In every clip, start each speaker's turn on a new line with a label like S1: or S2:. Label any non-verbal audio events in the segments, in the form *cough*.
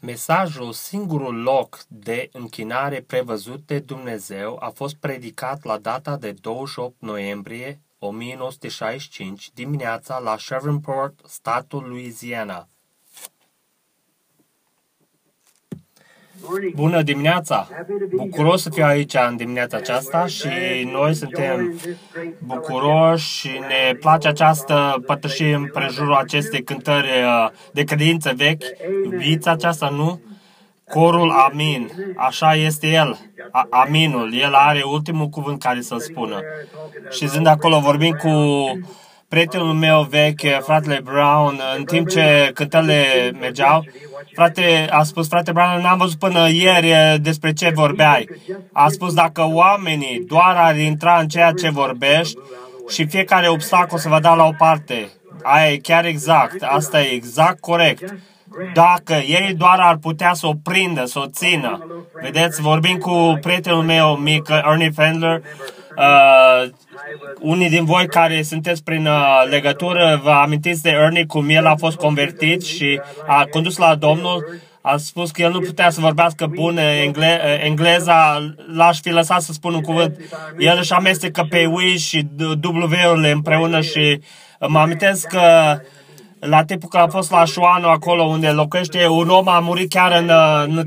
S1: Mesajul singurul loc de închinare prevăzut de Dumnezeu a fost predicat la data de 28 noiembrie 1965 dimineața la Shreveport, statul Louisiana. Bună dimineața! Bucuros să fiu aici în dimineața aceasta și noi suntem bucuroși și ne place această pătășie în prejurul acestei cântări uh, de credință vechi. Iubiți aceasta, nu? Corul Amin, așa este el, A- Aminul, el are ultimul cuvânt care să-l spună. Și zând acolo, vorbim cu prietenul meu vechi, fratele Brown, în timp ce cântările mergeau, frate, a spus, frate Brown, n-am văzut până ieri despre ce vorbeai. A spus, dacă oamenii doar ar intra în ceea ce vorbești și fiecare obstacol se va da la o parte, aia e chiar exact, asta e exact corect. Dacă ei doar ar putea să o prindă, să o țină. Vedeți, vorbim cu prietenul meu mic, Ernie Fendler, uh, unii din voi care sunteți prin uh, legătură, vă amintiți de Ernie cum el a fost convertit și a condus la Domnul, a spus că el nu putea să vorbească bun engle- engleza, l-aș fi lăsat să spun un cuvânt. El își amestecă pe W și W-urile împreună și mă amintesc că la timpul că a fost la Șoanu acolo unde locuiește, un om a murit chiar în,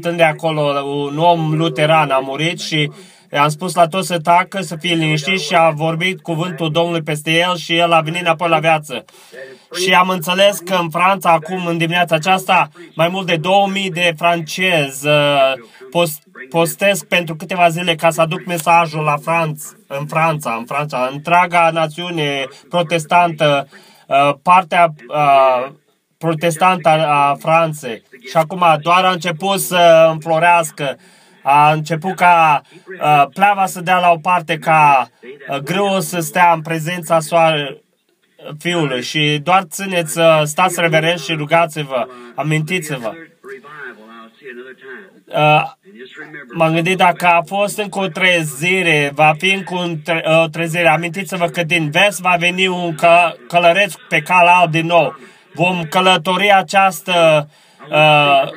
S1: în de acolo, un om luteran a murit și am spus la toți să tacă, să fie liniștit și a vorbit cuvântul Domnului peste el și el a venit înapoi la viață. Și am înțeles că în Franța, acum, în dimineața aceasta, mai mult de 2000 de francezi uh, post, postesc pentru câteva zile ca să aduc mesajul la Franț, în Franța, în Franța, întreaga națiune protestantă, uh, partea uh, protestantă a Franței. Și acum doar a început să înflorească a început ca uh, pleava să dea la o parte, ca uh, grâul să stea în prezența soare, Fiului și doar țineți, uh, stați reverenți și rugați-vă, amintiți-vă. Uh, m-am gândit dacă a fost încă o trezire, va fi încă o trezire. Amintiți-vă că din vest va veni un că, călăreț pe cal alb din nou. Vom călători această uh,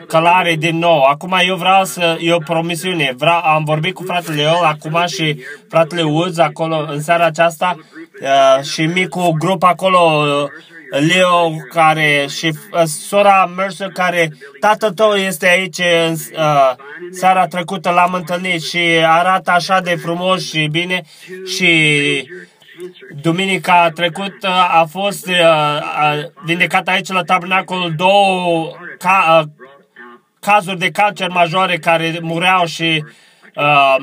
S1: călare din nou. Acum eu vreau să, e o promisiune. Vreau, am vorbit cu fratele eu acum și fratele Woods acolo în seara aceasta uh, și micul grup acolo uh, Leo care și uh, sora Mercer care tatăl tău este aici în uh, seara trecută l-am întâlnit și arată așa de frumos și bine și Duminica trecută a fost uh, uh, vindecat aici la tabernacol două ca, uh, cazuri de cancer majore care mureau și uh,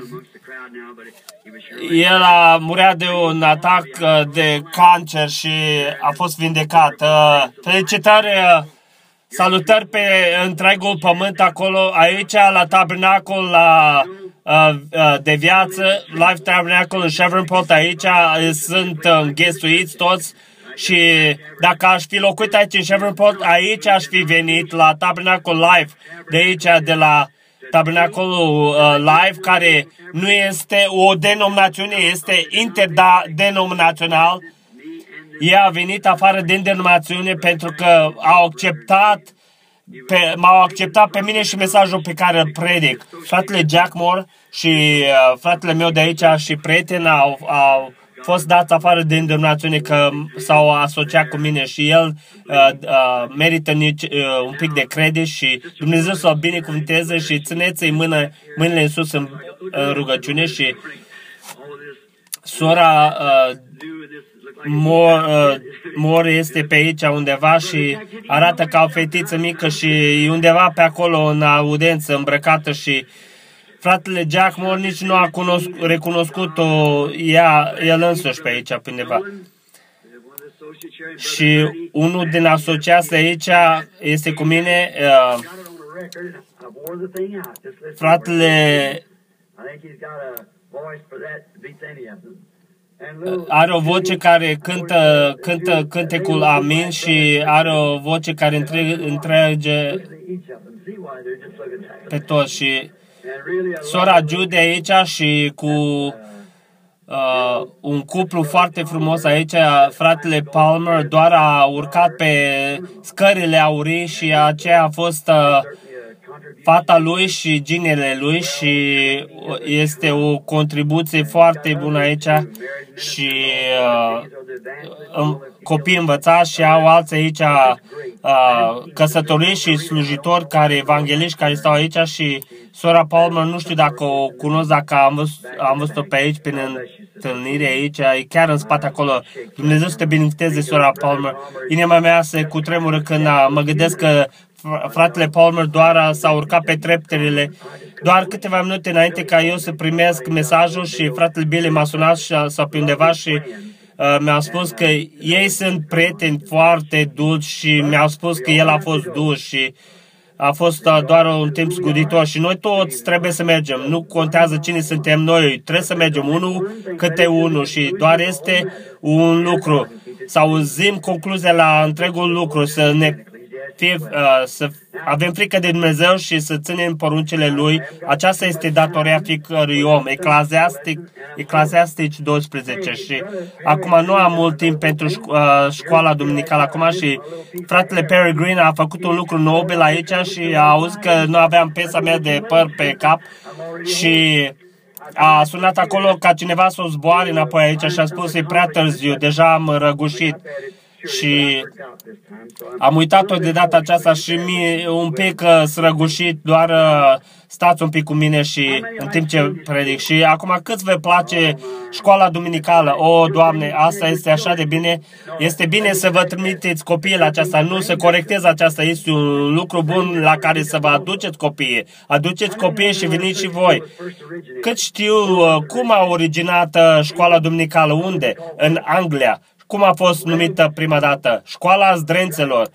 S1: el a murea de un atac uh, de cancer și a fost vindecat. Uh, felicitări, uh, salutări pe întregul pământ acolo, aici la tabernacol, la uh, uh, de viață, Life Tabernacle în Chevronport, aici sunt înghesuiți toți și dacă aș fi locuit aici în Chevronport, aici aș fi venit la Tabernacle Life, de aici, de la Tabernacolul uh, Live, care nu este o denominațiune, este interdenominațional. Ei a venit afară din denominațiune pentru că au acceptat pe, m-au acceptat pe mine și mesajul pe care îl predic. Fratele Jack Moore și uh, fratele meu de aici și prieten au, au fost dați afară din denominațiune că s-au asociat cu mine și el uh, uh, merită nici, uh, un pic de credit și Dumnezeu să o binecuvânteze și țineți-i mână, mâinile în sus în, în rugăciune și sora uh, Mor, uh, Mor este pe aici undeva și arată ca o fetiță mică și e undeva pe acolo în audență îmbrăcată și fratele Jack Moore nici nu a cunosc, recunoscut-o ea, el însuși pe aici, pe undeva. Și unul din asociații aici este cu mine, uh, fratele are o voce care cântă, cântă cântecul Amin și are o voce care între, întrege pe toți și sora Jude aici și cu uh, un cuplu foarte frumos aici, fratele Palmer doar a urcat pe scările aurii și aceea a fost uh, fata lui și ginele lui și este o contribuție foarte bună aici și uh, copii învățați și au alții aici uh, căsătoriți și slujitori care evangeliști care stau aici și sora Palmer, nu știu dacă o cunosc, dacă am, văzut, am văzut-o pe aici prin întâlnire aici, e chiar în spate acolo. Dumnezeu să te binecuvânteze, sora Palmer. Inima mea se cutremură când mă gândesc că fratele Palmer doar s-a urcat pe treptele doar câteva minute înainte ca eu să primesc mesajul și fratele Billy m-a sunat și, sau pe undeva și uh, mi-a spus că ei sunt prieteni foarte dulci și mi-au spus că el a fost dus și a fost uh, doar un timp zguditor și noi toți trebuie să mergem. Nu contează cine suntem noi, trebuie să mergem unul câte unul și doar este un lucru. Să auzim concluzia la întregul lucru, să ne fie, uh, să avem frică de Dumnezeu și să ținem poruncile Lui. Aceasta este datoria fiecărui om. Eclaziastic, Eclaziastic 12. Și acum nu am mult timp pentru șco- uh, școala duminicală acum și fratele Peregrine a făcut un lucru nobil aici și a auzit că nu aveam pesa mea de păr pe cap și a sunat acolo ca cineva să o zboare înapoi aici și a spus e prea târziu, deja am răgușit și am uitat-o de data aceasta și mi un pic uh, srăgușit, doar uh, stați un pic cu mine și în timp ce predic. Și acum cât vă place școala duminicală? O, Doamne, asta este așa de bine. Este bine să vă trimiteți copiii la aceasta, nu să corecteze aceasta. Este un lucru bun la care să vă aduceți copiii. Aduceți copiii și veniți și voi. Cât știu, uh, cum a originat școala duminicală? Unde? În Anglia cum a fost numită prima dată? Școala zdrențelor.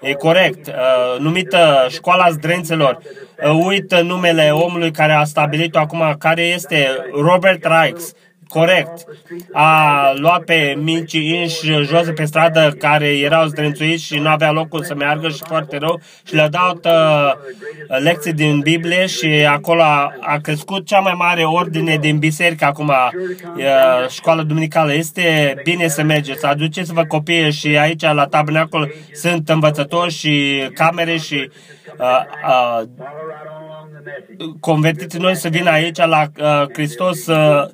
S1: E corect, uh, numită Școala Zdrențelor. Uh, uită numele omului care a stabilit-o acum, care este Robert Reichs corect. A luat pe mici inși jos pe stradă care erau zdrențuiți și nu avea locul să meargă și foarte rău și le-a dat uh, lecții din Biblie și acolo a, a crescut cea mai mare ordine din biserică acum, uh, școala duminicală. Este bine să mergeți, aduceți-vă copiii și aici la tabernacul sunt învățători și camere și uh, uh, convertiți noi să vină aici la uh, Hristos uh,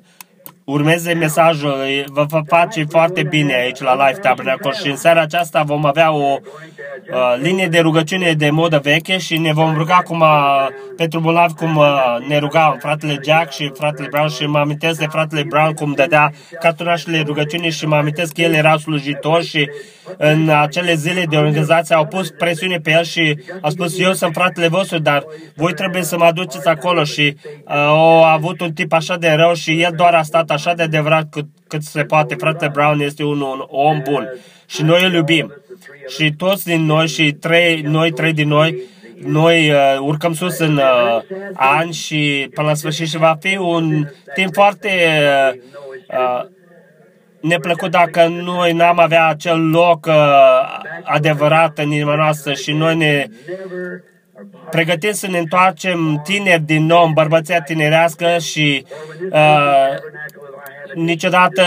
S1: urmeze mesajul, vă va face foarte bine aici la Live Tabernacle și în seara aceasta vom avea o uh, linie de rugăciune de modă veche și ne vom ruga cum uh, pentru bolnavi cum uh, ne ruga fratele Jack și fratele Brown și mă amintesc de fratele Brown cum dădea cartonașele rugăciune și mă amintesc că el era slujitor și în acele zile de organizație au pus presiune pe el și a spus eu sunt fratele vostru, dar voi trebuie să mă aduceți acolo. Și uh, a avut un tip așa de rău și el doar a stat așa de adevărat cât, cât se poate. Fratele Brown este un, un om bun și noi îl iubim. Și toți din noi și trei, noi trei din noi noi uh, urcăm sus în uh, ani și până la sfârșit și va fi un timp foarte uh, uh, neplăcut dacă noi n-am avea acel loc uh, adevărat în inima noastră și noi ne pregătim să ne întoarcem tineri din nou în bărbăția tinerească și uh, niciodată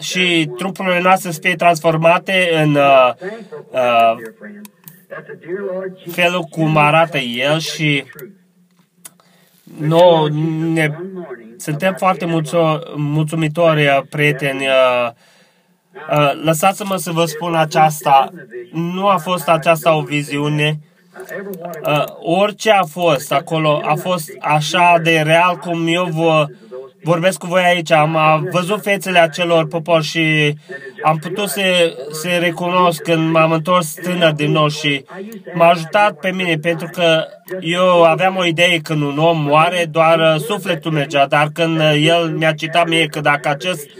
S1: și trupurile noastre să fie transformate în uh, uh, felul cum arată El și nu, ne, suntem foarte mulțumitori, uh, prieteni. Uh, uh, lăsați-mă să vă spun aceasta. Nu a fost aceasta o viziune. Orice a fost acolo, a fost așa de real cum eu vă vorbesc cu voi aici, am văzut fețele acelor popori și am putut să, să recunosc când m-am întors tânăr din nou și m-a ajutat pe mine pentru că eu aveam o idee când un om moare, doar sufletul mergea, dar când el mi-a citat mie că dacă acest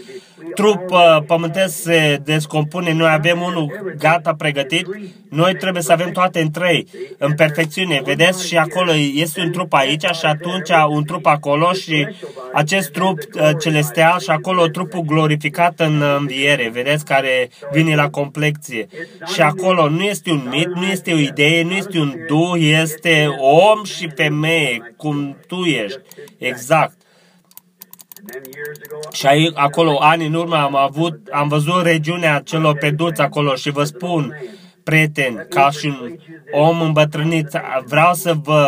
S1: trup uh, pământesc se descompune, noi avem unul gata pregătit, noi trebuie să avem toate în trei, în perfecțiune. Vedeți? Și acolo este un trup aici și atunci un trup acolo și acest trup uh, celestial și acolo trupul glorificat în înviere, vedeți, care vine la complexie. Și acolo nu este un mit, nu este o idee, nu este un duh, este om și femeie, cum tu ești. Exact. Și ai, acolo, ani în urmă, am, avut, am văzut regiunea celor peduți acolo și vă spun, prieteni, ca și un om îmbătrânit, vreau să vă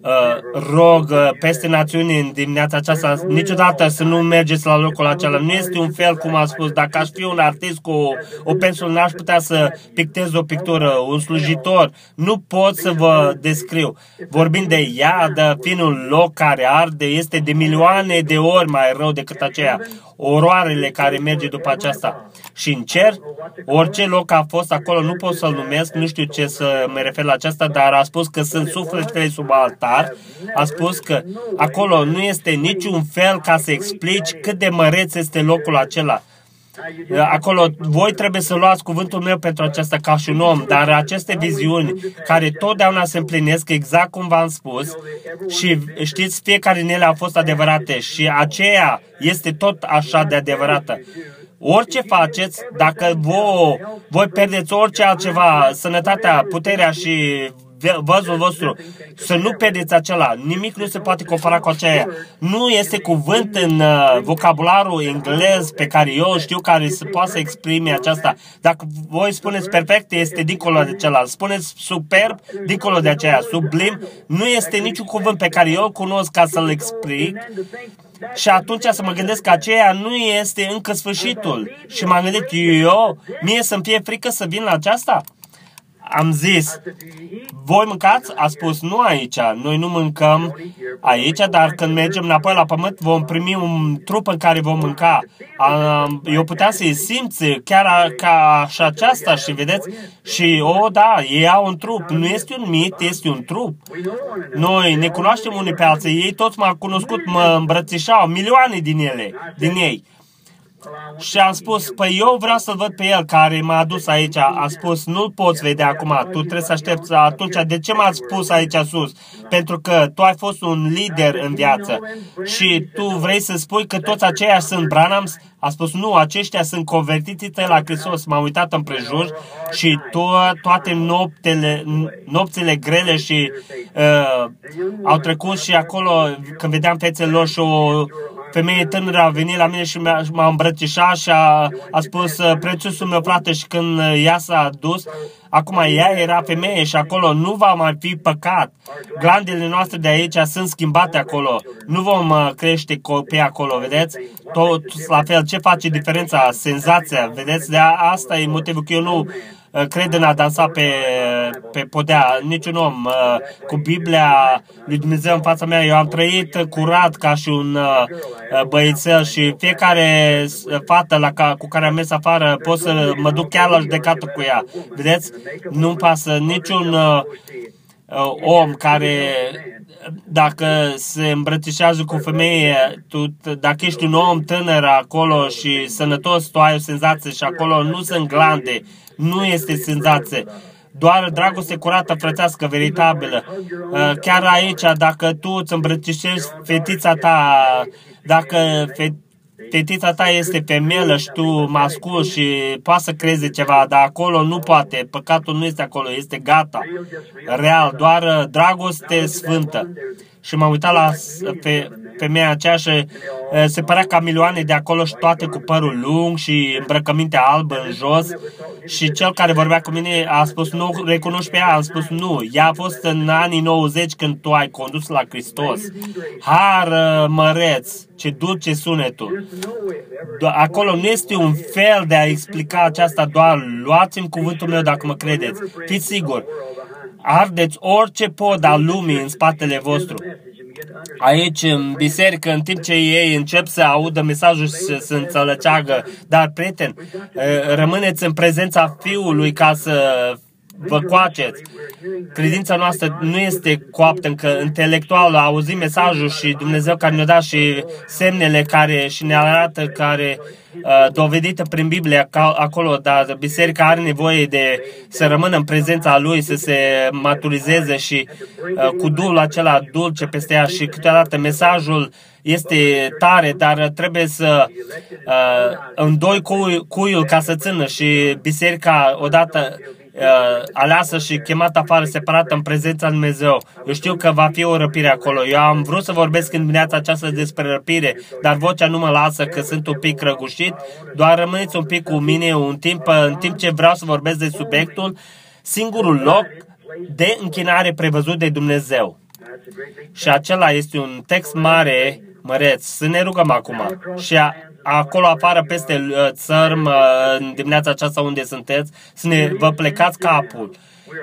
S1: uh, rog uh, peste națiuni în dimineața aceasta, niciodată să nu mergeți la locul acela. Nu este un fel, cum am spus, dacă aș fi un artist cu o, o pensulă, n-aș putea să pictez o pictură, un slujitor. Nu pot să vă descriu. Vorbind de iadă, fiind un loc care arde, este de milioane de ori mai rău decât aceea oroarele care merge după aceasta. Și în cer, orice loc a fost acolo, nu pot să-l numesc, nu știu ce să mă refer la aceasta, dar a spus că sunt sufletele sub altar, a spus că acolo nu este niciun fel ca să explici cât de măreț este locul acela. Acolo, voi trebuie să luați cuvântul meu pentru aceasta ca și un om, dar aceste viziuni care totdeauna se împlinesc exact cum v-am spus și știți, fiecare din ele a fost adevărate și aceea este tot așa de adevărată. Orice faceți, dacă voi, voi pierdeți orice altceva, sănătatea, puterea și văzul vostru, să nu pierdeți acela. Nimic nu se poate compara cu aceea. Nu este cuvânt în uh, vocabularul englez pe care eu știu care se poate să exprime aceasta. Dacă voi spuneți perfect, este dincolo de celălalt. Spuneți superb, dincolo de aceea. Sublim, nu este niciun cuvânt pe care eu îl cunosc ca să-l explic. Și atunci să mă gândesc că aceea nu este încă sfârșitul. Și m-am gândit, eu, mie să-mi fie frică să vin la aceasta? Am zis, voi mâncați? A spus, nu aici, noi nu mâncăm aici, dar când mergem înapoi la pământ vom primi un trup în care vom mânca. Eu puteam să-i simți chiar ca și aceasta și vedeți, și o, da, ei au un trup, nu este un mit, este un trup. Noi ne cunoaștem unii pe alții, ei toți m-au cunoscut, mă îmbrățișau, milioane din ele, din ei. Și am spus, păi eu vreau să-l văd pe el care m-a adus aici. A spus, nu-l poți vedea acum, tu trebuie să aștepți atunci. De ce m-ați pus aici sus? Pentru că tu ai fost un lider în viață și tu vrei să spui că toți aceia sunt Branhams? A spus, nu, aceștia sunt convertiți la Hristos. M-am uitat în prejur și to- toate noptele, nopțile grele și uh, au trecut și acolo, când vedeam fețele lor și o femeie tânără a venit la mine și m-a îmbrățișat și a, a spus prețiosul meu frate și când ea s-a dus, acum ea era femeie și acolo nu va mai fi păcat. Glandele noastre de aici sunt schimbate acolo. Nu vom uh, crește copii acolo, vedeți? Tot la fel. Ce face diferența? Senzația, vedeți? De asta e motivul că eu nu Uh, cred în a dansa pe, pe podea. Niciun om uh, cu Biblia lui Dumnezeu în fața mea. Eu am trăit curat ca și un uh, băiețel și fiecare fată la ca, cu care am mers afară pot să mă duc chiar la judecată cu ea. Vedeți? Nu-mi pasă niciun om care dacă se îmbrățișează cu o femeie, tu, dacă ești un om tânăr acolo și sănătos, tu ai o senzație și acolo nu sunt glande, nu este senzație. Doar dragoste curată, frățească, veritabilă. Uh, chiar aici, dacă tu îți îmbrățișezi fetița ta, dacă fetița ta este femelă și tu mascul și poate să creze ceva, dar acolo nu poate. Păcatul nu este acolo, este gata. Real, doar uh, dragoste sfântă și m-am uitat la pe femeia aceea și se părea ca milioane de acolo și toate cu părul lung și îmbrăcăminte albă în jos și cel care vorbea cu mine a spus nu recunoști pe ea, am spus nu, ea a fost în anii 90 când tu ai condus la Hristos. Har măreț, ce dulce sunetul. Acolo nu este un fel de a explica aceasta doar luați-mi cuvântul meu dacă mă credeți. Fiți sigur, ardeți orice pod al lumii în spatele vostru. Aici, în biserică, în timp ce ei încep să audă mesajul și să, să înțelegeagă, dar, prieten, rămâneți în prezența Fiului ca să vă coaceți. Credința noastră nu este coaptă încă intelectuală. Auzim mesajul și Dumnezeu care ne-a dat și semnele care și ne arată care uh, dovedită prin Biblie acolo, dar biserica are nevoie de să rămână în prezența lui, să se maturizeze și uh, cu Duhul acela dulce peste ea și câteodată mesajul este tare, dar trebuie să uh, îndoi cuiul ca să țină și biserica odată uh, aleasă și chemată afară, separată în prezența lui Dumnezeu. Eu știu că va fi o răpire acolo. Eu am vrut să vorbesc în dimineața aceasta despre răpire, dar vocea nu mă lasă că sunt un pic răgușit. Doar rămâneți un pic cu mine un timp, în timp ce vreau să vorbesc de subiectul, singurul loc de închinare prevăzut de Dumnezeu. Și acela este un text mare, măreț. Să ne rugăm acum. Și a, acolo afară peste uh, țărm, uh, în dimineața aceasta unde sunteți, să ne vă plecați capul.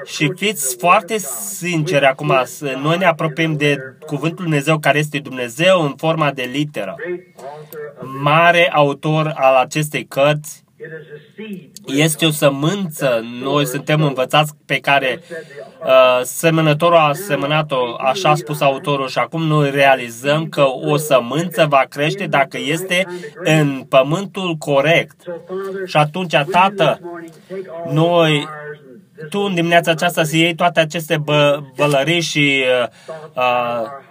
S1: Și fiți foarte sinceri acum, noi ne apropiem de Cuvântul Dumnezeu care este Dumnezeu în forma de literă. Mare autor al acestei cărți, este o sămânță, noi suntem învățați pe care uh, semănătorul a semănat-o, așa a spus autorul, și acum noi realizăm că o sămânță va crește dacă este în pământul corect. Și atunci, Tată, noi tu în dimineața aceasta să iei toate aceste bă, bălării și uh, uh,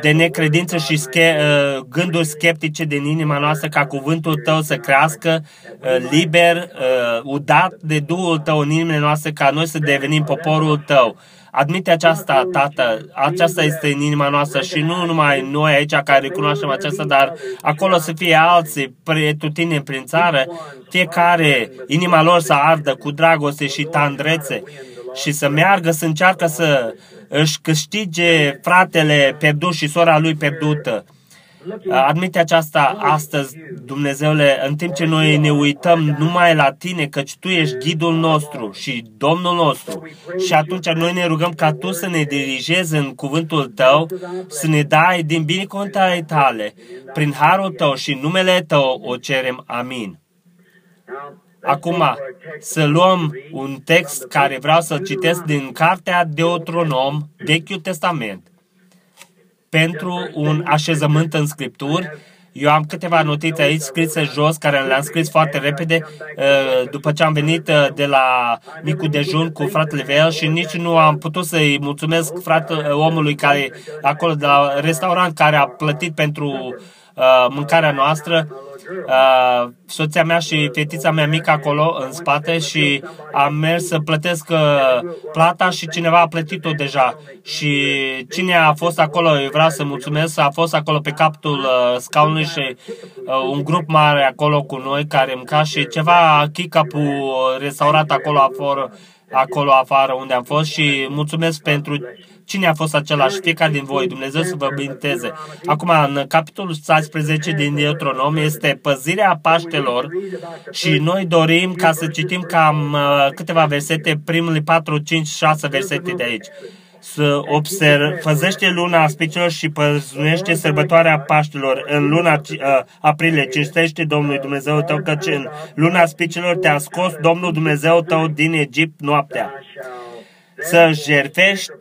S1: de necredință și sche, uh, gânduri sceptice din inima noastră ca cuvântul tău să crească uh, liber, uh, udat de Duhul tău în inimile noastre ca noi să devenim poporul tău. Admite aceasta, Tată, aceasta este în inima noastră și nu numai noi aici care recunoaștem aceasta, dar acolo să fie alții pretutine prin țară, fiecare inima lor să ardă cu dragoste și tandrețe și să meargă, să încearcă să își câștige fratele pierdut și sora lui pierdută. Admite aceasta astăzi, Dumnezeule, în timp ce noi ne uităm numai la Tine, căci Tu ești ghidul nostru și Domnul nostru. Și atunci noi ne rugăm ca Tu să ne dirigezi în cuvântul Tău, să ne dai din binecuvântarea Tale. Prin harul Tău și numele Tău o cerem. Amin. Acum, să luăm un text care vreau să-l citesc din Cartea Deuteronom, Vechiul Testament, pentru un așezământ în Scripturi. Eu am câteva notițe aici scrise jos, care le-am scris foarte repede uh, după ce am venit uh, de la micul dejun cu fratele Vel și nici nu am putut să-i mulțumesc fratele, omului care acolo de la restaurant care a plătit pentru uh, mâncarea noastră uh, soția mea și fetița mea mică acolo în spate și am mers să plătesc uh, plata și cineva a plătit-o deja. Și cine a fost acolo, eu vreau să mulțumesc, a fost acolo pe capul uh, scaunului și uh, un grup mare acolo cu noi care mânca și ceva chicapu restaurat acolo afară, acolo afară unde am fost și mulțumesc pentru Cine a fost același? Fiecare din voi, Dumnezeu să vă binteze. Acum, în capitolul 16 din Deuteronom este păzirea Paștelor și noi dorim ca să citim cam uh, câteva versete, primele 4, 5, 6 versete de aici să observ, făzește luna spicilor și păzunește sărbătoarea Paștelor. În luna uh, aprilie, cinstește Domnului Dumnezeu tău, căci în luna spicilor te-a scos Domnul Dumnezeu tău din Egipt noaptea să jertfești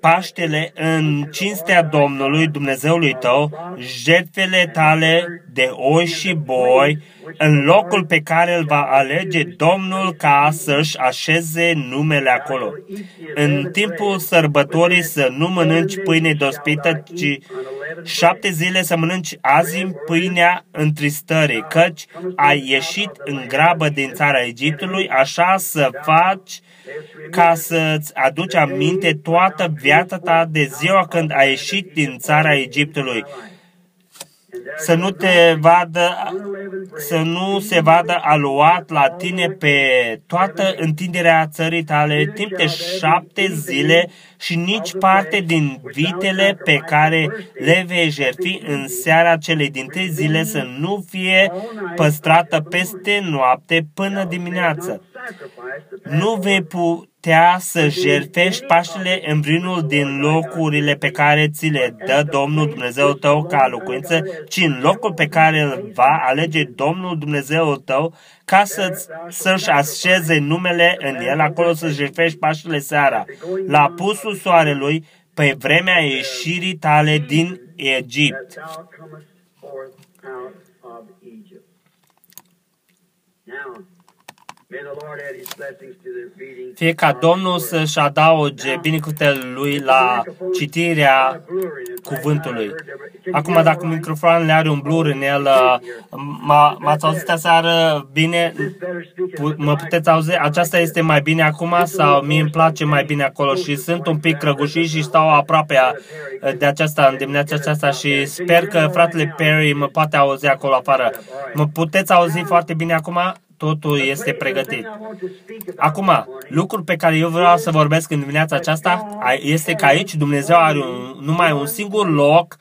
S1: Paștele în cinstea Domnului Dumnezeului tău, jertfele tale de oi și boi, în locul pe care îl va alege Domnul ca să-și așeze numele acolo. În timpul sărbătorii să nu mănânci pâine dospită, ci șapte zile să mănânci azi pâinea întristării, căci ai ieșit în grabă din țara Egiptului, așa să faci ca să-ți aduci aminte toată viața ta de ziua când ai ieșit din țara Egiptului să nu te vadă, să nu se vadă aluat la tine pe toată întinderea țării tale timp de șapte zile și nici parte din vitele pe care le vei jertfi în seara celei din trei zile să nu fie păstrată peste noapte până dimineață. Nu vei putea să jertfești Paștele îmbrinul din locurile pe care ți le dă Domnul Dumnezeu tău ca locuință, ci în locul pe care îl va alege Domnul Dumnezeu tău ca să, să-și așeze numele în el, acolo să jertfești Paștele seara, la pusul soarelui, pe vremea ieșirii tale din Egipt. Now, Fie ca Domnul să-și adauge binecuvântările Lui la citirea cuvântului. Acum, dacă microfonul are un blur în el, m-ați auzit aseară bine? Mă puteți auzi? Aceasta este mai bine acum sau mie îmi place mai bine acolo și sunt un pic răgușit și stau aproape de aceasta în dimineața aceasta și sper că fratele Perry mă poate auzi acolo afară. Mă puteți auzi foarte bine acum? Totul este pregătit. Acum, lucrul pe care eu vreau să vorbesc în dimineața aceasta este că aici Dumnezeu are un, numai un singur loc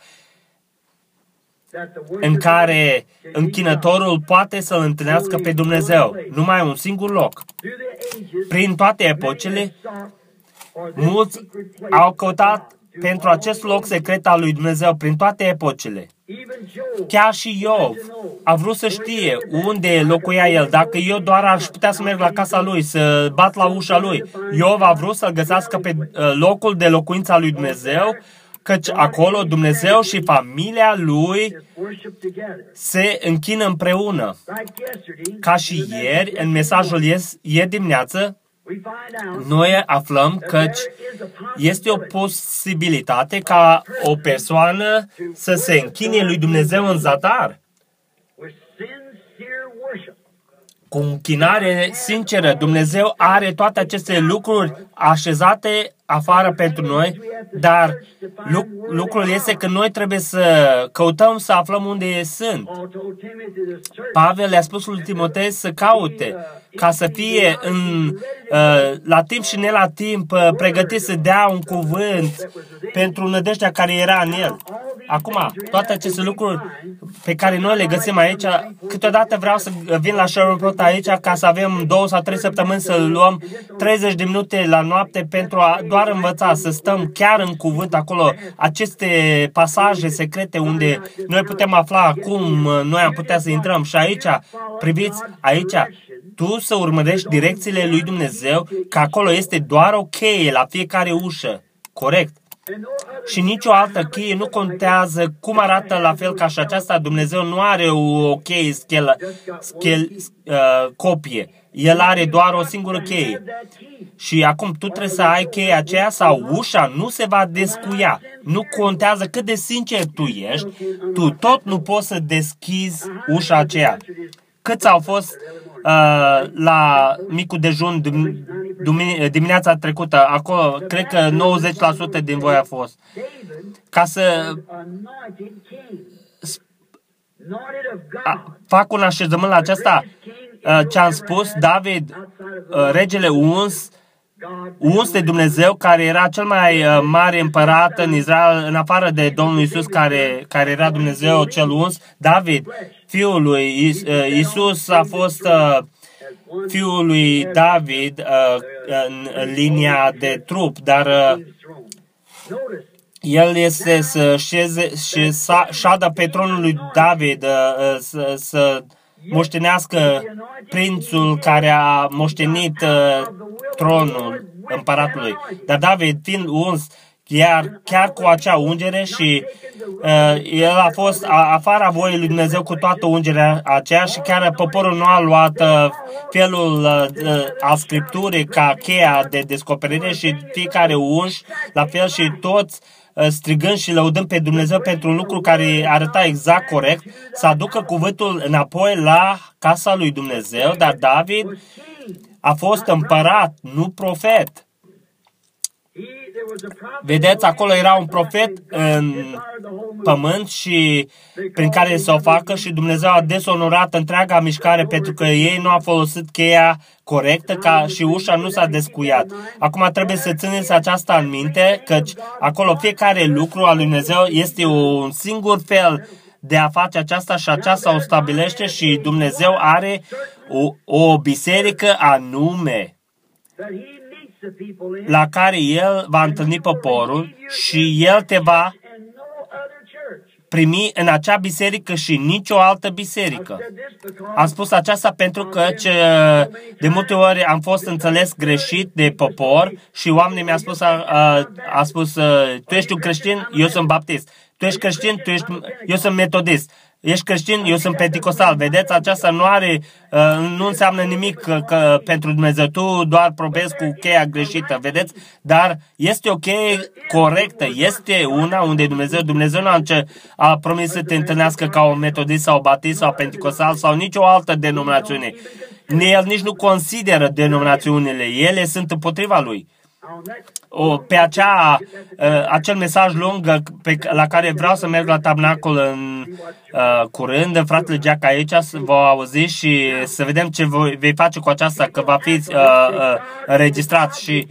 S1: în care închinătorul poate să-L întâlnească pe Dumnezeu. Numai un singur loc. Prin toate epocele, mulți au căutat pentru acest loc secret al lui Dumnezeu prin toate epocele. Chiar și Iov a vrut să știe unde locuia el. Dacă eu doar aș putea să merg la casa lui, să bat la ușa lui, Iov a vrut să-l găsească pe uh, locul de locuință al lui Dumnezeu, căci acolo Dumnezeu și familia lui se închină împreună. Ca și ieri, în mesajul ieri dimineață, noi aflăm că este o posibilitate ca o persoană să se închine lui Dumnezeu în zadar cu închinare sinceră. Dumnezeu are toate aceste lucruri așezate afară pentru noi, dar lucrul este că noi trebuie să căutăm să aflăm unde sunt. Pavel le-a spus lui Timotei să caute, ca să fie în, uh, la timp și ne la timp uh, pregătit să dea un cuvânt pentru nădejdea care era în el. Acum, toate aceste lucruri pe care noi le găsim aici, câteodată vreau să vin la Sherwood aici ca să avem două sau trei săptămâni să luăm 30 de minute la noapte pentru a doar învăța, să stăm chiar în cuvânt acolo, aceste pasaje secrete unde noi putem afla cum noi am putea să intrăm. Și aici, priviți, aici, tu să urmărești direcțiile lui Dumnezeu, că acolo este doar o cheie la fiecare ușă. Corect? Și nicio altă cheie nu contează cum arată la fel ca și aceasta. Dumnezeu nu are o cheie schelă, schel, uh, copie. El are doar o singură cheie. Și acum tu trebuie să ai cheia aceea sau ușa nu se va descuia. Nu contează cât de sincer tu ești, tu tot nu poți să deschizi ușa aceea. Câți au fost uh, la micul dejun dimineața trecută, acolo, cred că 90% din voi a fost. Ca să a, fac un așezământ la aceasta, uh, ce am spus, David, uh, regele uns, uns de Dumnezeu, care era cel mai uh, mare împărat în Israel, în afară de Domnul Isus, care, care era Dumnezeu cel uns, David, fiul lui Isus, a fost uh, fiul lui David uh, în linia de trup, dar uh, el este să șeze și să șadă pe tronul lui David, uh, să, să moștenească prințul care a moștenit tronul împăratului. Dar David, fiind uns, chiar, chiar cu acea ungere și uh, el a fost a, afara voii lui Dumnezeu cu toată ungerea aceea și chiar poporul nu a luat uh, felul uh, uh, al Scripturii ca cheia de descoperire și fiecare unș, la fel și toți uh, strigând și lăudând pe Dumnezeu pentru un lucru care arăta exact corect, să aducă cuvântul înapoi la casa lui Dumnezeu, dar David a fost împărat, nu profet. Vedeți, acolo era un profet în pământ și prin care să o facă și Dumnezeu a desonorat întreaga mișcare pentru că ei nu au folosit cheia corectă ca și ușa nu s-a descuiat. Acum trebuie să țineți aceasta în minte, căci acolo fiecare lucru al lui Dumnezeu este un singur fel de a face aceasta și aceasta o stabilește și Dumnezeu are o, o biserică anume la care El va întâlni poporul și El te va primi în acea biserică și nicio altă biserică. Am spus aceasta pentru că ce, de multe ori am fost înțeles greșit de popor și oamenii mi-au spus, a, a, a spus, tu ești un creștin, eu sunt baptist. Tu ești creștin, tu ești, eu sunt metodist. Ești creștin, eu sunt penticostal. Vedeți, aceasta nu are, uh, nu înseamnă nimic că, că pentru Dumnezeu. Tu doar probezi cu cheia greșită, vedeți? Dar este o cheie corectă. Este una unde Dumnezeu, Dumnezeu nu a, a promis să te întâlnească ca o metodist sau batist sau penticostal sau nicio altă denominațiune. El nici nu consideră denominațiunile. Ele sunt împotriva lui o, pe acea, uh, acel mesaj lung pe, la care vreau să merg la tabnacol în uh, curând. Fratele Jack aici vă auzi și să vedem ce voi, vei face cu aceasta, că va fi uh, uh, înregistrat și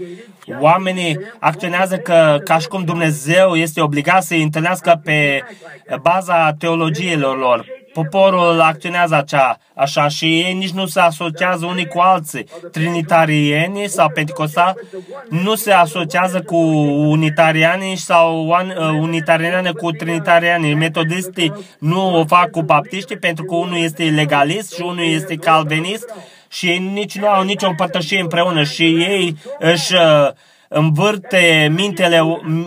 S1: oamenii acționează că, ca și cum Dumnezeu este obligat să-i întâlnească pe baza teologiilor lor Poporul acționează acea, așa și ei nici nu se asociază unii cu alții. Trinitarieni sau pentecostali nu se asociază cu unitarianii sau uh, unitariani cu trinitarianii. Metodistii nu o fac cu baptiștii pentru că unul este legalist și unul este calvinist și ei nici nu au nicio împărtășie împreună și ei își uh, învârte mintele,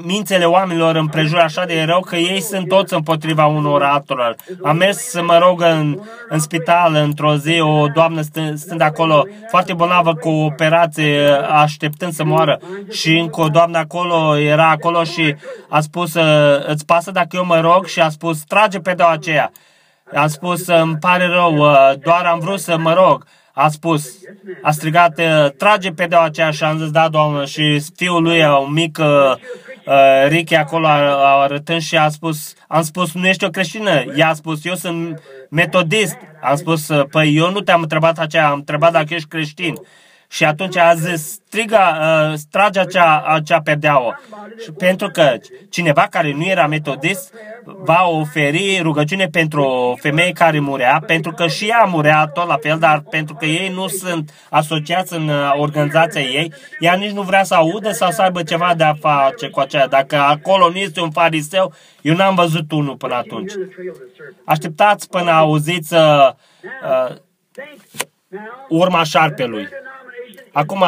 S1: mințele oamenilor împrejur așa de rău că ei sunt toți împotriva unor altora. Am mers să mă rog în, în spital într-o zi, o doamnă stând, stând acolo foarte bolnavă cu o operație, așteptând să moară și încă o doamnă acolo era acolo și a spus, îți pasă dacă eu mă rog? Și a spus, trage pe aceea. A spus, îmi pare rău, doar am vrut să mă rog a spus, a strigat, trage pe deaua aceea și am zis, da, doamnă, și fiul lui, un mic uh, uh, Ricky acolo arătând și a spus, am spus, nu ești o creștină? Ea a spus, eu sunt metodist. Am spus, păi eu nu te-am întrebat aceea, am întrebat dacă ești creștin. Și atunci a zis, striga, uh, strage acea, acea perdeaua. Și pentru că cineva care nu era metodist va oferi rugăciune pentru o femeie care murea, pentru că și ea murea tot la fel, dar pentru că ei nu sunt asociați în uh, organizația ei, ea nici nu vrea să audă sau să aibă ceva de a face cu aceea. Dacă acolo nu este un fariseu, eu n-am văzut unul până atunci. Așteptați până auziți uh, uh, urma șarpelui. Acum,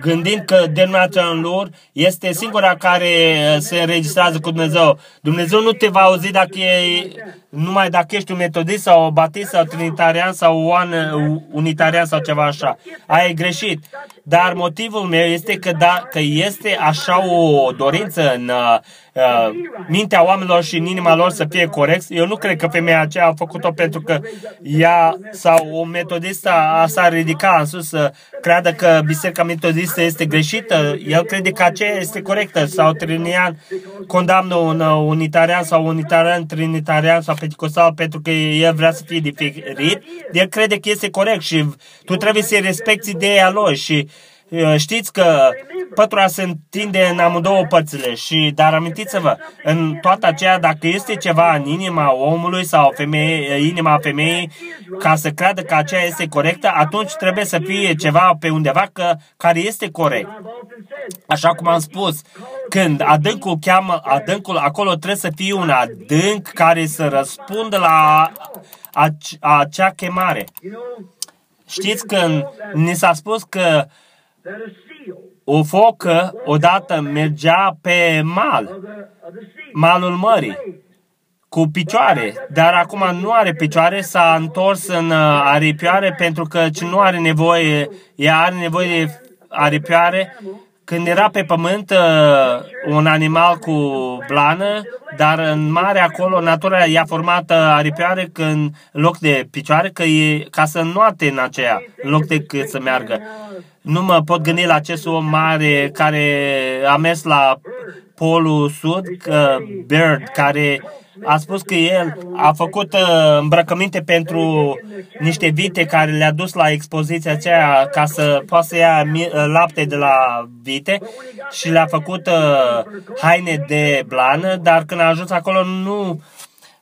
S1: gândind că denominația lor este singura care uh, se înregistrează cu Dumnezeu. Dumnezeu nu te va auzi dacă e, numai dacă ești un metodist sau o batist sau trinitarian sau un uh, unitarian sau ceva așa. Ai greșit. Dar motivul meu este că, da, că este așa o dorință în uh, uh, mintea oamenilor și în inima lor să fie corect. Eu nu cred că femeia aceea a făcut-o pentru că ea sau o metodistă a s-a ridicat în sus să creadă că biserica metodistă este greșită. El crede că aceea este corectă sau trinian condamnă un uh, unitarian sau unitarian, trinitarian sau penticostal pentru că el vrea să fie diferit. El crede că este corect și tu trebuie să respecti ideea lui și uh, știți că pătura se întinde în amândouă părțile și, dar amintiți-vă, în toată aceea, dacă este ceva în inima omului sau femeie, inima femeii, ca să creadă că aceea este corectă, atunci trebuie să fie ceva pe undeva că, care este corect. Așa cum am spus, când adâncul cheamă adâncul, acolo trebuie să fie un adânc care să răspundă la acea chemare. Știți că ni s-a spus că o focă odată mergea pe mal, malul mării, cu picioare, dar acum nu are picioare, s-a întors în uh, aripioare pentru că nu are nevoie, ea are nevoie de aripioare când era pe pământ uh, un animal cu blană, dar în mare acolo natura i-a format uh, aripioare când, în loc de picioare, că e, ca să nuate în aceea, în loc de cât să meargă. Nu mă pot gândi la acest om mare care a mers la Polul Sud, uh, Bird, care a spus că el a făcut uh, îmbrăcăminte pentru niște vite care le-a dus la expoziția aceea ca să poată să ia uh, lapte de la vite și le-a făcut uh, haine de blană, dar când a ajuns acolo nu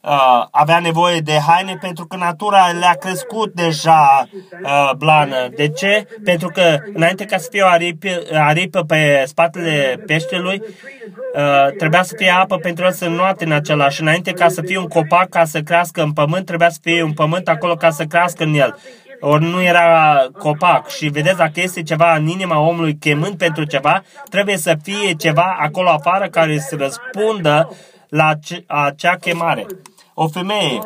S1: uh, avea nevoie de haine pentru că natura le-a crescut deja uh, blană. De ce? Pentru că înainte ca să fie o aripă, aripă pe spatele peștelui, uh, trebuia să fie apă pentru el să nuate în același. Înainte ca să fie un copac, ca să crească în pământ, trebuia să fie un pământ acolo ca să crească în el. Ori nu era copac. Și vedeți, dacă este ceva în inima omului chemând pentru ceva, trebuie să fie ceva acolo afară care să răspundă la acea chemare. O femeie.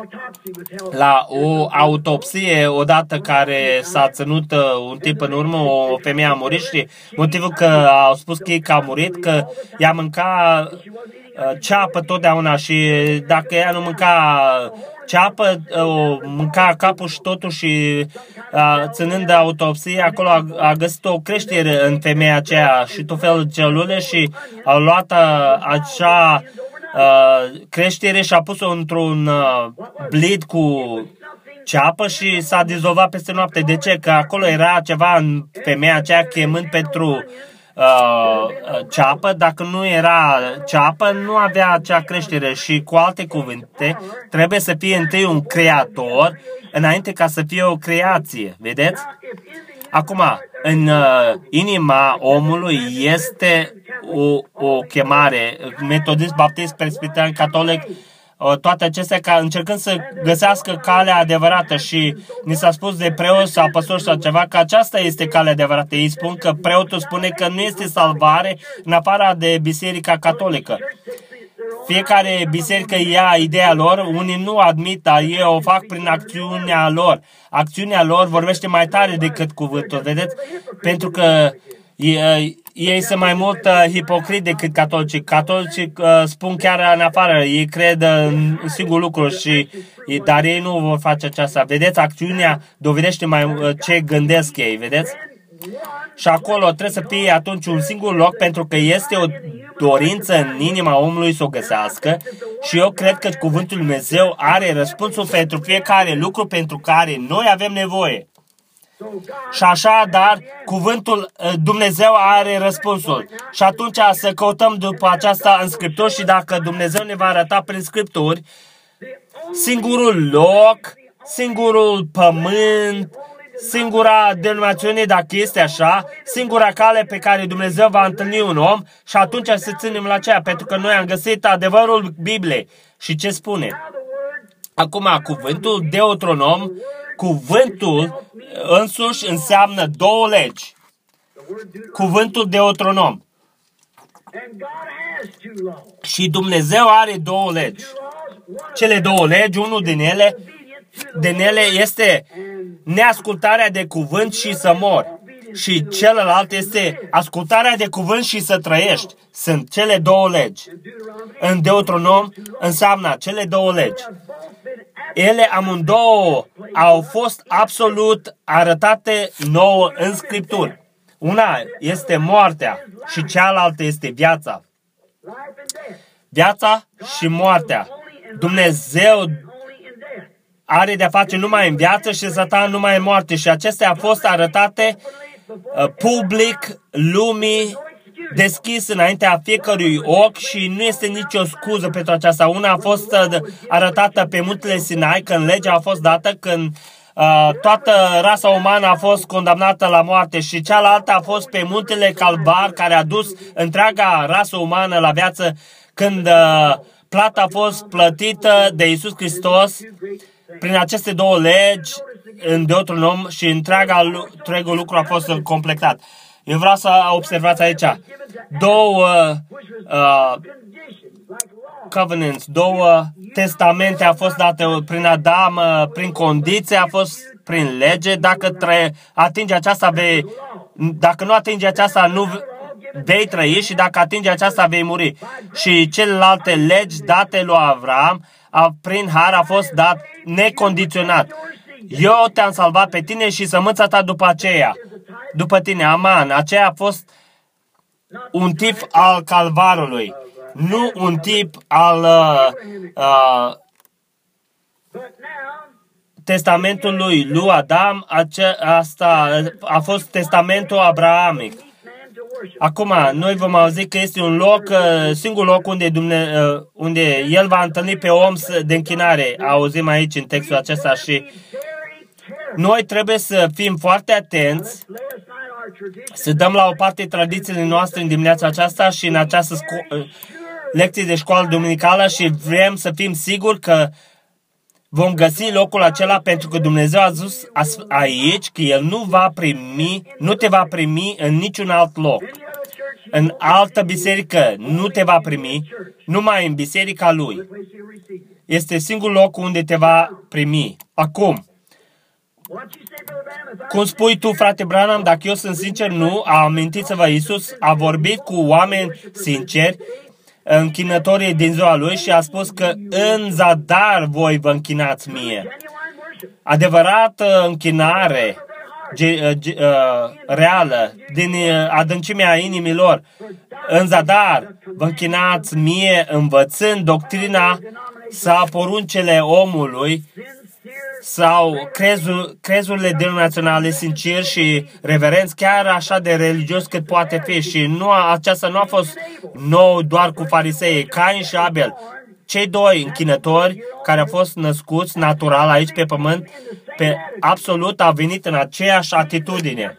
S1: La o autopsie odată care s-a ținut uh, un timp în urmă, o femeie a murit și motivul că au spus că, că a murit, că ea mânca uh, ceapă totdeauna și dacă ea nu mânca ceapă, uh, o mânca capul și totul și ținând de autopsie, acolo a, a găsit o creștere în femeia aceea și tot felul de celule și au luat acea Uh, creștere și a pus-o într-un uh, blid cu ceapă și s-a dizolvat peste noapte. De ce? Că acolo era ceva în femeia aceea chemând pentru uh, ceapă. Dacă nu era ceapă, nu avea acea creștere. Și cu alte cuvinte, trebuie să fie întâi un creator înainte ca să fie o creație. Vedeți? Acum, în uh, inima omului este o, o chemare, metodist, baptist, presbiteran, catolic, uh, toate acestea ca încercând să găsească calea adevărată și ni s-a spus de preot sau păstor sau ceva că aceasta este calea adevărată. Ei spun că preotul spune că nu este salvare în afara de biserica catolică. Fiecare biserică ia ideea lor, unii nu admit, dar ei o fac prin acțiunea lor. Acțiunea lor vorbește mai tare decât cuvântul, vedeți? Pentru că ei sunt mai mult uh, hipocriti decât catolici. Catolicii uh, spun chiar în afară, ei cred în singur lucru, și, dar ei nu vor face aceasta. Vedeți, acțiunea dovedește mai uh, ce gândesc ei, vedeți? Și acolo trebuie să fie atunci un singur loc pentru că este o dorință în inima omului să o găsească și eu cred că Cuvântul Dumnezeu are răspunsul pentru fiecare lucru pentru care noi avem nevoie. Și așa, dar cuvântul uh, Dumnezeu are răspunsul. Și atunci să căutăm după aceasta în Scripturi și dacă Dumnezeu ne va arăta prin Scripturi, singurul loc, singurul pământ, singura denominațiune, dacă este așa, singura cale pe care Dumnezeu va întâlni un om și atunci să ținem la aceea, pentru că noi am găsit adevărul Bibliei. Și ce spune? Acum, cuvântul Deuteronom, cuvântul însuși înseamnă două legi. Cuvântul Deuteronom. Și Dumnezeu are două legi. Cele două legi, unul din ele, din ele este neascultarea de cuvânt și să mor. Și celălalt este ascultarea de cuvânt și să trăiești. Sunt cele două legi. În Deuteronom înseamnă cele două legi. Ele amândouă au fost absolut arătate nouă în Scripturi. Una este moartea și cealaltă este viața. Viața și moartea. Dumnezeu are de-a face numai în viață și Satan numai în moarte. Și acestea au fost arătate uh, public lumii deschis înaintea fiecărui ochi și nu este nicio scuză pentru aceasta. Una a fost uh, arătată pe muntele Sinai când legea a fost dată, când uh, toată rasa umană a fost condamnată la moarte și cealaltă a fost pe muntele Calvar care a dus întreaga rasă umană la viață când uh, plata a fost plătită de Isus Hristos prin aceste două legi în Deuteronom și întreaga, întregul lucru a fost completat. Eu vreau să observați aici două uh, covenants, două testamente a fost date prin Adam, uh, prin condiție, a fost prin lege. Dacă tre- atinge aceasta, vei, dacă nu atinge aceasta, nu vei trăi și dacă atinge aceasta, vei muri. Și celelalte legi date lui Avram, a, prin har a fost dat necondiționat. Eu te-am salvat pe tine și sămânța ta după aceea. După tine, aman. Aceea a fost un tip al calvarului, nu un tip al uh, uh, testamentului lui Adam, ace- asta a fost testamentul abrahamic. Acum, noi vom auzi că este un loc, uh, singur loc unde, Dumne, uh, unde El va întâlni pe om de închinare. Auzim aici în textul acesta și noi trebuie să fim foarte atenți, să dăm la o parte tradițiile noastre în dimineața aceasta și în această sco- uh, lecție de școală duminicală și vrem să fim siguri că vom găsi locul acela pentru că Dumnezeu a zis aici că El nu va primi, nu te va primi în niciun alt loc. În altă biserică nu te va primi, numai în biserica Lui. este singurul loc unde te va primi. Acum, cum spui tu, frate Branham, dacă eu sunt sincer, nu, a amintiți-vă, Iisus a vorbit cu oameni sinceri, închinătorii din ziua lui și a spus că în zadar voi vă închinați mie. Adevărată închinare ge, ge, uh, reală din uh, adâncimea inimilor în zadar vă închinați mie învățând doctrina sau poruncele omului sau crezul, crezurile denominaționale sinceri și reverenți, chiar așa de religios cât poate fi. Și nu, aceasta nu a fost nou doar cu farisei, Cain și Abel. Cei doi închinători care au fost născuți natural aici pe pământ, pe absolut au venit în aceeași atitudine.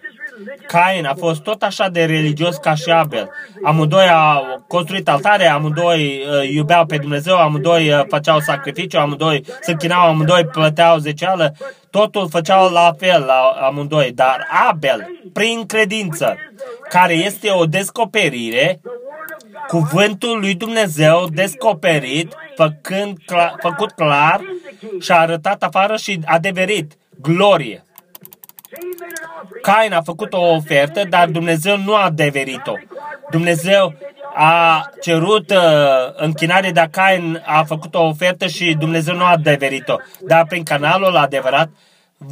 S1: Cain a fost tot așa de religios ca și Abel. Amândoi au construit altare, amândoi uh, iubeau pe Dumnezeu, amândoi uh, făceau sacrificiu, amândoi se închinau, amândoi plăteau zeceală, totul făceau la fel la amândoi. Dar Abel, prin credință, care este o descoperire, cuvântul lui Dumnezeu descoperit, făcând, cla- făcut clar și a arătat afară și adeverit glorie. Cain a făcut o ofertă, dar Dumnezeu nu a adeverit-o. Dumnezeu a cerut uh, închinare, dar Cain a făcut o ofertă și Dumnezeu nu a adeverit-o. Dar prin canalul adevărat,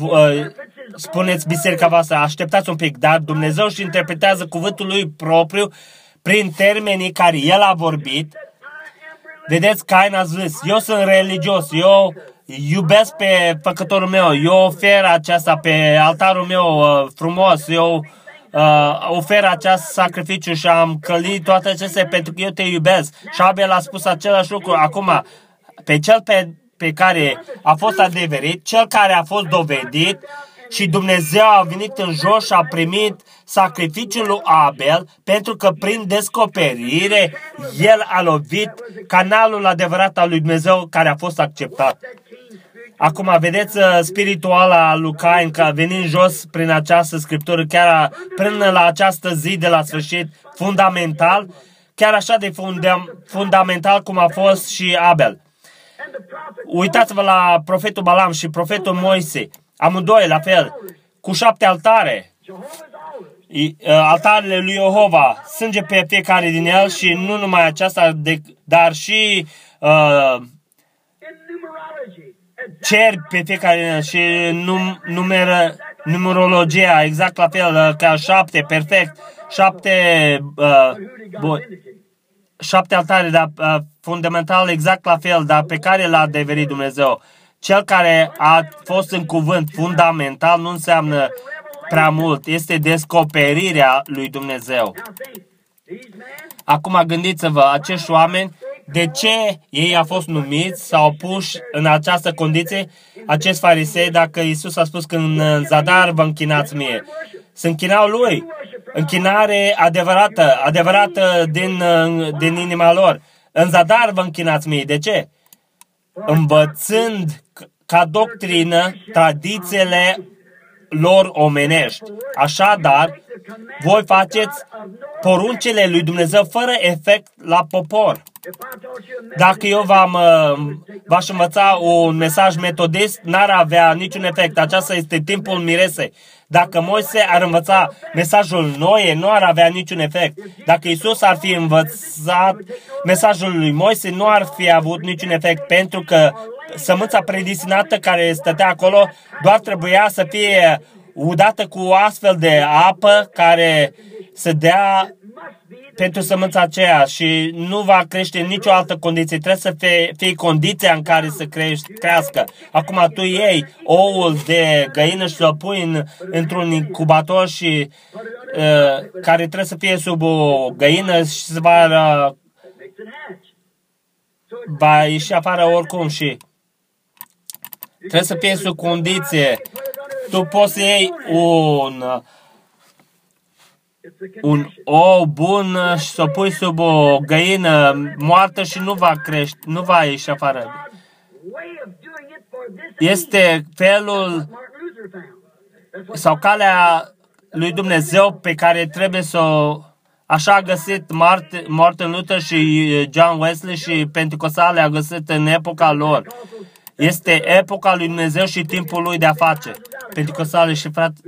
S1: uh, spuneți biserica voastră, așteptați un pic, dar Dumnezeu își interpretează cuvântul lui propriu prin termenii care el a vorbit. Vedeți, Cain a zis, eu sunt religios, eu iubesc pe făcătorul meu, eu ofer aceasta pe altarul meu uh, frumos, eu uh, ofer acest sacrificiu și am călit toate acestea pentru că eu te iubesc. Și Șabel a spus același lucru. Acum, pe cel pe, pe care a fost adeverit, cel care a fost dovedit, și Dumnezeu a venit în jos și a primit sacrificiul lui Abel pentru că prin descoperire el a lovit canalul adevărat al lui Dumnezeu care a fost acceptat. Acum vedeți uh, spirituala lui Cain că venind jos prin această scriptură, chiar până la această zi de la sfârșit, fundamental, chiar așa de funda- fundamental cum a fost și Abel. Uitați-vă la profetul Balam și profetul Moise, amândoi la fel, cu șapte altare. Uh, altarele lui Jehova, sânge pe fiecare din el și nu numai aceasta, dar și uh, cer pe fiecare și num, numeră, numerologia exact la fel uh, ca șapte, perfect, șapte, uh, bo, șapte altare, dar uh, fundamental exact la fel, dar pe care l-a adeverit Dumnezeu. Cel care a fost în cuvânt fundamental nu înseamnă prea mult, este descoperirea lui Dumnezeu. Acum gândiți-vă, acești oameni de ce ei au fost numiți sau puși în această condiție, acest farisei, dacă Isus a spus că în zadar vă închinați mie. Se închinau lui. Închinare adevărată, adevărată din, din inima lor. În zadar vă închinați mie. De ce? Învățând ca doctrină tradițiile lor omenești. Așadar, voi faceți poruncele lui Dumnezeu fără efect la popor. Dacă eu v-am, uh, v-aș învăța un mesaj metodist, n-ar avea niciun efect. Aceasta este timpul miresei. Dacă Moise ar învăța mesajul Noe, nu ar avea niciun efect. Dacă Isus ar fi învățat mesajul lui Moise, nu ar fi avut niciun efect, pentru că sămânța predestinată care stătea acolo doar trebuia să fie udată cu o astfel de apă care să dea pentru sămânța aceea și nu va crește în nicio altă condiție. Trebuie să fie, fie condiția în care să crești, crească. Acum tu iei oul de găină și îl pui în, într-un incubator și uh, care trebuie să fie sub o găină și se va, uh, va ieși afară oricum și trebuie să fie sub condiție. Tu poți să iei un uh, un ou bun și să o pui sub o găină moartă și nu va crește, nu va ieși afară. Este felul sau calea lui Dumnezeu pe care trebuie să o Așa a găsit Martin Luther și John Wesley și Pentecostale a găsit în epoca lor. Este epoca lui Dumnezeu și timpul lui de a face. Pentecostale și frate,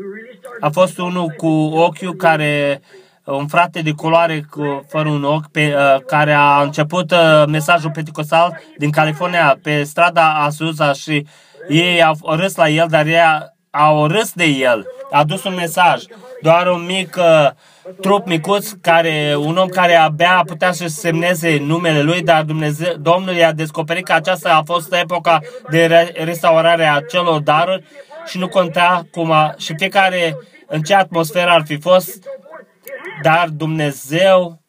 S1: a fost unul cu ochiul care un frate de culoare cu, fără un ochi pe, uh, care a început uh, mesajul pentecostal din California pe strada Azusa și ei au râs la el, dar ei au râs de el. A adus un mesaj. Doar un mic uh, trup micuț, care, un om care abia putea să semneze numele lui, dar Dumnezeu, Domnul i-a descoperit că aceasta a fost epoca de restaurare a celor daruri și nu conta cum a, și fiecare în ce atmosferă ar fi fost, dar Dumnezeu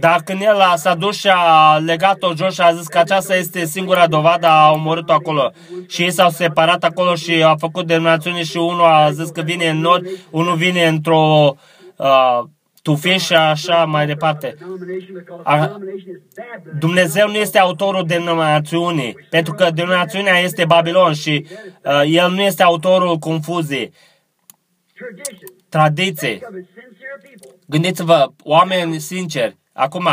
S1: dar când el s-a dus și a legat-o jos și a zis că aceasta este singura dovadă, a omorât-o acolo. Și ei s-au separat acolo și a făcut denominațiune și unul a zis că vine în nord, unul vine într-o uh, tufiș și așa mai departe. A, Dumnezeu nu este autorul denominațiunii, pentru că denominațiunea este Babilon și uh, el nu este autorul confuzii. Tradiție. Gândiți-vă, oameni sinceri, Acum,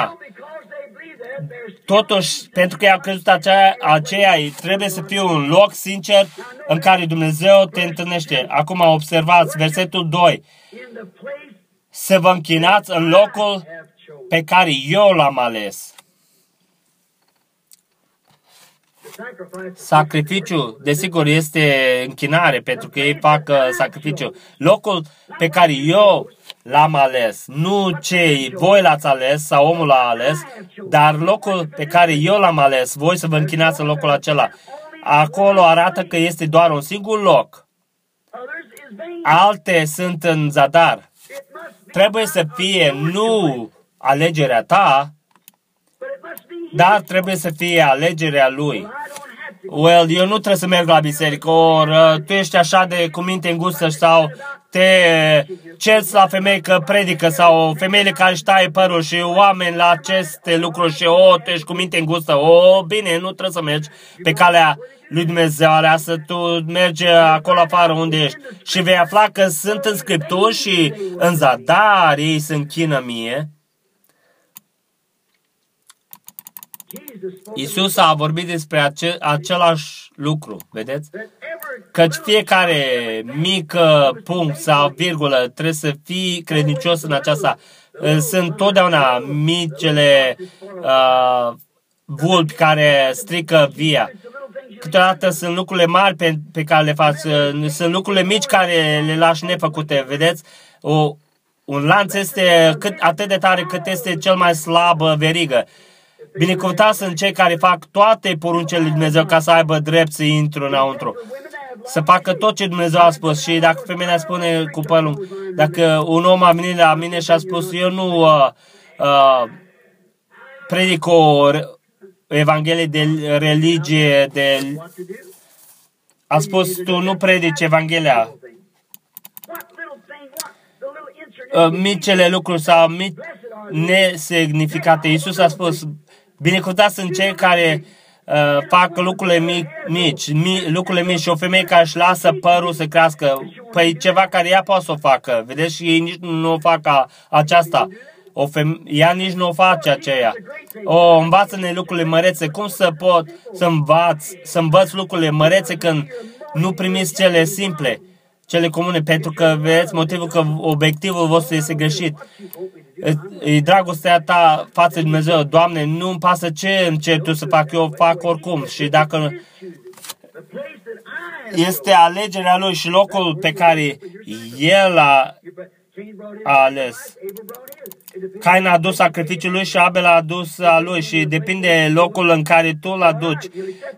S1: totuși, pentru că i-a crezut aceea, aceea, trebuie să fie un loc sincer în care Dumnezeu te întâlnește. Acum, observați versetul 2. Să vă închinați în locul pe care eu l-am ales. Sacrificiu, desigur, este închinare, pentru că ei fac uh, sacrificiu. Locul pe care eu l-am ales, nu cei voi l-ați ales sau omul l-a ales, dar locul pe care eu l-am ales, voi să vă închinați în locul acela. Acolo arată că este doar un singur loc. Alte sunt în zadar. Trebuie să fie nu alegerea ta, dar trebuie să fie alegerea lui. Well, eu nu trebuie să merg la biserică, ori uh, tu ești așa de cu minte îngustă sau te cerți la femei că predică sau femeile care își taie părul și oameni la aceste lucruri și o, tu ești cu minte îngustă, o, bine, nu trebuie să mergi pe calea lui Dumnezeu să tu mergi acolo afară unde ești. Și vei afla că sunt în Scripturi și în zadar ei se închină mie Isus a vorbit despre ace- același lucru, vedeți? Căci fiecare mic punct sau virgulă trebuie să fii credincios în aceasta. Sunt totdeauna micele uh, vulpi care strică via. Câteodată sunt lucrurile mari pe, pe care le faci, sunt lucrurile mici care le lași nefăcute, vedeți? O, un lanț este cât, atât de tare cât este cel mai slab verigă. Binecuvântați sunt cei care fac toate poruncele lui Dumnezeu ca să aibă drept să intru înăuntru. Să facă tot ce Dumnezeu a spus. Și dacă femeia spune cu părul, dacă un om a venit la mine și a spus, eu nu uh, uh, predic o evanghelie de religie, de... A spus, tu nu predici Evanghelia. Uh, micele lucruri sau mici nesignificate. Iisus a spus, Binecuvântați sunt cei care uh, fac lucrurile mici, mici mi, lucrurile mici și o femeie care își lasă părul să crească. Păi ceva care ea poate să o facă. Vedeți? Și ei nici nu o fac a, aceasta. O feme- ea nici nu o face aceea. O, învață-ne lucrurile mărețe. Cum să pot să învaț, să învăț lucrurile mărețe când nu primiți cele simple, cele comune? Pentru că, vedeți, motivul că obiectivul vostru este greșit e dragostea ta față de Dumnezeu. Doamne, nu îmi pasă ce încerci Tu să fac, eu fac oricum. Și dacă este alegerea Lui și locul pe care El a, a ales. Cain a adus sacrificiul lui și Abel a adus a lui și depinde locul în care tu îl aduci.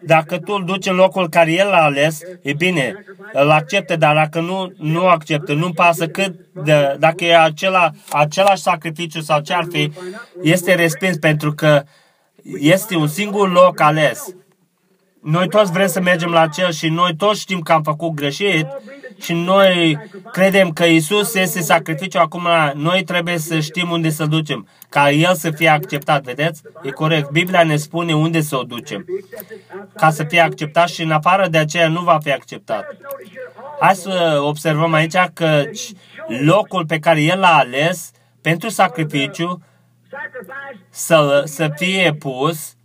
S1: Dacă tu îl duci în locul care el l-a ales, e bine, îl accepte, dar dacă nu, nu acceptă, nu pasă cât de, dacă e acela, același sacrificiu sau ce ar fi, este respins pentru că este un singur loc ales. Noi toți vrem să mergem la cel și noi toți știm că am făcut greșit și noi credem că Isus este sacrificiu, acum noi trebuie să știm unde să ducem, ca El să fie acceptat, vedeți? E corect. Biblia ne spune unde să o ducem, ca să fie acceptat și în afară de aceea nu va fi acceptat. Hai să observăm aici că locul pe care El l-a ales pentru sacrificiu să, să fie pus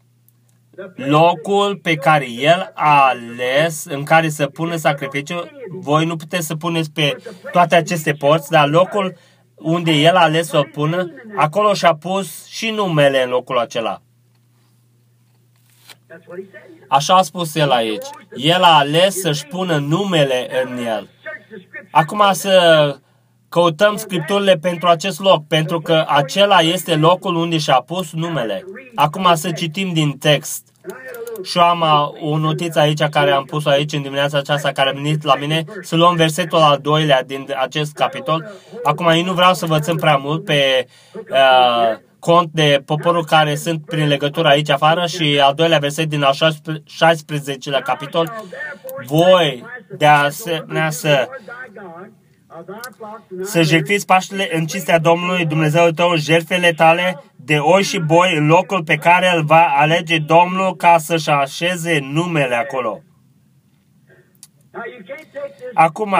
S1: locul pe care El a ales în care să pună sacrificiu, voi nu puteți să puneți pe toate aceste porți, dar locul unde El a ales să o pună, acolo și-a pus și numele în locul acela. Așa a spus El aici. El a ales să-și pună numele în El. Acum să căutăm scripturile pentru acest loc, pentru că acela este locul unde și-a pus numele. Acum să citim din text. Și am uh, o notiță aici care am pus aici în dimineața aceasta care a venit la mine, să luăm versetul al doilea din acest capitol. Acum, eu nu vreau să vă țin prea mult pe uh, cont de poporul care sunt prin legătură aici afară și al doilea verset din al 16-lea capitol. Voi, de asemenea, să să jertfiți Paștele în cinstea Domnului Dumnezeu tău, jertfele tale de oi și boi în locul pe care îl va alege Domnul ca să-și așeze numele acolo. Acum,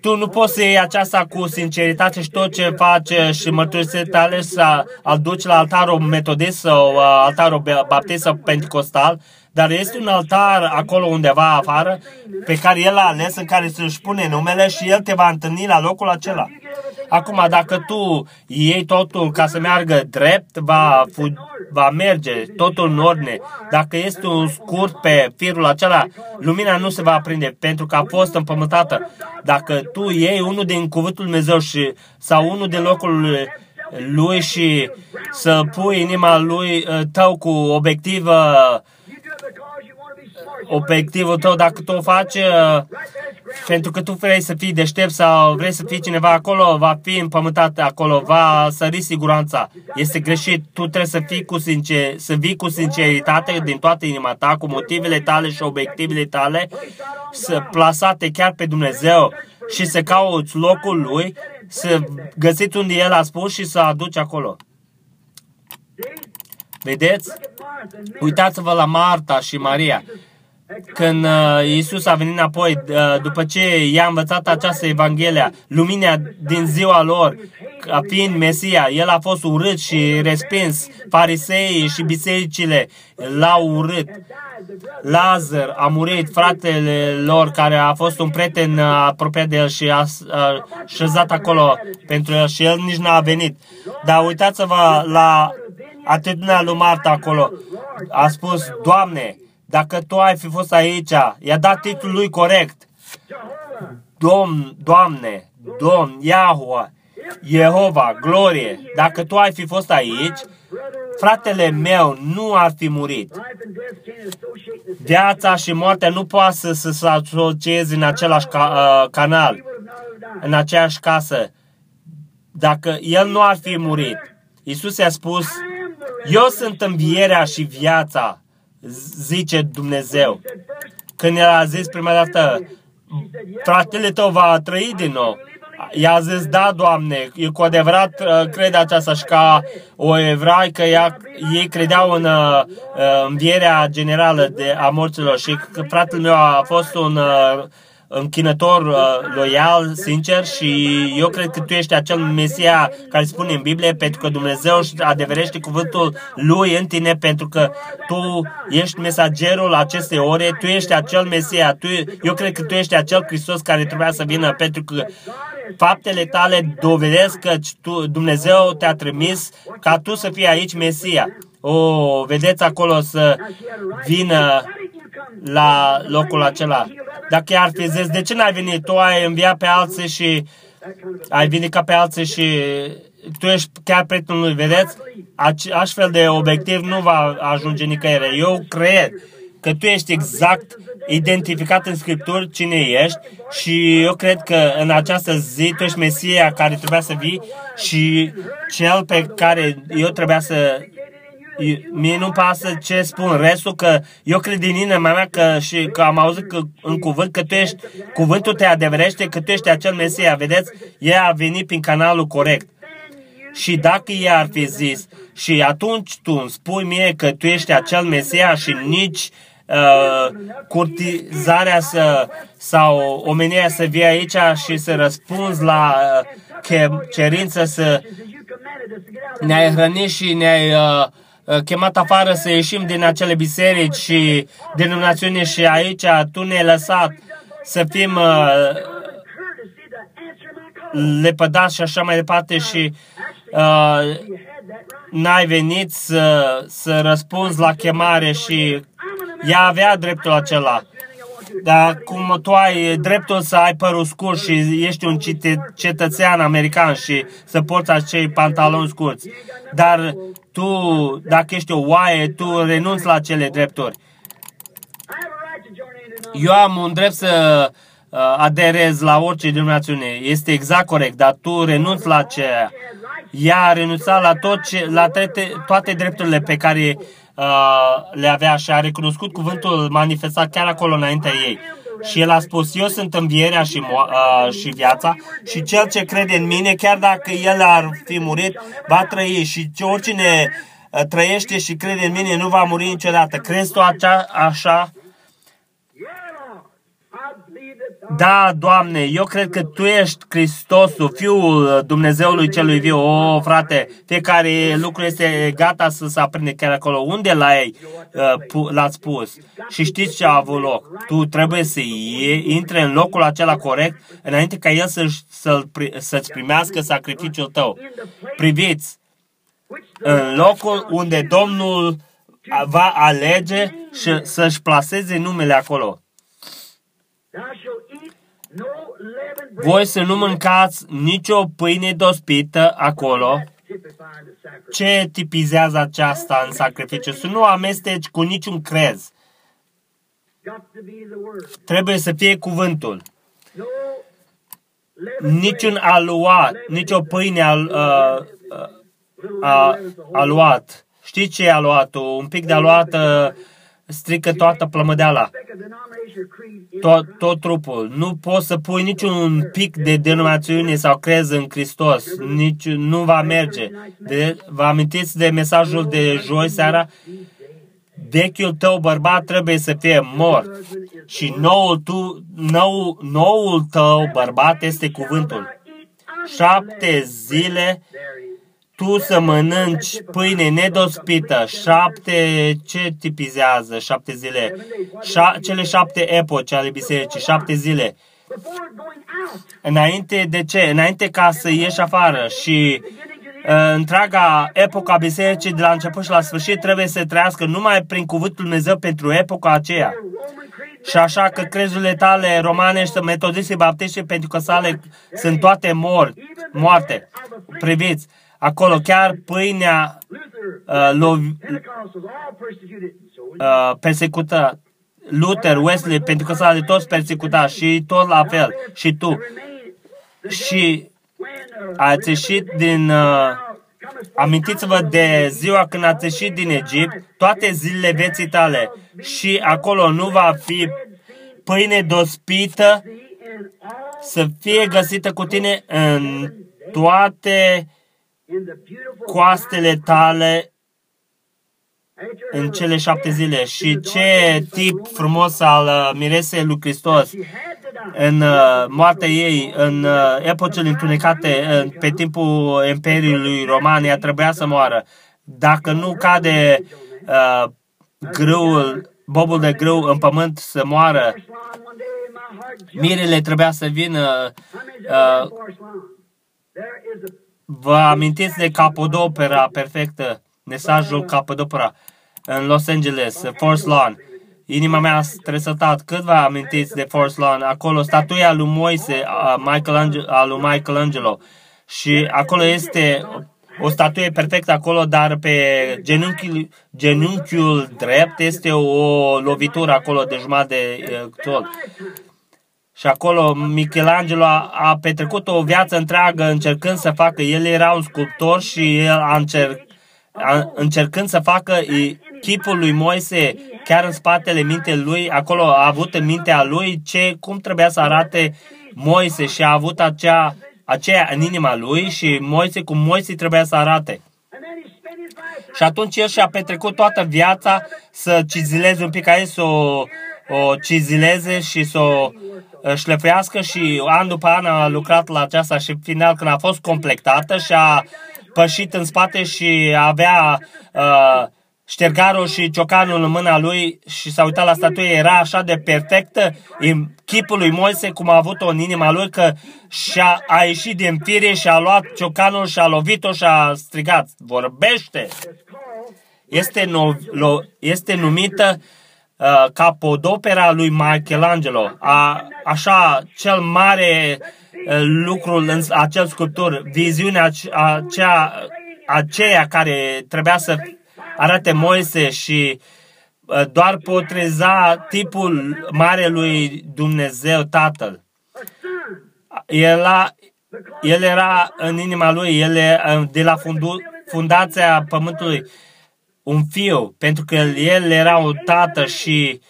S1: tu nu poți să iei aceasta cu sinceritate și tot ce faci și mărturisire tale să aduci la altarul metodist sau uh, altarul baptist sau pentecostal, dar este un altar acolo undeva afară pe care el a ales, în care să-și pune numele și el te va întâlni la locul acela. Acum, dacă tu iei totul ca să meargă drept, va, fu- va merge totul în ordine. Dacă este un scurt pe firul acela, lumina nu se va aprinde pentru că a fost împământată. Dacă tu iei unul din cuvântul Dumnezeu și, sau unul din locul lui și să pui inima lui uh, tău cu obiectivă obiectivul tău, dacă tu o faci uh, pentru că tu vrei să fii deștept sau vrei să fii cineva acolo, va fi împământat acolo, va sări siguranța. Este greșit. Tu trebuie să fii cu sincer, să vii cu sinceritate din toată inima ta, cu motivele tale și obiectivele tale, să plasate chiar pe Dumnezeu și să cauți locul lui, să găsiți unde El a spus și să aduci acolo. Vedeți? Uitați-vă la Marta și Maria când uh, Iisus a venit înapoi, uh, după ce i-a învățat această Evanghelia, lumina din ziua lor, a fiind Mesia, el a fost urât și respins. Fariseii și bisericile l-au urât. Lazar a murit, fratele lor, care a fost un prieten uh, apropiat de el și a, a șezat acolo pentru el și el nici n-a venit. Dar uitați-vă la atitudinea lui Marta acolo. A spus, Doamne, dacă tu ai fi fost aici, i-a dat titlul lui corect. Domn, Doamne, Domn, Yahweh, Jehova, glorie. Dacă tu ai fi fost aici, fratele meu nu ar fi murit. Viața și moartea nu poate să, să se asocieze în același ca, uh, canal, în aceeași casă. Dacă el nu ar fi murit, Isus i-a spus, eu sunt învierea și viața zice Dumnezeu. Când el a zis prima dată, fratele tău va trăi din nou. I-a zis, da, Doamne, e cu adevărat uh, crede aceasta și ca o evraică, ea, ei credeau în uh, învierea generală de, a morților și fratele meu a fost un uh, închinător uh, loial, sincer și eu cred că tu ești acel Mesia care spune în Biblie pentru că Dumnezeu își adeverește cuvântul Lui în tine pentru că tu ești mesagerul acestei ore, tu ești acel Mesia, tu, eu cred că tu ești acel Hristos care trebuia să vină pentru că faptele tale dovedesc că tu, Dumnezeu te-a trimis ca tu să fii aici Mesia. O, vedeți acolo să vină la locul acela. Dacă ar fi zis, de ce n-ai venit? Tu ai înviat pe alții și ai venit ca pe alții și tu ești chiar prietenul lui, vedeți? Astfel de obiectiv nu va ajunge nicăieri. Eu cred că tu ești exact identificat în Scripturi cine ești și eu cred că în această zi tu ești Mesia care trebuia să vii și cel pe care eu trebuia să mie nu pasă ce spun restul, că eu cred din inima mea că, și că am auzit că, în cuvânt că tu ești, cuvântul te adeverește că tu ești acel Mesia, vedeți? Ea a venit prin canalul corect. Și dacă ea ar fi zis, și atunci tu îmi spui mie că tu ești acel Mesia și nici uh, curtizarea să, sau omenia să vie aici și să răspunzi la uh, cerință să ne-ai hrănit și ne-ai uh, uh, chemat afară să ieșim din acele biserici și denominațiune și aici tu ne-ai lăsat să fim uh, lepădați și așa mai departe și uh, n-ai venit să, să răspunzi la chemare și ea avea dreptul acela. Dar cum tu ai dreptul să ai părul scurt și ești un cetățean american și să porți acei pantaloni scurți, dar tu, dacă ești o oaie, tu renunți la acele drepturi. Eu am un drept să uh, aderez la orice denominațiune. Este exact corect, dar tu renunți la aceea. Ea a renunțat la, tot ce, la toate, toate drepturile pe care uh, le avea și a recunoscut cuvântul manifestat chiar acolo înaintea ei. Și el a spus, eu sunt învierea și, uh, și viața și cel ce crede în mine, chiar dacă el ar fi murit, va trăi și ce oricine uh, trăiește și crede în mine nu va muri niciodată. Crezi tu acea, așa? Da, Doamne, eu cred că Tu ești Hristosul, Fiul Dumnezeului celui viu. O, frate, fiecare lucru este gata să se aprinde chiar acolo. Unde l-ai, uh, l-ați pus? Și știți ce a avut loc? Tu trebuie să intre în locul acela corect înainte ca El să, să, să-ți primească sacrificiul tău. Priviți, în locul unde Domnul va alege și să-și placeze numele acolo. Voi să nu mâncați nicio pâine dospită acolo. Ce tipizează aceasta în sacrificiu? Să nu amesteci cu niciun crez. Trebuie să fie cuvântul. Niciun aluat, nicio pâine al, uh, uh, aluat. Știți ce e aluatul? Un pic de aluat uh, strică toată plămădeala tot, tot trupul. Nu poți să pui niciun pic de denominațiune sau crezi în Hristos. Nici, nu va merge. De, vă amintiți de mesajul de joi seara? Vechiul tău bărbat trebuie să fie mort. Și noul, tu, nou, noul tău bărbat este cuvântul. Șapte zile tu să mănânci pâine nedospită, șapte, ce tipizează șapte zile? Șa, cele șapte epoci ale bisericii, șapte zile. Înainte de ce? Înainte ca să ieși afară și uh, întreaga epoca bisericii de la început și la sfârșit trebuie să trăiască numai prin cuvântul Dumnezeu pentru epoca aceea. Și așa că crezurile tale romanești, metodiste, baptiste, pentru că sale sunt toate mor, moarte. Priviți, acolo chiar pâinea uh, lo, uh, persecută. Luther, Wesley, pentru că s-a de toți persecutat și tot la fel, și tu. Și ați ieșit din... Uh, amintiți-vă de ziua când ați ieșit din Egipt, toate zilele vieții tale și acolo nu va fi pâine dospită să fie găsită cu tine în toate coastele tale în cele șapte zile. Și ce tip frumos al uh, miresei lui Hristos în uh, moartea ei, în uh, epocele întunecate, în, pe timpul Imperiului Roman, ea trebuia să moară. Dacă nu cade uh, grâul, bobul de grâu în pământ să moară, mirele trebuia să vină uh, Vă amintiți de capodopera perfectă, mesajul capodopera în Los Angeles, Force Lawn. Inima mea a stresătat. Cât vă amintiți de Force Lawn? Acolo statuia lui Moise, a, Michelangelo, a lui Michelangelo. Și acolo este o statuie perfectă acolo, dar pe genunchiul, genunchiul drept este o lovitură acolo de jumătate de uh, și acolo Michelangelo a, a petrecut o viață întreagă încercând să facă. El era un sculptor și el a, încerc, încercând să facă chipul lui Moise chiar în spatele mintei lui, acolo a avut în mintea lui ce, cum trebuia să arate Moise și a avut acea, aceea în inima lui și Moise cum Moise trebuia să arate. Și atunci el și-a petrecut toată viața să cizileze un pic aici, să o, o cizileze și să o șlefuiască și an după an a lucrat la aceasta și final când a fost completată și a pășit în spate și avea uh, ștergarul și ciocanul în mâna lui și s-a uitat la statuie, era așa de perfectă în chipul lui Moise, cum a avut-o în inima lui, că și-a a ieșit din fire și a luat ciocanul și a lovit-o și a strigat. Vorbește! Este, no, lo, este numită uh, capodopera lui Michelangelo. A, așa, cel mare uh, lucru în acel sculptur, viziunea aceea, aceea care trebuia să arate Moise și uh, doar potreza tipul mare lui Dumnezeu Tatăl. El, a, el era în inima lui, el uh, de la fundu, fundația pământului un fiu, pentru că el era un tată și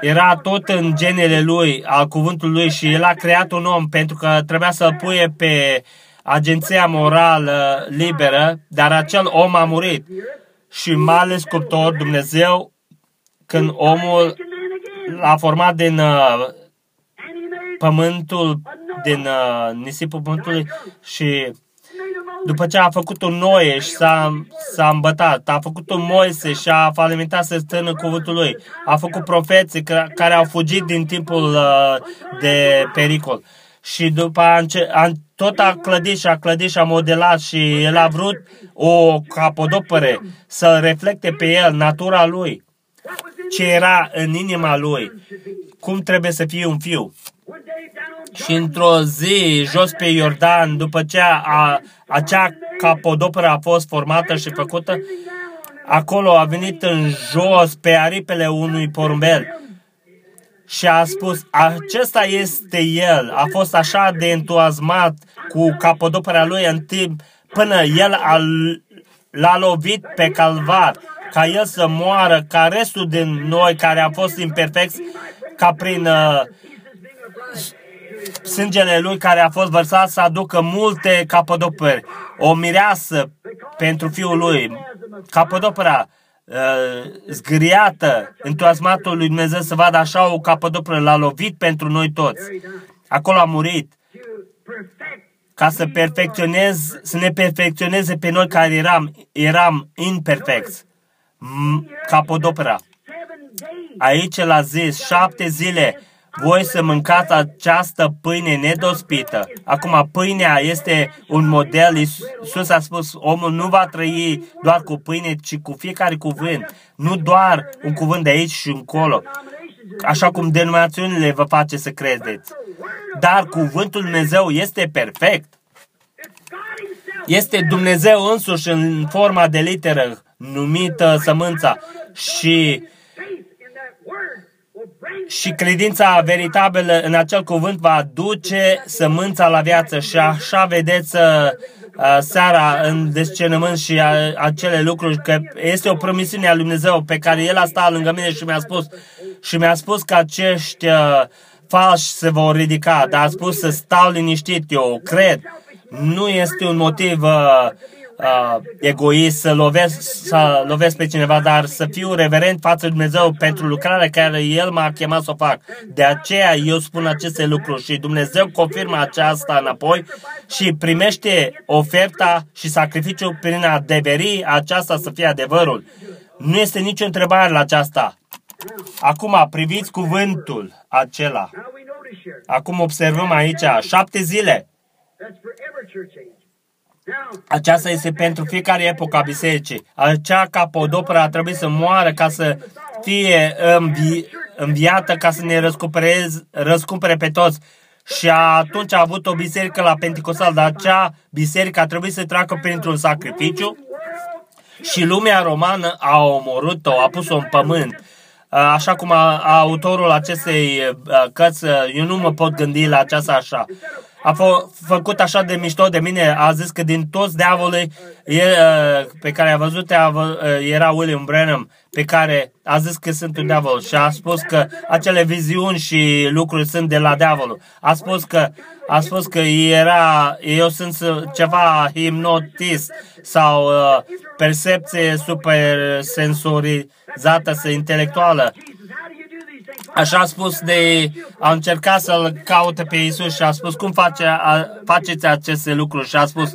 S1: era tot în genele lui, al cuvântului lui și el a creat un om pentru că trebuia să-l puie pe agenția morală liberă, dar acel om a murit. Și mai ales sculptor Dumnezeu, când omul l-a format din uh, pământul, din uh, nisipul pământului și după ce a făcut un noie și s-a, s-a îmbătat, a făcut un Moise și a falimentat să stână cuvântul lui, a făcut profeții care au fugit din timpul uh, de pericol. Și după a, a, tot a clădit și a clădit și a modelat și el a vrut o capodopere să reflecte pe el natura lui, ce era în inima lui, cum trebuie să fie un fiu. Și într-o zi, jos pe Iordan, după ce a, acea capodoperă a fost formată și făcută, acolo a venit în jos pe aripele unui porumbel și a spus, acesta este el. A fost așa de entuziasmat cu capodopera lui în timp până el a, l-a lovit pe calvar, ca el să moară, ca restul din noi care am fost imperfecți, ca prin uh, sângele lui care a fost vărsat să aducă multe capodoperi, o mireasă pentru fiul lui. Capodopera uh, zgâriată, entuziasmatul lui Dumnezeu să vadă așa o capădopră, l-a lovit pentru noi toți. Acolo a murit ca să perfecționez, să ne perfecționeze pe noi care eram, eram imperfecți. Capodopera. Aici l-a zis, șapte zile voi să mâncați această pâine nedospită. Acum, pâinea este un model. Iisus a spus, omul nu va trăi doar cu pâine, ci cu fiecare cuvânt. Nu doar un cuvânt de aici și încolo, așa cum denominațiunile vă face să credeți. Dar cuvântul Dumnezeu este perfect. Este Dumnezeu însuși în forma de literă numită sămânța și și credința veritabilă în acel cuvânt va duce sămânța la viață și așa vedeți uh, uh, seara în descenământ și uh, acele lucruri, că este o promisiune a Lui Dumnezeu pe care El a stat lângă mine și mi-a spus și mi-a spus că acești falși se vor ridica, dar a spus să stau liniștit, eu cred. Nu este un motiv uh, uh, egoist, să lovesc, să lovesc pe cineva, dar să fiu reverent față de Dumnezeu pentru lucrarea care El m-a chemat să o fac. De aceea eu spun aceste lucruri și Dumnezeu confirmă aceasta înapoi și primește oferta și sacrificiul prin a deveri aceasta să fie adevărul. Nu este nicio întrebare la aceasta. Acum priviți cuvântul acela. Acum observăm aici șapte zile. Aceasta este pentru fiecare epocă a bisericii. Acea capodoperă a trebuit să moară ca să fie învi- înviată, ca să ne răscumpere pe toți. Și atunci a avut o biserică la Pentecostal, dar acea biserică a trebuit să treacă printr-un sacrificiu și lumea romană a omorât-o, a pus-o în pământ. Așa cum a, a autorul acestei cărți, eu nu mă pot gândi la aceasta așa. A f- făcut așa de mișto de mine, a zis că din toți diavolii e, uh, pe care a văzut era William Branham, pe care a zis că sunt un diavol și a spus că acele viziuni și lucruri sunt de la diavolul. A spus că a spus că era, eu sunt ceva hipnotist sau uh, percepție super sensorizată, intelectuală. Așa a spus de, a încercat să-l caute pe Isus și a spus, cum face, a, faceți aceste lucruri? Și a spus,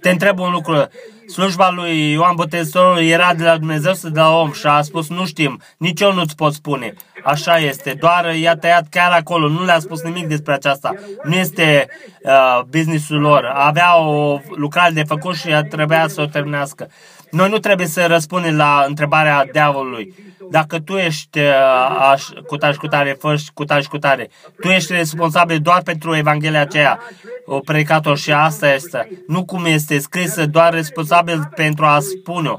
S1: te întreb un lucru, slujba lui Ioan Botezătorul era de la Dumnezeu sau de la om și a spus, nu știm, nici eu nu-ți pot spune. Așa este, doar i-a tăiat chiar acolo, nu le-a spus nimic despre aceasta. Nu este uh, businessul lor. Avea o lucrare de făcut și trebuia să o terminească. Noi nu trebuie să răspundem la întrebarea diavolului dacă tu ești uh, aș, cu tare și cu tare, fă cu tare și cu tare, tu ești responsabil doar pentru Evanghelia aceea, o predicator și asta este. Nu cum este scrisă, doar responsabil pentru a spune-o.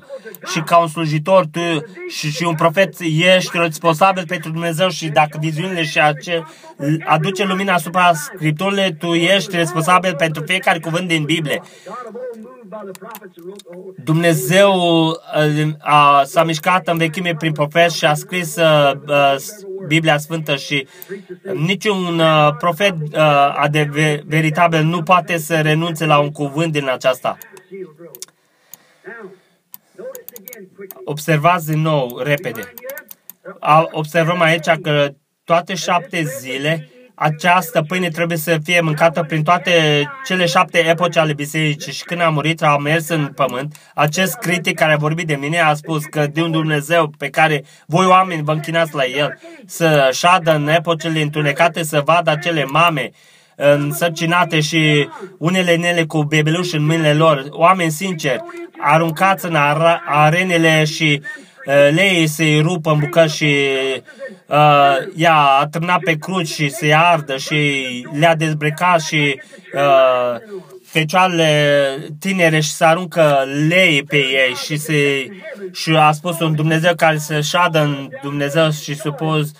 S1: Și ca un slujitor tu și, și un profet ești responsabil pentru Dumnezeu și dacă viziunile și ace, aduce lumina asupra Scripturile, tu ești responsabil pentru fiecare cuvânt din Biblie. Dumnezeu uh, a, s-a mișcat în vechime prin profet și a scris uh, uh Biblia Sfântă și niciun uh, profet uh, veritabil nu poate să renunțe la un cuvânt din aceasta. Observați din nou, repede. Observăm aici că toate șapte zile această pâine trebuie să fie mâncată prin toate cele șapte epoci ale bisericii. Și când a murit a mers în pământ, acest critic care a vorbit de mine a spus că de un Dumnezeu pe care voi oameni vă închinați la el, să șadă în epocele întunecate, să vadă acele mame însărcinate și unele nele cu bebeluși în mâinile lor, oameni sinceri, aruncați în arenele și Uh, leii se rupă în bucăți și uh, ea a târnat pe cruci și se ardă și le-a dezbrecat și uh, fecioarele tinere și să aruncă lei pe ei și, se, și a spus un Dumnezeu care se șadă în Dumnezeu și supus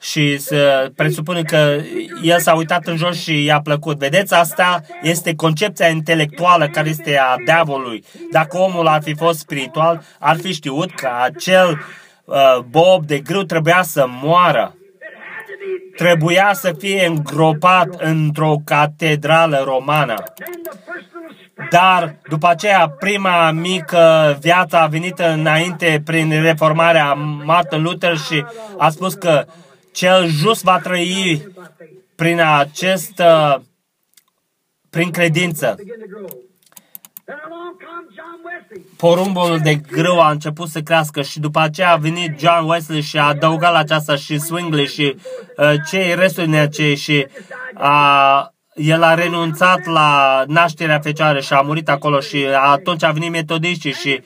S1: și să presupune că el s-a uitat în jos și i-a plăcut. Vedeți, asta este concepția intelectuală care este a diavolului. Dacă omul ar fi fost spiritual, ar fi știut că acel uh, bob de grâu trebuia să moară. Trebuia să fie îngropat într-o catedrală romană. Dar după aceea, prima mică viață a venit înainte prin reformarea Martin Luther și a spus că uh, cel just va trăi prin acest, uh, prin credință. Porumbul de grâu a început să crească și după aceea a venit John Wesley și a adăugat la aceasta și Swingley și uh, cei restul acei și a, el a renunțat la nașterea fecioară și a murit acolo și atunci a venit metodiștii și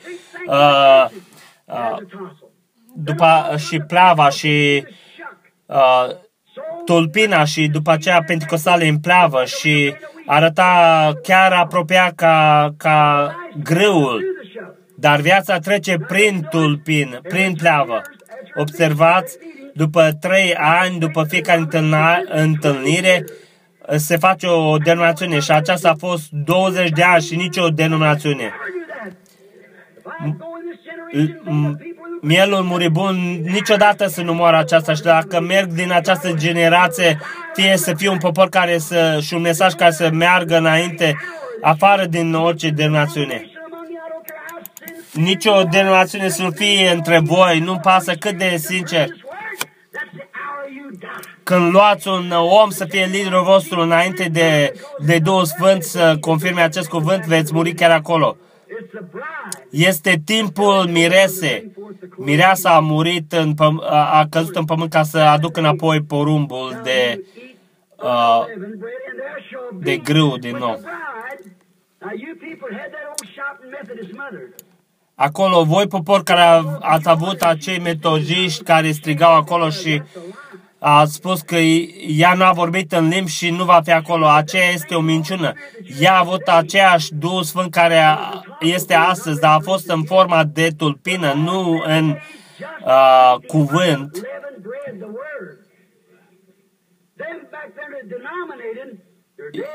S1: uh, uh, după și plava și uh, tulpina și după aceea penticostale în pleavă și arăta chiar apropia ca, ca grâul. Dar viața trece prin tulpin, prin pleavă. Observați, după trei ani, după fiecare întâlnire, se face o denominațiune și aceasta a fost 20 de ani și nicio denominațiune mielul muribund niciodată să nu moară aceasta și dacă merg din această generație, fie să fie un popor care să, și un mesaj care să meargă înainte, afară din orice denominațiune. Nici o denominațiune să nu fie între voi, nu pasă cât de sincer. Când luați un om să fie liderul vostru înainte de, de două sfânți să confirme acest cuvânt, veți muri chiar acolo. Este timpul mirese. Mireasa a murit, în păm- a căzut în pământ ca să aducă înapoi porumbul de, uh, de grâu din nou. Acolo, voi popor care ați avut acei metodiști care strigau acolo și a spus că ea nu a vorbit în limbi și nu va fi acolo. Aceea este o minciună. Ea a avut aceeași Duh Sfânt care este astăzi, dar a fost în forma de tulpină, nu în uh, cuvânt.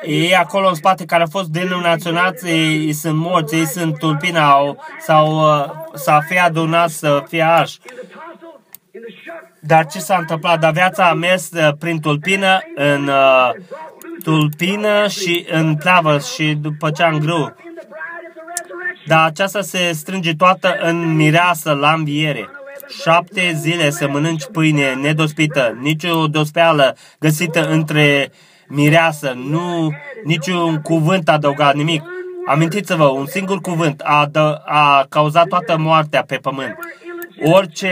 S1: ei acolo în spate care au fost denominaționați, ei sunt morți, ei sunt tulpina sau uh, să fie adunați să fie arși. Dar ce s-a întâmplat? Dar viața a mers uh, prin tulpină, în uh, tulpină și în plavă și după ce am grâu. Dar aceasta se strânge toată în mireasă la înviere. Șapte zile să mănânci pâine nedospită, nicio dospeală găsită între mireasă, nu niciun cuvânt adăugat, nimic. Amintiți-vă, un singur cuvânt a, dă, a cauzat toată moartea pe pământ. Orice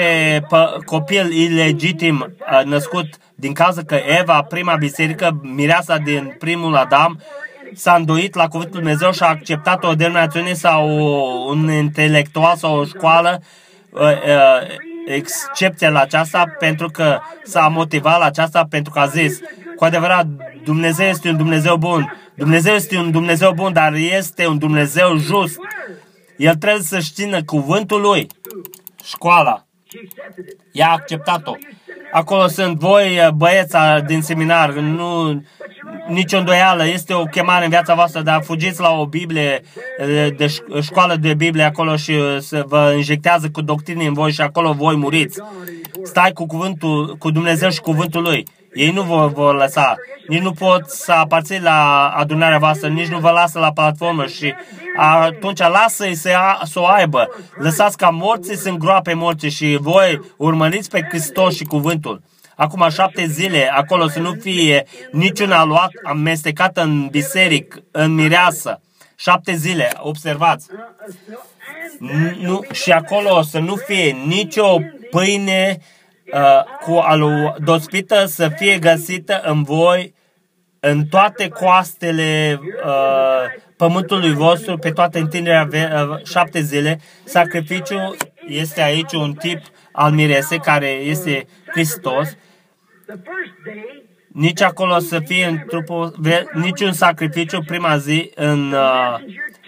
S1: pă, copil ilegitim născut din cauza că Eva, prima biserică, mireasa din primul Adam, s-a îndoit la cuvântul Dumnezeu și a acceptat o denominațiune sau un intelectual sau o școală uh, uh, excepția la aceasta pentru că s-a motivat la aceasta pentru că a zis cu adevărat Dumnezeu este un Dumnezeu bun. Dumnezeu este un Dumnezeu bun, dar este un Dumnezeu just. El trebuie să țină cuvântul lui. Școala. Ea a acceptat-o. Acolo sunt voi, băieța din seminar, nu, nicio îndoială, este o chemare în viața voastră, dar fugiți la o Biblie, de școală de Biblie acolo și să vă injectează cu doctrine în voi și acolo voi muriți. Stai cu cuvântul, cu Dumnezeu și cuvântul Lui. Ei nu vă vor lăsa. Nici nu pot să aparțin la adunarea voastră, nici nu vă lasă la platformă și atunci lasă-i să, să o aibă. Lăsați ca morții să îngroape morții și voi urmăriți pe Hristos și cuvântul. Acum șapte zile, acolo să nu fie niciun aluat amestecat în biseric, în mireasă. Șapte zile, observați. Nu, și acolo să nu fie nicio pâine uh, cu alu dospită să fie găsită în voi în toate coastele uh, pământului vostru, pe toată întinderea uh, șapte zile. Sacrificiul este aici un tip al miresei care este Hristos. Nici acolo să fie în trupul, niciun sacrificiu prima zi în... Uh,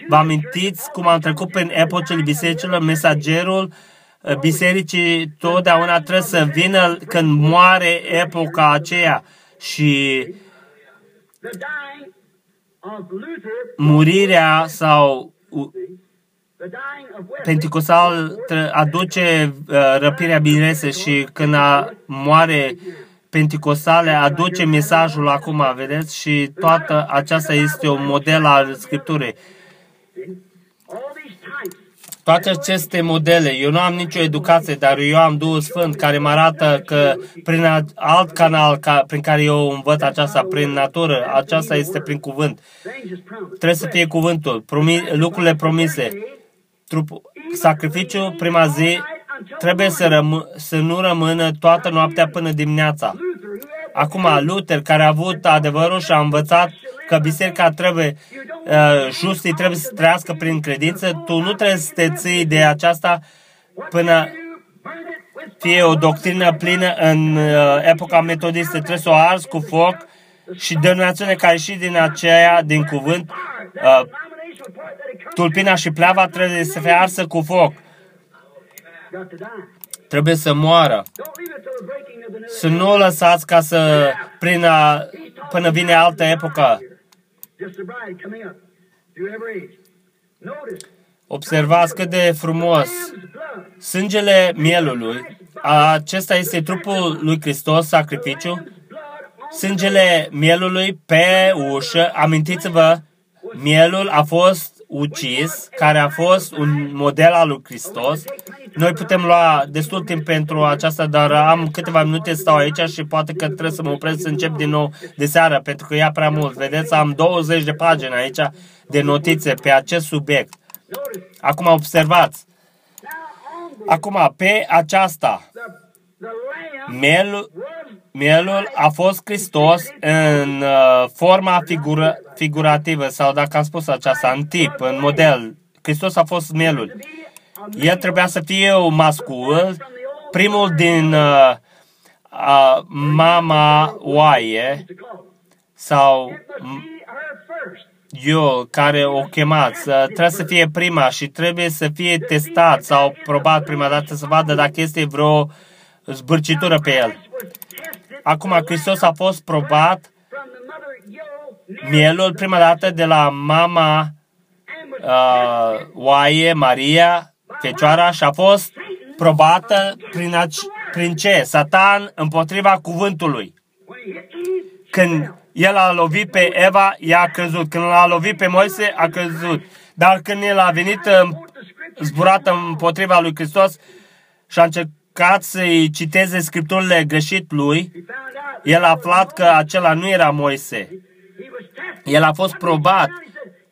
S1: vă amintiți cum am trecut prin epocile bisericilor, mesagerul uh, Uh, bisericii totdeauna trebuie să vină când moare epoca aceea și murirea sau Pentecostal aduce uh, răpirea binese și când a, moare Pentecostale aduce mesajul acum, vedeți? Și toată aceasta este un model al Scripturii toate aceste modele, eu nu am nicio educație, dar eu am Duhul Sfânt care mă arată că prin alt canal ca, prin care eu învăț aceasta, prin natură, aceasta este prin cuvânt. Trebuie să fie cuvântul, promi, lucrurile promise. Trup, sacrificiul prima zi trebuie să, răm, să nu rămână toată noaptea până dimineața. Acum, Luther, care a avut adevărul și a învățat că biserica trebuie, uh, justii trebuie să trăiască prin credință, tu nu trebuie să te ții de aceasta până fie o doctrină plină în uh, epoca metodistă. Trebuie să o arzi cu foc și denominațiune care și din aceea, din cuvânt, uh, tulpina și pleava trebuie să fie arsă cu foc. Trebuie să moară. Să nu o lăsați ca să prină, până vine altă epocă. Observați cât de frumos. Sângele mielului, acesta este trupul lui Hristos, sacrificiu. Sângele mielului pe ușă, amintiți-vă, mielul a fost ucis, care a fost un model al lui Hristos. Noi putem lua destul timp pentru aceasta, dar am câteva minute stau aici și poate că trebuie să mă opresc să încep din nou de seară, pentru că ia prea mult. Vedeți, am 20 de pagini aici de notițe pe acest subiect. Acum observați. Acum, pe aceasta, mielul, mielul a fost Hristos în uh, forma figură, figurativă, sau dacă am spus aceasta, în tip, în model. Hristos a fost mielul. El trebuia să fie un mascul, primul din uh, uh, mama oaie, sau eu care o chemați, uh, trebuie să fie prima și trebuie să fie testat sau probat prima dată să vadă dacă este vreo zbârcitură pe el. Acum, Hristos a fost probat mielul prima dată de la mama uh, oaie, Maria, Fecioara, și a fost probată prin, ac- prin ce? Satan împotriva cuvântului. Când el a lovit pe Eva, ea a căzut. Când l-a lovit pe Moise, a căzut. Dar când el a venit zburat împotriva lui Hristos și a încercat să-i citeze scripturile greșit lui, el a aflat că acela nu era Moise. El a fost probat.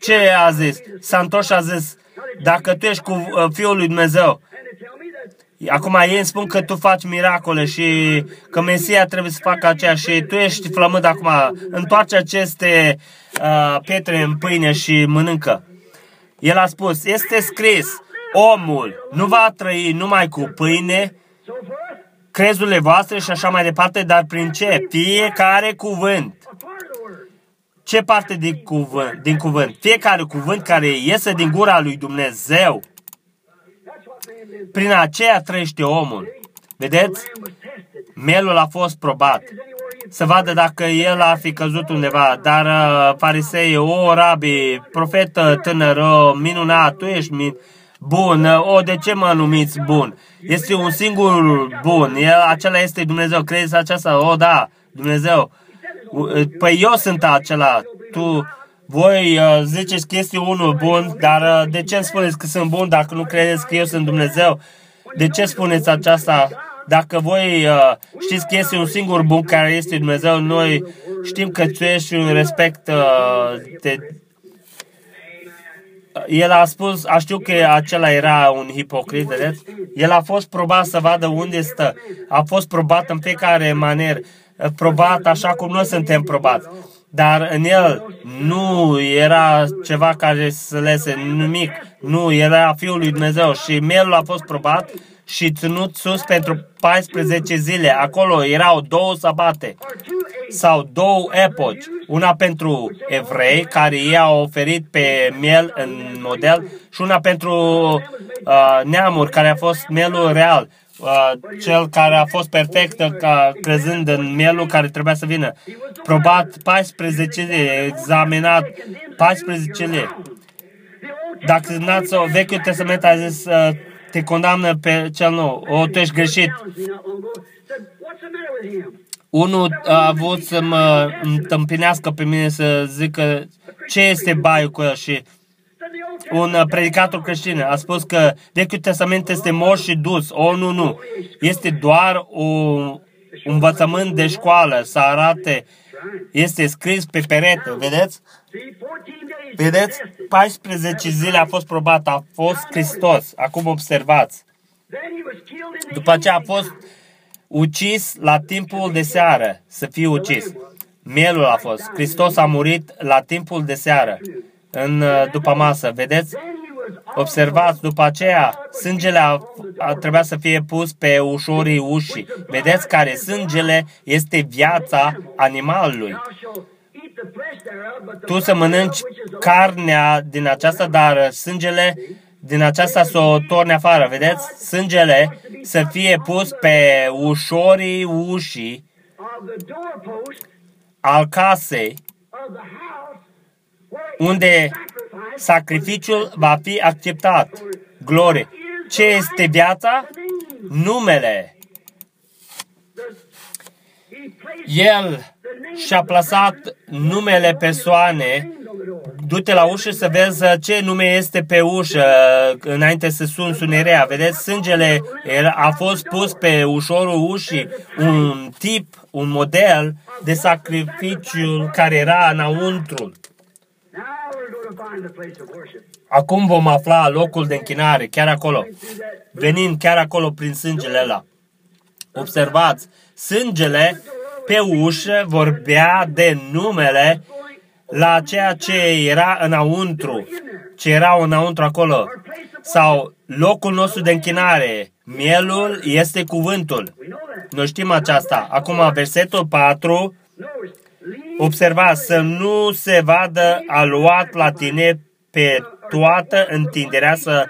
S1: Ce a zis? S-a întors și a zis, dacă tu ești cu uh, Fiul lui Dumnezeu, Acum ei îmi spun că tu faci miracole și că Mesia trebuie să facă aceea și tu ești flământ acum. Întoarce aceste uh, pietre în pâine și mănâncă. El a spus, este scris, omul nu va trăi numai cu pâine, crezurile voastre și așa mai departe, dar prin ce? Fiecare cuvânt. Ce parte din cuvânt? Din cuvânt? Fiecare cuvânt care iese din gura lui Dumnezeu. Prin aceea trăiește omul. Vedeți? Melul a fost probat. Să vadă dacă el ar fi căzut undeva. Dar uh, farisei, o, rabi, profetă tânăr, minunat, tu ești min- bun, o, de ce mă numiți bun? Este un singur bun, el, acela este Dumnezeu, crezi aceasta? O, da, Dumnezeu. Păi eu sunt acela, tu, voi uh, ziceți că este unul bun, dar uh, de ce îmi spuneți că sunt bun dacă nu credeți că eu sunt Dumnezeu? De ce spuneți aceasta? Dacă voi uh, știți că este un singur bun care este Dumnezeu, noi știm că tu ești un respect uh, de, el a spus, a știu că acela era un hipocrit, vedeți? El a fost probat să vadă unde stă. A fost probat în fiecare manieră, probat așa cum noi suntem probați. Dar în el nu era ceva care să lese nimic. Nu, era Fiul lui Dumnezeu și mielul a fost probat și ținut sus pentru 14 zile. Acolo erau două sabate sau două epoci. Una pentru evrei, care ei au oferit pe miel în model, și una pentru uh, neamuri, care a fost mielul real. Uh, cel care a fost perfect ca crezând în mielul care trebuia să vină. Probat 14 zile, examinat 14 zile. Dacă n-ați Vechiul Testament a zis uh, te condamnă pe cel nou. O, tu ești greșit. Unul a avut să mă întâmpinească pe mine să zică ce este baiul cu el și un predicator creștin a spus că Vechiul Testament este mor și dus. O, nu, nu. Este doar un învățământ de școală să arate. Este scris pe perete, vedeți? Vedeți? 14 zile a fost probat, a fost Hristos. Acum observați. După ce a fost ucis la timpul de seară, să fie ucis. Mielul a fost. Hristos a murit la timpul de seară, în uh, după masă. Vedeți? Observați, după aceea, sângele a, a trebuit să fie pus pe ușorii ușii. Vedeți care sângele este viața animalului tu să mănânci carnea din aceasta, dar sângele din aceasta să o torne afară. Vedeți? Sângele să fie pus pe ușorii ușii al casei unde sacrificiul va fi acceptat. Glorie. Ce este viața? Numele. El și-a plasat numele persoane, du-te la ușă să vezi ce nume este pe ușă înainte să sun sunerea. Vedeți, sângele a fost pus pe ușorul ușii, un tip, un model de sacrificiu care era înăuntru. Acum vom afla locul de închinare, chiar acolo. Venind chiar acolo prin sângele ăla. Observați, sângele pe ușă vorbea de numele la ceea ce era înăuntru, ce era înăuntru acolo, sau locul nostru de închinare. Mielul este cuvântul. Noi știm aceasta. Acum, versetul 4, observați, să nu se vadă aluat la tine pe toată întinderea să,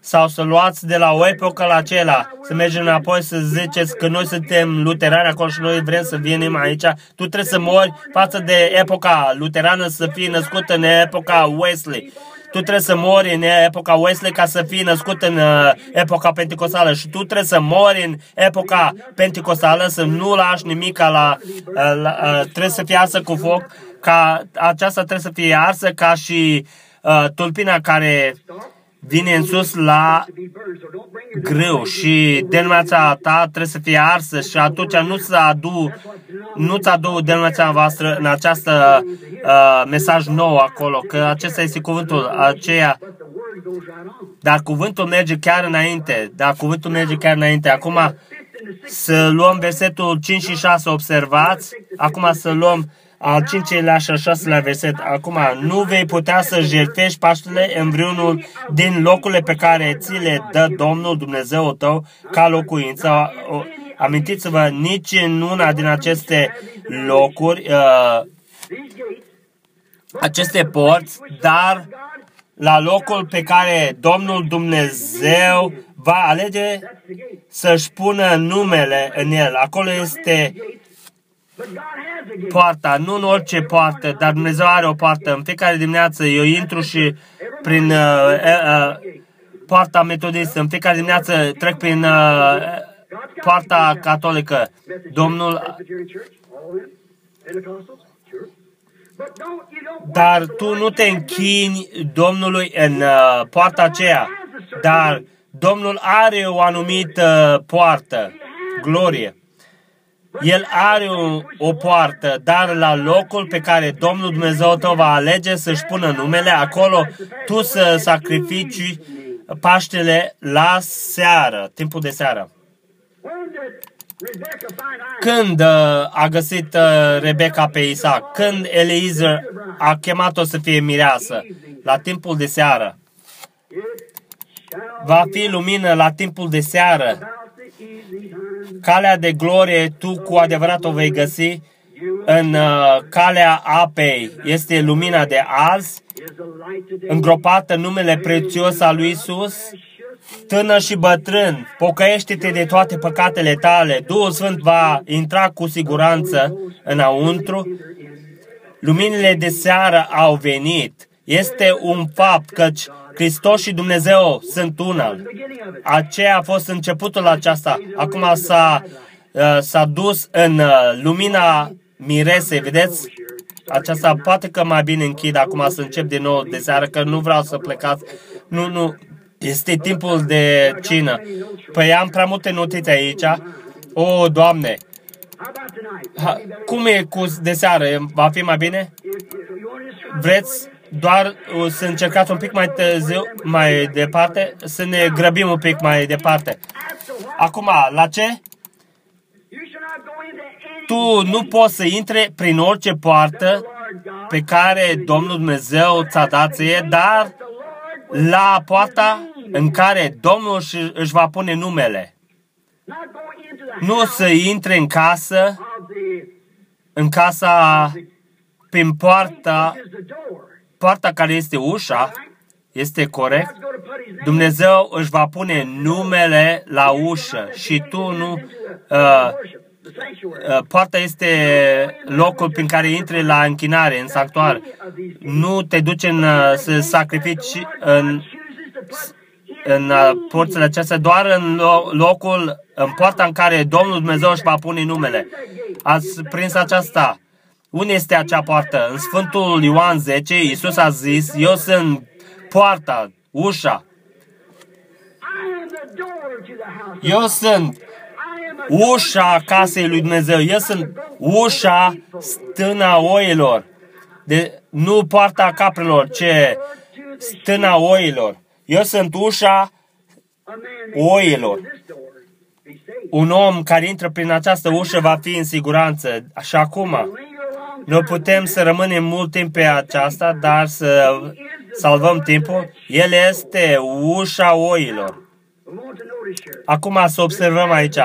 S1: sau să luați de la o epocă la acela, să mergem înapoi să ziceți că noi suntem luterani acolo și noi vrem să venim aici. Tu trebuie să mori față de epoca luterană, să fii născut în epoca Wesley tu trebuie să mori în epoca Wesley ca să fii născut în uh, epoca pentecostală. Și tu trebuie să mori în epoca pentecostală, să nu lași nimic la, uh, la uh, trebuie să fie arsă cu foc, ca aceasta trebuie să fie arsă ca și uh, tulpina care vine în sus la grâu și denumiația ta trebuie să fie arsă și atunci nu ți adu, nu ți adu denumiația voastră în această uh, mesaj nou acolo, că acesta este cuvântul aceea. Dar cuvântul merge chiar înainte, dar cuvântul merge chiar înainte. Acum să luăm versetul 5 și 6, observați, acum să luăm al cincilea și al șaselea verset. Acum, nu vei putea să jertfești Paștele în vreunul din locurile pe care ți le dă Domnul Dumnezeu tău ca locuință. Amintiți-vă, nici în una din aceste locuri, uh, aceste porți, dar la locul pe care Domnul Dumnezeu va alege să-și pună numele în el. Acolo este poarta, nu în orice poartă, dar Dumnezeu are o poartă. În fiecare dimineață eu intru și prin uh, uh, poarta metodistă, în fiecare dimineață trec prin uh, poarta catolică. Domnul dar tu nu te închini Domnului în uh, poarta aceea, dar Domnul are o anumită poartă, glorie. El are o, o poartă, dar la locul pe care Domnul Dumnezeu tău va alege să-și pună numele, acolo tu să sacrifici Paștele la seară, timpul de seară. Când uh, a găsit uh, Rebecca pe Isaac? Când Eliezer a chemat-o să fie mireasă? La timpul de seară. Va fi lumină la timpul de seară calea de glorie tu cu adevărat o vei găsi în uh, calea apei. Este lumina de azi, îngropată în numele prețios al lui Isus. Tânăr și bătrân, pocăiește-te de toate păcatele tale. Duhul Sfânt va intra cu siguranță înăuntru. Luminile de seară au venit. Este un fapt căci Hristos și Dumnezeu sunt una. Aceea a fost începutul aceasta. Acum s-a, uh, s-a dus în uh, lumina miresei, vedeți? Aceasta poate că mai bine închid acum să încep din nou de seară, că nu vreau să plecați. Nu, nu, este timpul de cină. Păi am prea multe notițe aici. O, Doamne! Ha, cum e cu de seară? Va fi mai bine? Vreți doar să încercați un pic mai târziu, mai departe, să ne grăbim un pic mai departe. Acum, la ce? Tu nu poți să intre prin orice poartă pe care Domnul Dumnezeu ți-a dat ție, dar la poarta în care Domnul își va pune numele. Nu să intre în casă, în casa, prin poarta poarta care este ușa, este corect, Dumnezeu își va pune numele la ușă și tu nu... Uh, uh, poarta este locul prin care intri la închinare, în sanctuar. Nu te duci în, uh, să sacrifici în, în uh, porțile acestea, doar în locul, în poarta în care Domnul Dumnezeu își va pune numele. Ați prins aceasta. Unde este acea poartă? În Sfântul Ioan 10, Iisus a zis, eu sunt poarta, ușa. Eu sunt ușa casei lui Dumnezeu. Eu sunt ușa stâna oilor. De, nu poarta caprelor, ce stâna oilor. Eu sunt ușa oilor. Un om care intră prin această ușă va fi în siguranță. Și acum, nu putem să rămânem mult timp pe aceasta, dar să salvăm timpul. El este ușa oilor. Acum să observăm aici.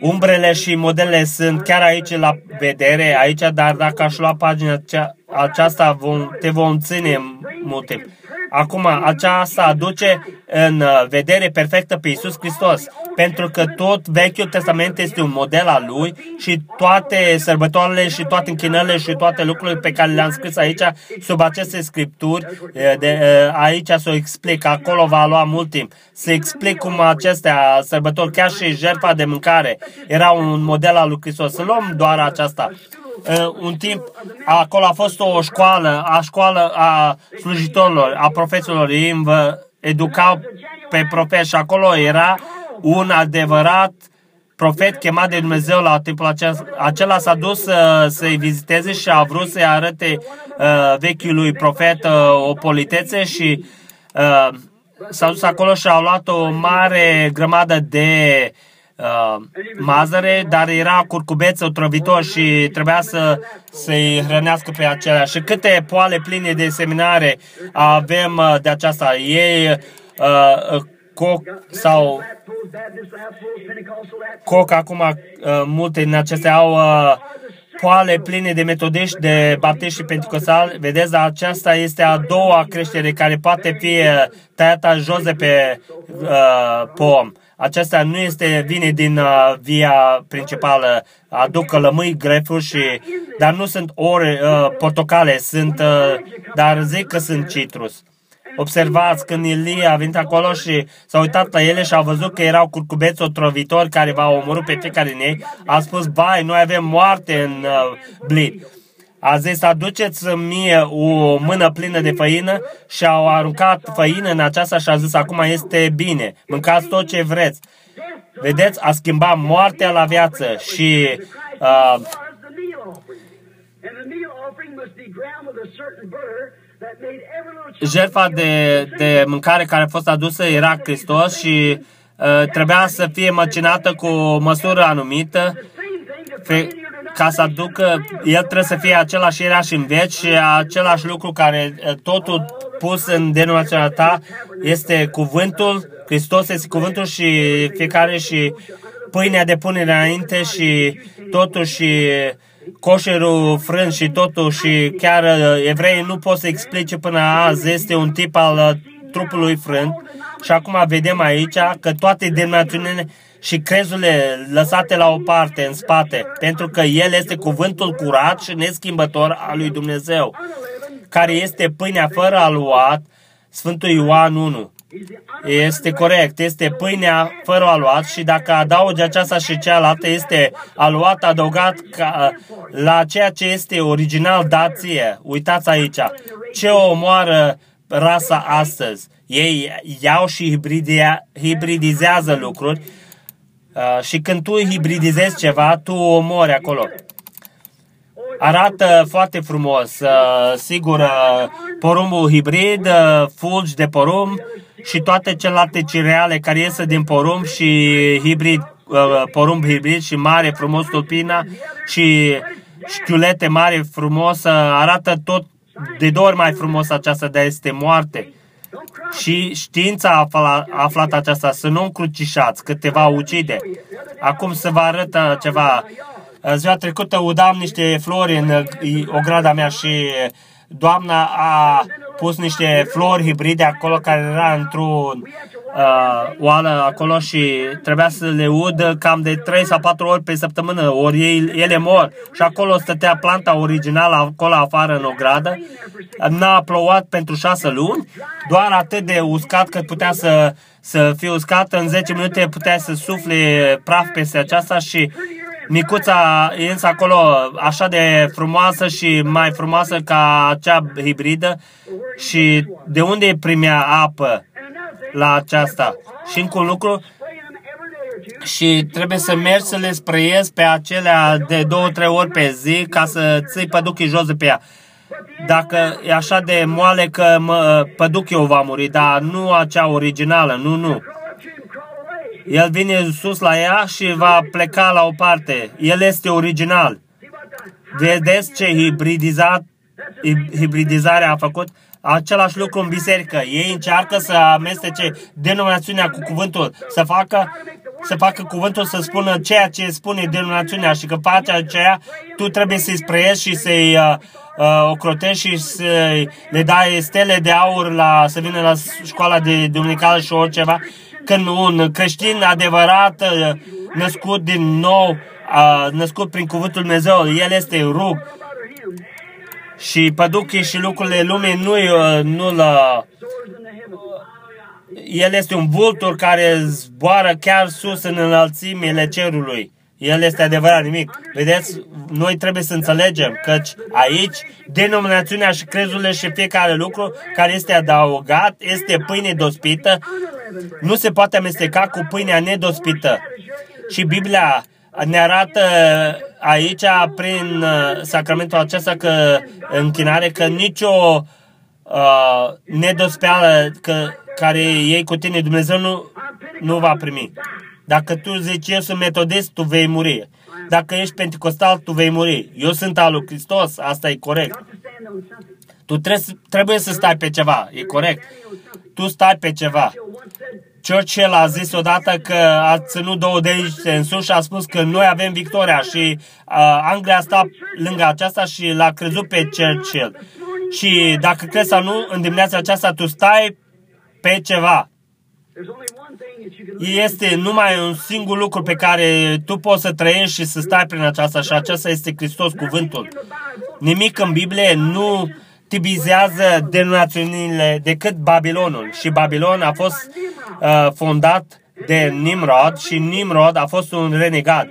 S1: Umbrele și modelele sunt chiar aici la vedere, aici, dar dacă aș lua pagina aceasta, vom, te vom ține mult timp. Acum, aceasta aduce în vedere perfectă pe Iisus Hristos, pentru că tot Vechiul Testament este un model al Lui și toate sărbătoarele și toate închinările și toate lucrurile pe care le-am scris aici, sub aceste scripturi, de, aici să o explic, acolo va lua mult timp, să explic cum acestea sărbători, chiar și jertfa de mâncare, era un model al lui Hristos. Să luăm doar aceasta uh, un timp acolo a fost o școală, a școală a slujitorilor, a profesorilor, ei vă educau pe profet și acolo era un adevărat profet chemat de Dumnezeu la timpul acela. Acela s-a dus uh, să-i viziteze și a vrut să-i arate uh, vechiului profet uh, o politețe și uh, s-a dus acolo și a luat o mare grămadă de uh, mazăre, dar era curcubeț otrăvitor și trebuia să, să-i hrănească pe acelea. Și câte poale pline de seminare avem uh, de aceasta. Ei uh, uh coc sau coc acum uh, multe din acestea au uh, poale pline de metodiști, de baptiști și pentecostali. Vedeți, aceasta este a doua creștere care poate fi uh, tăiată jos de pe uh, pom. Aceasta nu este vine din uh, via principală, aduc lămâi, grefuri și, dar nu sunt ore uh, portocale, sunt, uh, dar zic că sunt citrus. Observați, când Ilie a venit acolo și s-a uitat la ele și a văzut că erau curcubeți otrovitori care v-au omorât pe fiecare din ei, a spus, bai, noi avem moarte în uh, blid. A zis, aduceți mie o mână plină de făină și au aruncat făină în aceasta și a zis, acum este bine, mâncați tot ce vreți. Vedeți, a schimbat moartea la viață și uh, jertfa de, de mâncare care a fost adusă era Hristos și uh, trebuia să fie măcinată cu o măsură anumită fe, ca să aducă, el trebuie să fie același era și în veci și același lucru care uh, totul pus în denominația ta este cuvântul, Hristos este cuvântul și fiecare și pâinea de pune înainte și totul și coșerul frânt și totul și chiar uh, evreii nu pot să explice până azi, este un tip al uh, trupului frânt. Și acum vedem aici că toate denominațiunile și crezurile lăsate la o parte, în spate, pentru că El este cuvântul curat și neschimbător al lui Dumnezeu, care este pâinea fără aluat, Sfântul Ioan 1. Este corect, este pâinea fără aluat și dacă adaugi aceasta și cealaltă, este aluat adăugat ca, la ceea ce este original dație. Uitați aici, ce o omoară rasa astăzi. Ei iau și hibridizează lucruri uh, și când tu hibridizezi ceva, tu omori acolo. Arată foarte frumos. Uh, sigur, uh, porumbul hibrid, fulgi de porumb, și toate celelalte cereale care iese din porumb și hibrid, uh, porumb hibrid și mare frumos tulpina și șchiulete mare frumos, arată tot de două ori mai frumos aceasta, de este moarte. Și știința a aflat, a aflat aceasta, să nu încrucișați, că te va ucide. Acum să vă arăt ceva. Ziua trecută udam niște flori în ograda mea și doamna a pus niște flori hibride acolo care era într-o uh, oală acolo și trebuia să le udă cam de 3 sau 4 ori pe săptămână, ori ei, ele mor. Și acolo stătea planta originală acolo afară în ogradă. N-a plouat pentru 6 luni, doar atât de uscat cât putea să, să fie uscat. În 10 minute putea să sufle praf peste aceasta și micuța însă acolo așa de frumoasă și mai frumoasă ca acea hibridă și de unde primea apă la aceasta? Și încă un lucru, și trebuie să mergi să le spreiezi pe acelea de două, trei ori pe zi ca să ții păduchii jos de pe ea. Dacă e așa de moale că mă, păduchii o va muri, dar nu acea originală, nu, nu. El vine sus la ea și va pleca la o parte. El este original. Vedeți ce hibridizat, hibridizare a făcut? Același lucru în biserică. Ei încearcă să amestece denominațiunea cu cuvântul, să facă, să facă cuvântul să spună ceea ce spune denominațiunea și că face aceea, tu trebuie să-i sprăiești și să-i uh, uh, ocrotești și să le dai stele de aur la, să vină la școala de duminicală și oriceva, când un creștin adevărat, uh, născut din nou, uh, născut prin cuvântul Dumnezeu, el este rug. Și păduchii și lucrurile lumii nu, uh, nu la, el este un vultur care zboară chiar sus în înălțimile cerului. El este adevărat nimic. Vedeți, noi trebuie să înțelegem că aici denominațiunea și crezurile și fiecare lucru care este adăugat este pâine dospită. Nu se poate amesteca cu pâinea nedospită. Și Biblia ne arată aici, prin uh, sacramentul acesta, că închinare, că nicio uh, nedospeală că, care ei cu tine, Dumnezeu nu, nu va primi. Dacă tu zici, eu sunt metodist, tu vei muri. Dacă ești pentecostal, tu vei muri. Eu sunt al lui Hristos, asta e corect. Tu trebuie, trebuie să stai pe ceva, e corect. Tu stai pe ceva. Churchill a zis odată că a ținut două de aici în sus și a spus că noi avem victoria și uh, Anglia a stat lângă aceasta și l-a crezut pe Churchill. Și dacă crezi sau nu, în dimineața aceasta tu stai pe ceva. Este numai un singur lucru pe care tu poți să trăiești și să stai prin aceasta și acesta este Hristos, cuvântul. Nimic în Biblie nu tipizează denominațiunile decât Babilonul. Și Babilon a fost uh, fondat de Nimrod și Nimrod a fost un renegat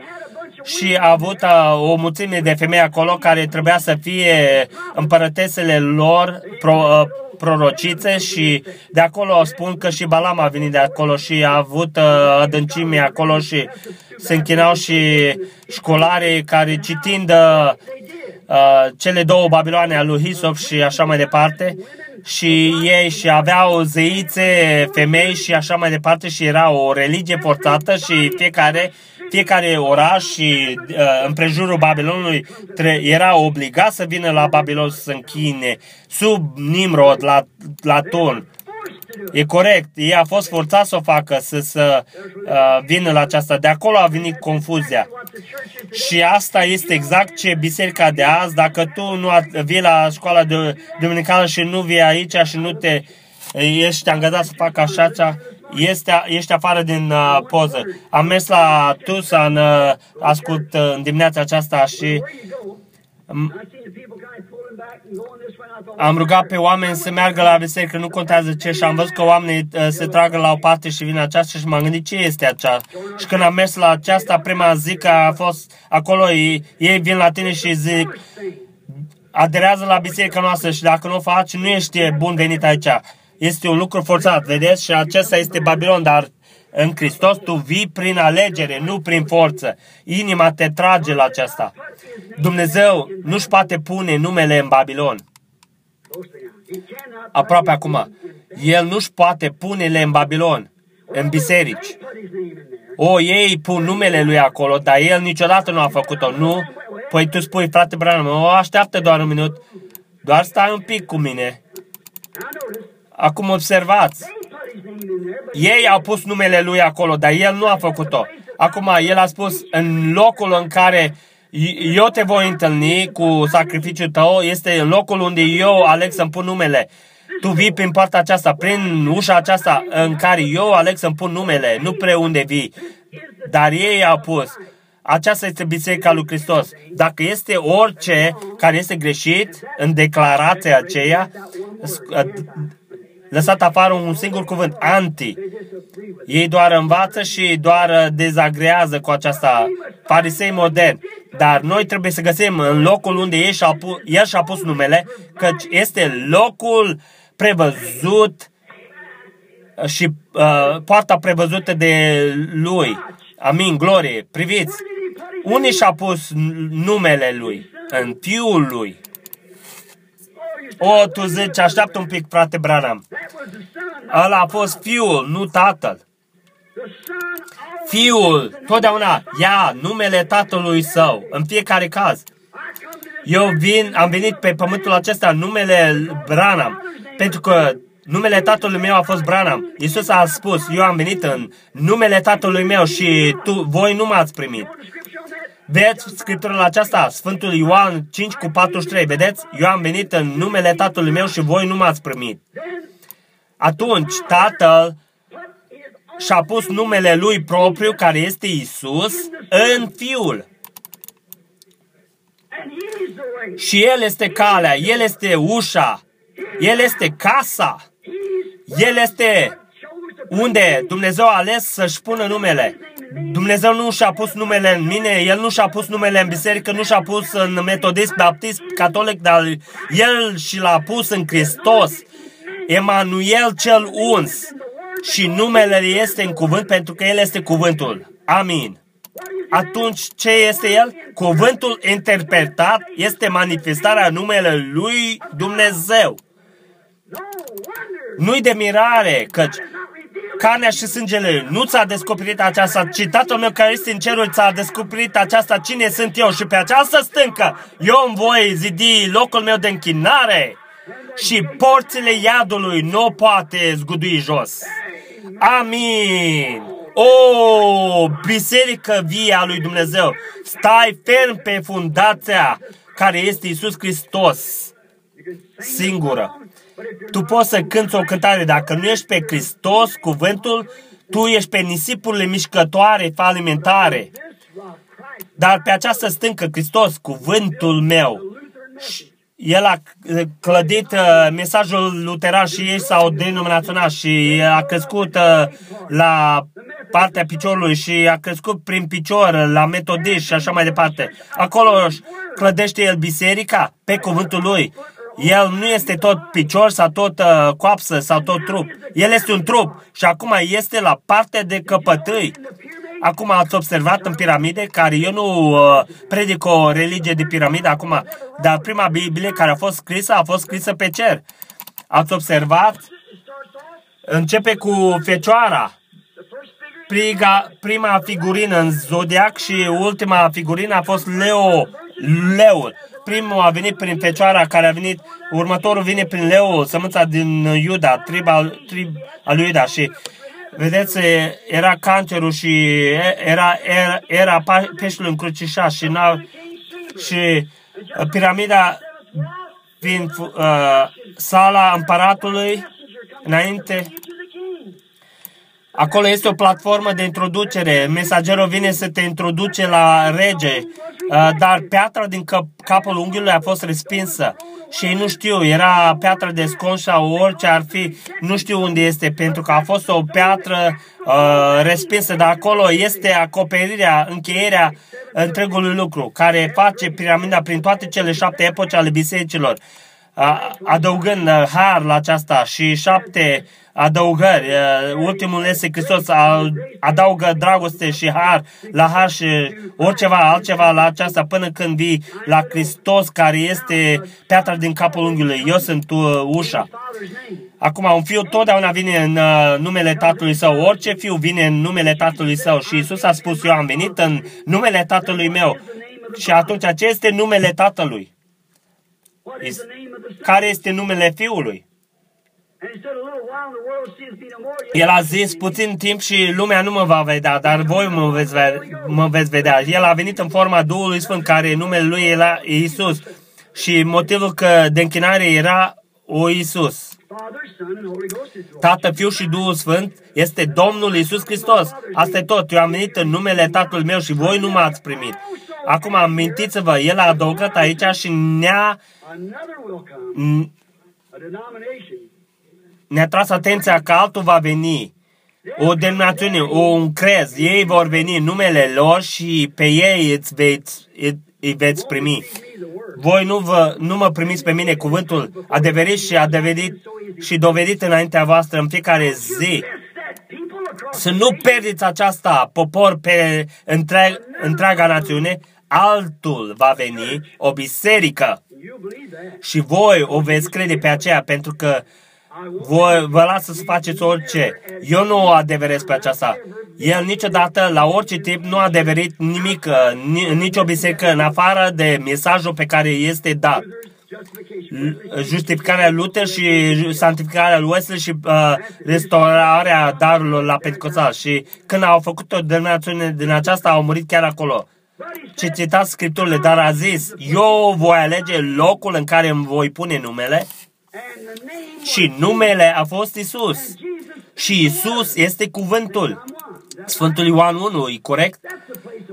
S1: și a avut uh, o mulțime de femei acolo care trebuia să fie împărătesele lor pro, uh, prorocițe și de acolo spun că și Balam a venit de acolo și a avut uh, adâncime acolo și se închinau și școlarii care citind uh, uh, cele două Babiloane al lui Hisop și așa mai departe și ei și aveau zeițe, femei și așa mai departe și era o religie forțată și fiecare fiecare oraș și uh, împrejurul Babilonului tre- era obligat să vină la Babilon să se închine sub Nimrod la, la ton. E corect, ei a fost forțat să o facă, să, să uh, vină la aceasta. De acolo a venit confuzia. Și asta este exact ce biserica de azi, dacă tu nu vii la școala de duminicală și nu vii aici și nu te ești angajat să facă așa, este, ești afară din uh, poză. Am mers la Tucson, uh, ascult uh, în dimineața aceasta și am rugat pe oameni să meargă la biserică, nu contează ce, și am văzut că oamenii uh, se tragă la o parte și vin aceasta și m-am gândit ce este aceasta. Și când am mers la aceasta, prima zi că a fost acolo, ei, ei vin la tine și zic, aderează la biserica noastră și dacă nu o faci, nu ești bun venit aici. Este un lucru forțat, vedeți? Și acesta este Babilon, dar în Hristos tu vii prin alegere, nu prin forță. Inima te trage la aceasta. Dumnezeu nu-și poate pune numele în Babilon. Aproape acum. El nu-și poate punele în Babilon, în biserici. O, ei pun numele lui acolo, dar el niciodată nu a făcut-o, nu? Păi tu spui, frate Branham, o, așteaptă doar un minut. Doar stai un pic cu mine. Acum observați. Ei au pus numele lui acolo, dar el nu a făcut-o. Acum, el a spus, în locul în care eu te voi întâlni cu sacrificiul tău, este în locul unde eu aleg să-mi pun numele. Tu vii prin partea aceasta, prin ușa aceasta în care eu aleg să-mi pun numele, nu pre unde vii. Dar ei au pus. Aceasta este Biserica lui Hristos. Dacă este orice care este greșit în declarația aceea, lăsat afară un singur cuvânt, anti. Ei doar învață și doar dezagrează cu aceasta farisei moderni. Dar noi trebuie să găsim în locul unde el și-a pus, el și-a pus numele, căci este locul prevăzut și uh, poarta prevăzută de lui. Amin, glorie. Priviți, unii și-a pus numele lui, în fiul lui. O, tu zici, așteaptă un pic, frate Branham. Ăla a fost fiul, nu tatăl. Fiul, totdeauna ia numele tatălui său, în fiecare caz. Eu vin, am venit pe pământul acesta numele Branham, pentru că numele tatălui meu a fost Branham. Iisus a spus, eu am venit în numele tatălui meu și tu, voi nu m-ați primit. Vedeți scriptura aceasta, Sfântul Ioan 5 cu 43, vedeți? Eu am venit în numele Tatălui meu și voi nu m-ați primit. Atunci Tatăl și-a pus numele lui propriu, care este Isus, în Fiul. Și El este calea, El este ușa, El este casa, El este unde Dumnezeu a ales să-și pună numele. Dumnezeu nu și-a pus numele în mine, El nu și-a pus numele în biserică, nu și-a pus în metodist, baptist, catolic, dar El și l-a pus în Hristos. Emanuel cel uns. Și numele este în cuvânt pentru că El este cuvântul. Amin. Atunci ce este El? Cuvântul interpretat este manifestarea numele lui Dumnezeu. Nu-i de mirare, căci carnea și sângele nu ți-a descoperit aceasta, ci Tatăl meu care este în cerul ți-a descoperit aceasta, cine sunt eu și pe această stâncă eu îmi voi zidi locul meu de închinare și porțile iadului nu poate zgudui jos. Amin. O, biserică vie a lui Dumnezeu, stai ferm pe fundația care este Isus Hristos, singură. Tu poți să cânți o cântare, dacă nu ești pe Hristos, cuvântul, tu ești pe nisipurile mișcătoare, falimentare. Dar pe această stâncă, Hristos, cuvântul meu, el a clădit uh, mesajul luteran și ei sau denominațional și a crescut uh, la partea piciorului și a crescut prin picior la metodist și așa mai departe. Acolo clădește el biserica pe cuvântul lui. El nu este tot picior sau tot uh, coapsă sau tot trup. El este un trup și acum este la partea de căpătâi. Acum ați observat în piramide, care eu nu uh, predic o religie de piramidă acum, dar prima Biblie care a fost scrisă a fost scrisă pe cer. Ați observat? Începe cu fecioara. Priga, prima figurină în zodiac și ultima figurină a fost Leo, leul primul a venit prin fecioara care a venit, următorul vine prin leu, sămânța din Iuda, trib al, trib al lui Iuda. Și vedeți, era cancerul și era, era, era peștelul încrucișat și, n-a, și uh, piramida fiind uh, sala împăratului înainte Acolo este o platformă de introducere. Mesagerul vine să te introduce la rege, uh, dar piatra din capul unghiului a fost respinsă. Și ei nu știu, era piatra de scon sau orice ar fi, nu știu unde este, pentru că a fost o piatră uh, respinsă, dar acolo este acoperirea, încheierea întregului lucru, care face piramida prin toate cele șapte epoci ale bisericilor adăugând uh, har la aceasta și șapte adăugări. Uh, ultimul este Hristos adaugă dragoste și har la har și oriceva altceva la aceasta până când vii la Hristos care este piatra din capul unghiului. Eu sunt uh, ușa. Acum, un fiu totdeauna vine în numele tatălui său. Orice fiu vine în numele tatălui său. Și Isus a spus, eu am venit în numele tatălui meu. Și atunci, ce este numele tatălui? Care este numele Fiului? El a zis puțin timp și lumea nu mă va vedea, dar voi mă veți, vedea, mă veți vedea. El a venit în forma Duhului Sfânt, care numele lui era Isus. Și motivul că de închinare era o Isus. Tată, Fiul și Duhul Sfânt este Domnul Isus Hristos. Asta e tot. Eu am venit în numele Tatăl meu și voi nu m-ați primit. Acum, amintiți-vă, El a adăugat aici și ne-a ne-a tras atenția că altul va veni. O denominațiune, o, un crez, ei vor veni în numele lor și pe ei îți veți, îți veți primi. Voi nu, vă, nu mă primiți pe mine cuvântul adeverit și adeverit și dovedit înaintea voastră în fiecare zi. Să nu pierdeți aceasta, popor, pe întreg, întreaga națiune, altul va veni, o biserică. Și voi o veți crede pe aceea, pentru că voi vă lasă să faceți orice. Eu nu o adeveresc pe aceasta. El niciodată, la orice tip, nu a adeverit nimic în nicio biserică, în afară de mesajul pe care este dat. Justificarea Luther și santificarea lui Wesley și uh, restaurarea darurilor la Pentecostal. Și când au făcut o denominațiune din aceasta, au murit chiar acolo. ci citați Scripturile, dar a zis, eu voi alege locul în care îmi voi pune numele și numele a fost Isus. Și Isus este cuvântul. Sfântul Ioan 1, e corect?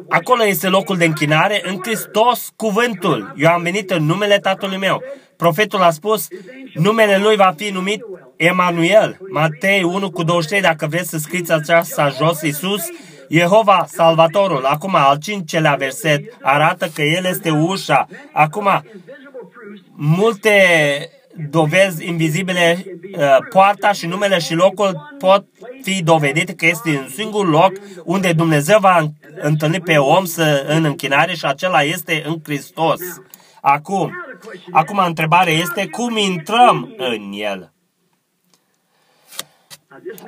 S1: Acolo este locul de închinare, în Hristos cuvântul. Eu am venit în numele Tatălui meu. Profetul a spus, numele lui va fi numit Emanuel. Matei 1 cu 23, dacă vreți să scriți aceasta jos, Isus, Jehova, Salvatorul. Acum, al cincelea verset arată că El este ușa. Acum, multe dovezi invizibile, uh, poarta și numele și locul pot fi dovedite că este un singur loc unde Dumnezeu va întâlni pe om să, în închinare și acela este în Hristos. Acum, acum întrebarea este cum intrăm în el.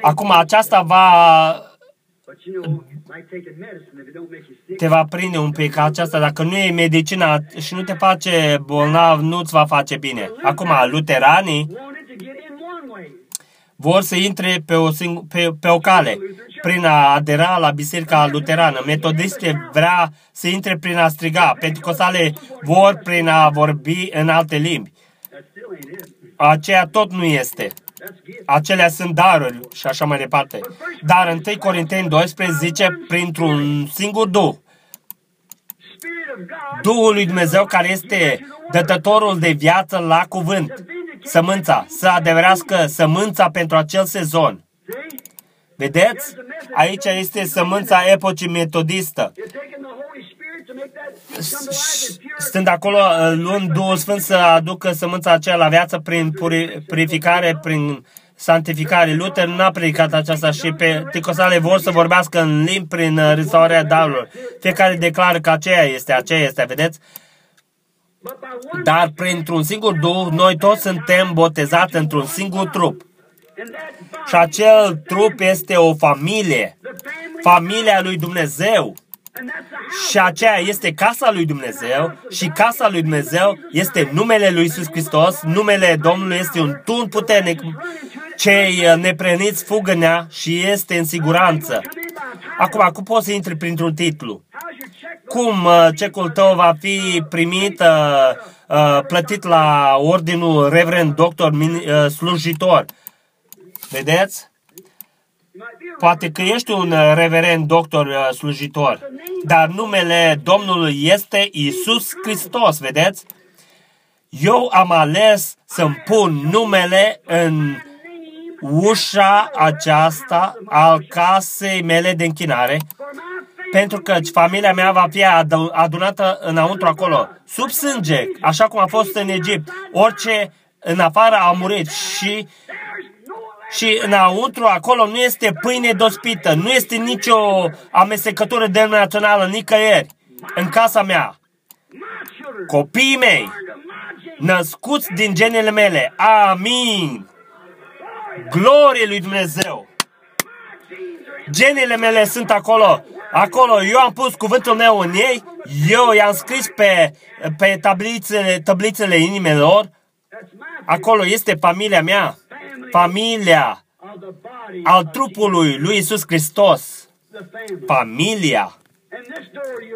S1: Acum aceasta va te va prinde un pic aceasta. Dacă nu e medicina și nu te face bolnav, nu-ți va face bine. Acum, luteranii vor să intre pe o, sing- pe, pe o cale prin a adera la biserica luterană. Metodiste vrea să intre prin a striga. Pentecostale vor prin a vorbi în alte limbi. Aceea tot nu este. Acelea sunt daruri și așa mai departe. Dar în 1 Corinteni 12 zice printr-un singur Duh. Duhul lui Dumnezeu care este dătătorul de viață la cuvânt. Sămânța. Să adeverească sămânța pentru acel sezon. Vedeți? Aici este sămânța epocii metodistă. Stând acolo, uh, luând Duhul Sfânt să aducă sămânța aceea la viață prin purificare, prin santificare. Luther n-a predicat aceasta și pe ticosale vor să vorbească în limbi prin uh, restaurarea darurilor. Fiecare declară că aceea este, aceea este, vedeți? Dar printr-un singur Duh, noi toți suntem botezați într-un singur trup. Și acel trup este o familie. Familia lui Dumnezeu. Și aceea este casa lui Dumnezeu și casa lui Dumnezeu este numele lui Iisus Hristos, numele Domnului este un tun puternic. Cei nepreniți fugă nea și este în siguranță. Acum, acum poți să intri printr-un titlu. Cum uh, cecul tău va fi primit, uh, uh, plătit la ordinul reverend doctor slujitor? Vedeți? Poate că ești un uh, reverend doctor uh, slujitor, dar numele Domnului este Isus Hristos, vedeți? Eu am ales să-mi pun numele în ușa aceasta al casei mele de închinare, pentru că familia mea va fi adunată înăuntru acolo, sub sânge, așa cum a fost în Egipt. Orice în afară a murit și și înăuntru acolo nu este pâine dospită, nu este nicio amestecătură denominațională nicăieri în casa mea. Copiii mei, născuți din genele mele, amin! Glorie lui Dumnezeu! Genele mele sunt acolo, acolo, eu am pus cuvântul meu în ei, eu i-am scris pe, pe tablițele, tablițele inimilor, acolo este familia mea familia al trupului lui Isus Hristos, familia.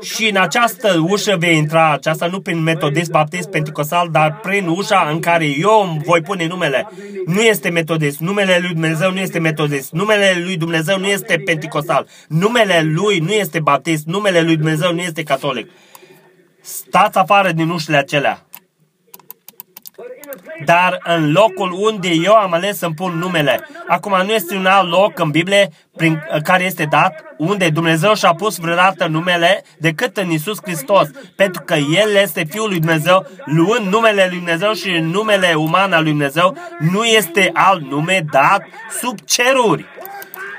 S1: Și în această ușă vei intra, aceasta nu prin metodist, baptist, pentecostal, dar prin ușa în care eu îmi voi pune numele. Nu este metodist, numele lui Dumnezeu nu este metodist, numele lui Dumnezeu nu este pentecostal, numele lui nu este baptist, numele lui Dumnezeu nu este catolic. Stați afară din ușile acelea dar în locul unde eu am ales să-mi pun numele. Acum nu este un alt loc în Biblie prin care este dat unde Dumnezeu și-a pus vreodată numele decât în Isus Hristos, pentru că El este Fiul lui Dumnezeu, luând numele lui Dumnezeu și numele uman al lui Dumnezeu, nu este alt nume dat sub ceruri.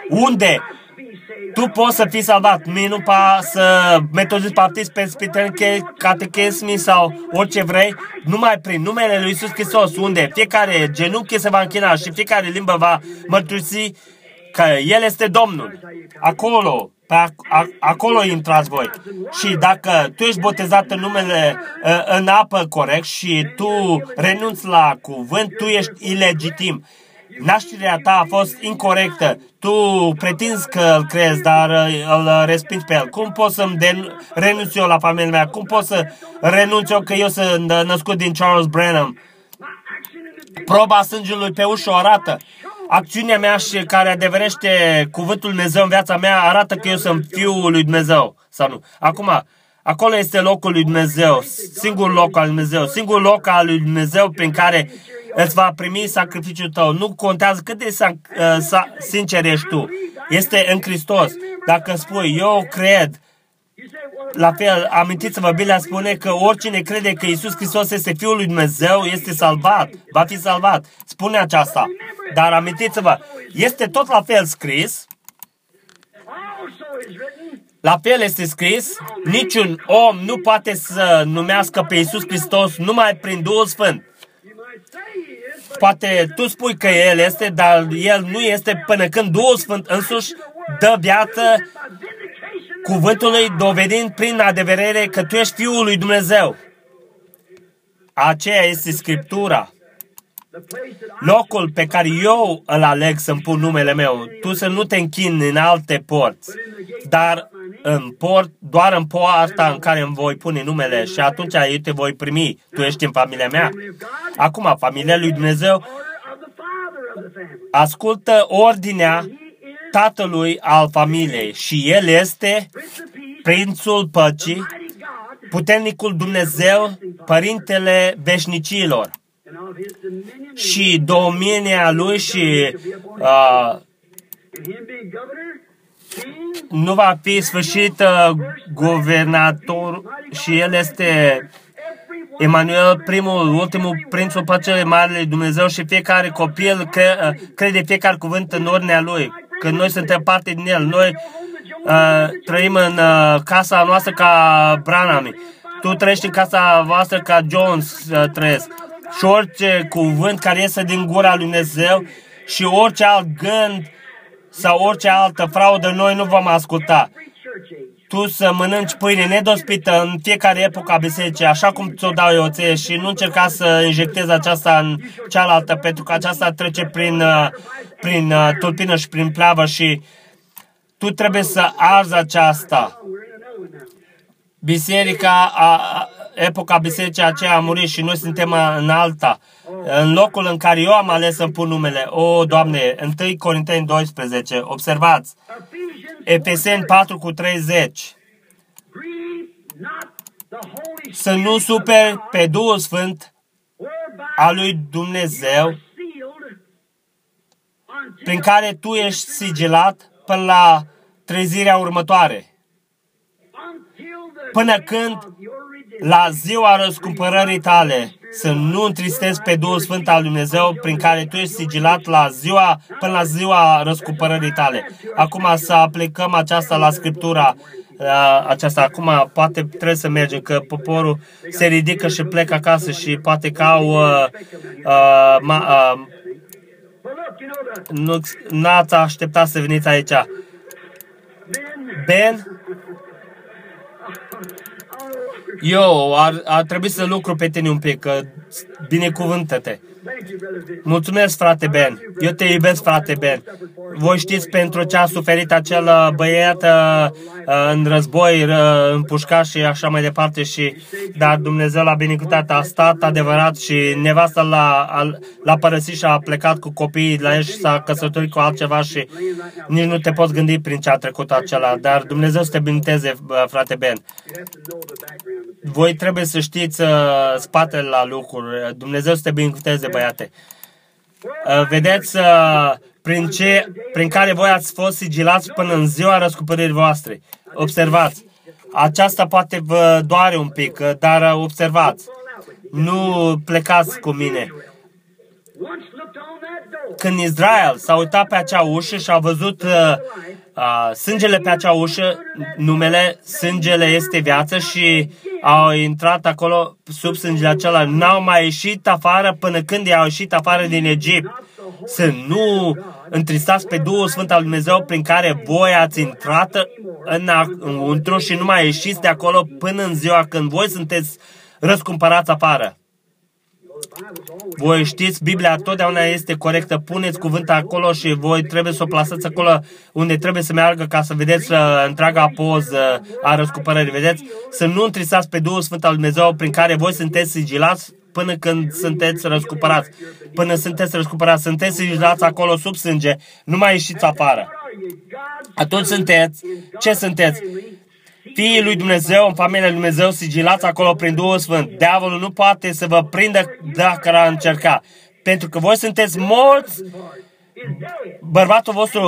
S1: Unde tu poți să fii salvat. Mie nu să metodist, baptist, presbiter, catechismi sau orice vrei, numai prin numele lui Iisus Hristos, unde fiecare genunchi se va închina și fiecare limbă va mărturisi că El este Domnul. Acolo, pe ac- acolo intrați voi. Și dacă tu ești botezat în numele, ă, în apă corect și tu renunți la cuvânt, tu ești ilegitim. Nașterea ta a fost incorrectă. Tu pretinzi că îl crezi, dar uh, îl respingi pe el. Cum pot să-mi renunț eu la familia mea? Cum pot să renunț eu că eu sunt născut din Charles Branham? Proba sângelui pe ușă o arată. Acțiunea mea și care adeverește cuvântul Dumnezeu în viața mea arată că eu sunt Fiul lui Dumnezeu. Sau nu? Acum, acolo este locul lui Dumnezeu, singurul loc al lui Dumnezeu, singurul loc al lui Dumnezeu prin care îți va primi sacrificiul tău. Nu contează cât de uh, sincer ești tu. Este în Hristos. Dacă spui, eu cred, la fel, amintiți-vă, Biblia spune că oricine crede că Isus Hristos este Fiul lui Dumnezeu, este salvat, va fi salvat. Spune aceasta. Dar amintiți-vă, este tot la fel scris, la fel este scris, niciun om nu poate să numească pe Isus Hristos numai prin Duhul Sfânt. Poate tu spui că El este, dar El nu este până când Duhul Sfânt însuși dă viață cuvântului dovedind prin adeverere că tu ești Fiul lui Dumnezeu. Aceea este Scriptura. Locul pe care eu îl aleg să-mi pun numele meu, tu să nu te închini în alte porți, dar în port, doar în poarta în care îmi voi pune numele și atunci eu te voi primi. Tu ești în familia mea. Acum, familia lui Dumnezeu ascultă ordinea tatălui al familiei și el este prințul păcii, puternicul Dumnezeu, părintele veșnicilor. Și domnia lui și uh, nu va fi sfârșit uh, guvernator și el este Emanuel, primul, ultimul prințul păcii Marele Dumnezeu și fiecare copil cre, uh, crede fiecare cuvânt în ordinea lui. Că noi suntem parte din el. Noi uh, trăim în uh, casa noastră ca Branham. Tu trăiești în casa voastră ca Jones uh, trăiesc. Și orice cuvânt care iese din gura lui Dumnezeu și orice alt gând sau orice altă fraudă, noi nu vom asculta. Tu să mănânci pâine nedospită în fiecare epocă a bisericii, așa cum ți-o dau eu ție și nu încerca să injectezi aceasta în cealaltă, pentru că aceasta trece prin, uh, prin uh, tulpină și prin plavă și tu trebuie să arzi aceasta. Biserica, a, epoca bisericii aceea a murit și noi suntem în alta în locul în care eu am ales să pun numele. O, Doamne, 1 Corinteni 12, observați, Efeseni 4 cu 30. Să nu super pe Duhul Sfânt al lui Dumnezeu, prin care tu ești sigilat până la trezirea următoare. Până când, la ziua răscumpărării tale, să nu întristezi pe Duhul Sfânt al Dumnezeu prin care tu ești sigilat la ziua, până la ziua răscumpărării tale. Acum să aplicăm aceasta la Scriptura aceasta. Acum poate trebuie să mergem, că poporul se ridică și plecă acasă și poate că au uh, uh, ma, uh, nu n-ați așteptat să veniți aici. Ben, eu ar, ar trebui să lucru pe tine un pic, că binecuvântă-te. Mulțumesc, frate Ben. Eu te iubesc, frate Ben. Voi știți pentru ce a suferit acel uh, băiat uh, uh, în război, împușcat și așa mai departe, și, dar Dumnezeu l-a binecuvântat, a stat adevărat și nevasta l-a, l-a părăsit și a plecat cu copiii la el și s-a căsătorit cu altceva și nici nu te poți gândi prin ce a trecut acela, dar Dumnezeu să te binecuvânteze, frate Ben. Voi trebuie să știți uh, spatele la lucruri. Dumnezeu să te binecuvânteze, băiate. Uh, vedeți uh, prin, ce, prin care voi ați fost sigilați până în ziua răscumpărării voastre. Observați. Aceasta poate vă doare un pic, uh, dar uh, observați. Nu plecați cu mine. Când Israel s-a uitat pe acea ușă și a văzut uh, uh, sângele pe acea ușă, numele sângele este viață și au intrat acolo sub sângele acela. N-au mai ieșit afară până când i-au ieșit afară din Egipt. Să nu întristați pe Duhul Sfânt al Dumnezeu prin care voi ați intrat în, într și nu mai ieșiți de acolo până în ziua când voi sunteți răscumpărați afară. Voi știți, Biblia totdeauna este corectă. Puneți cuvântul acolo și voi trebuie să o plasați acolo unde trebuie să meargă ca să vedeți uh, întreaga poză a răscumpărării. Vedeți? Să nu întrisați pe Duhul Sfânt al Dumnezeu prin care voi sunteți sigilați până când sunteți răscumpărați. Până sunteți răscumpărați, sunteți sigilați acolo sub sânge, nu mai ieșiți afară. Atunci sunteți, ce sunteți? Fiii lui Dumnezeu, în familia lui Dumnezeu, sigilați acolo prin Duhul Sfânt. Diavolul nu poate să vă prindă dacă ar încerca. Pentru că voi sunteți morți, bărbatul vostru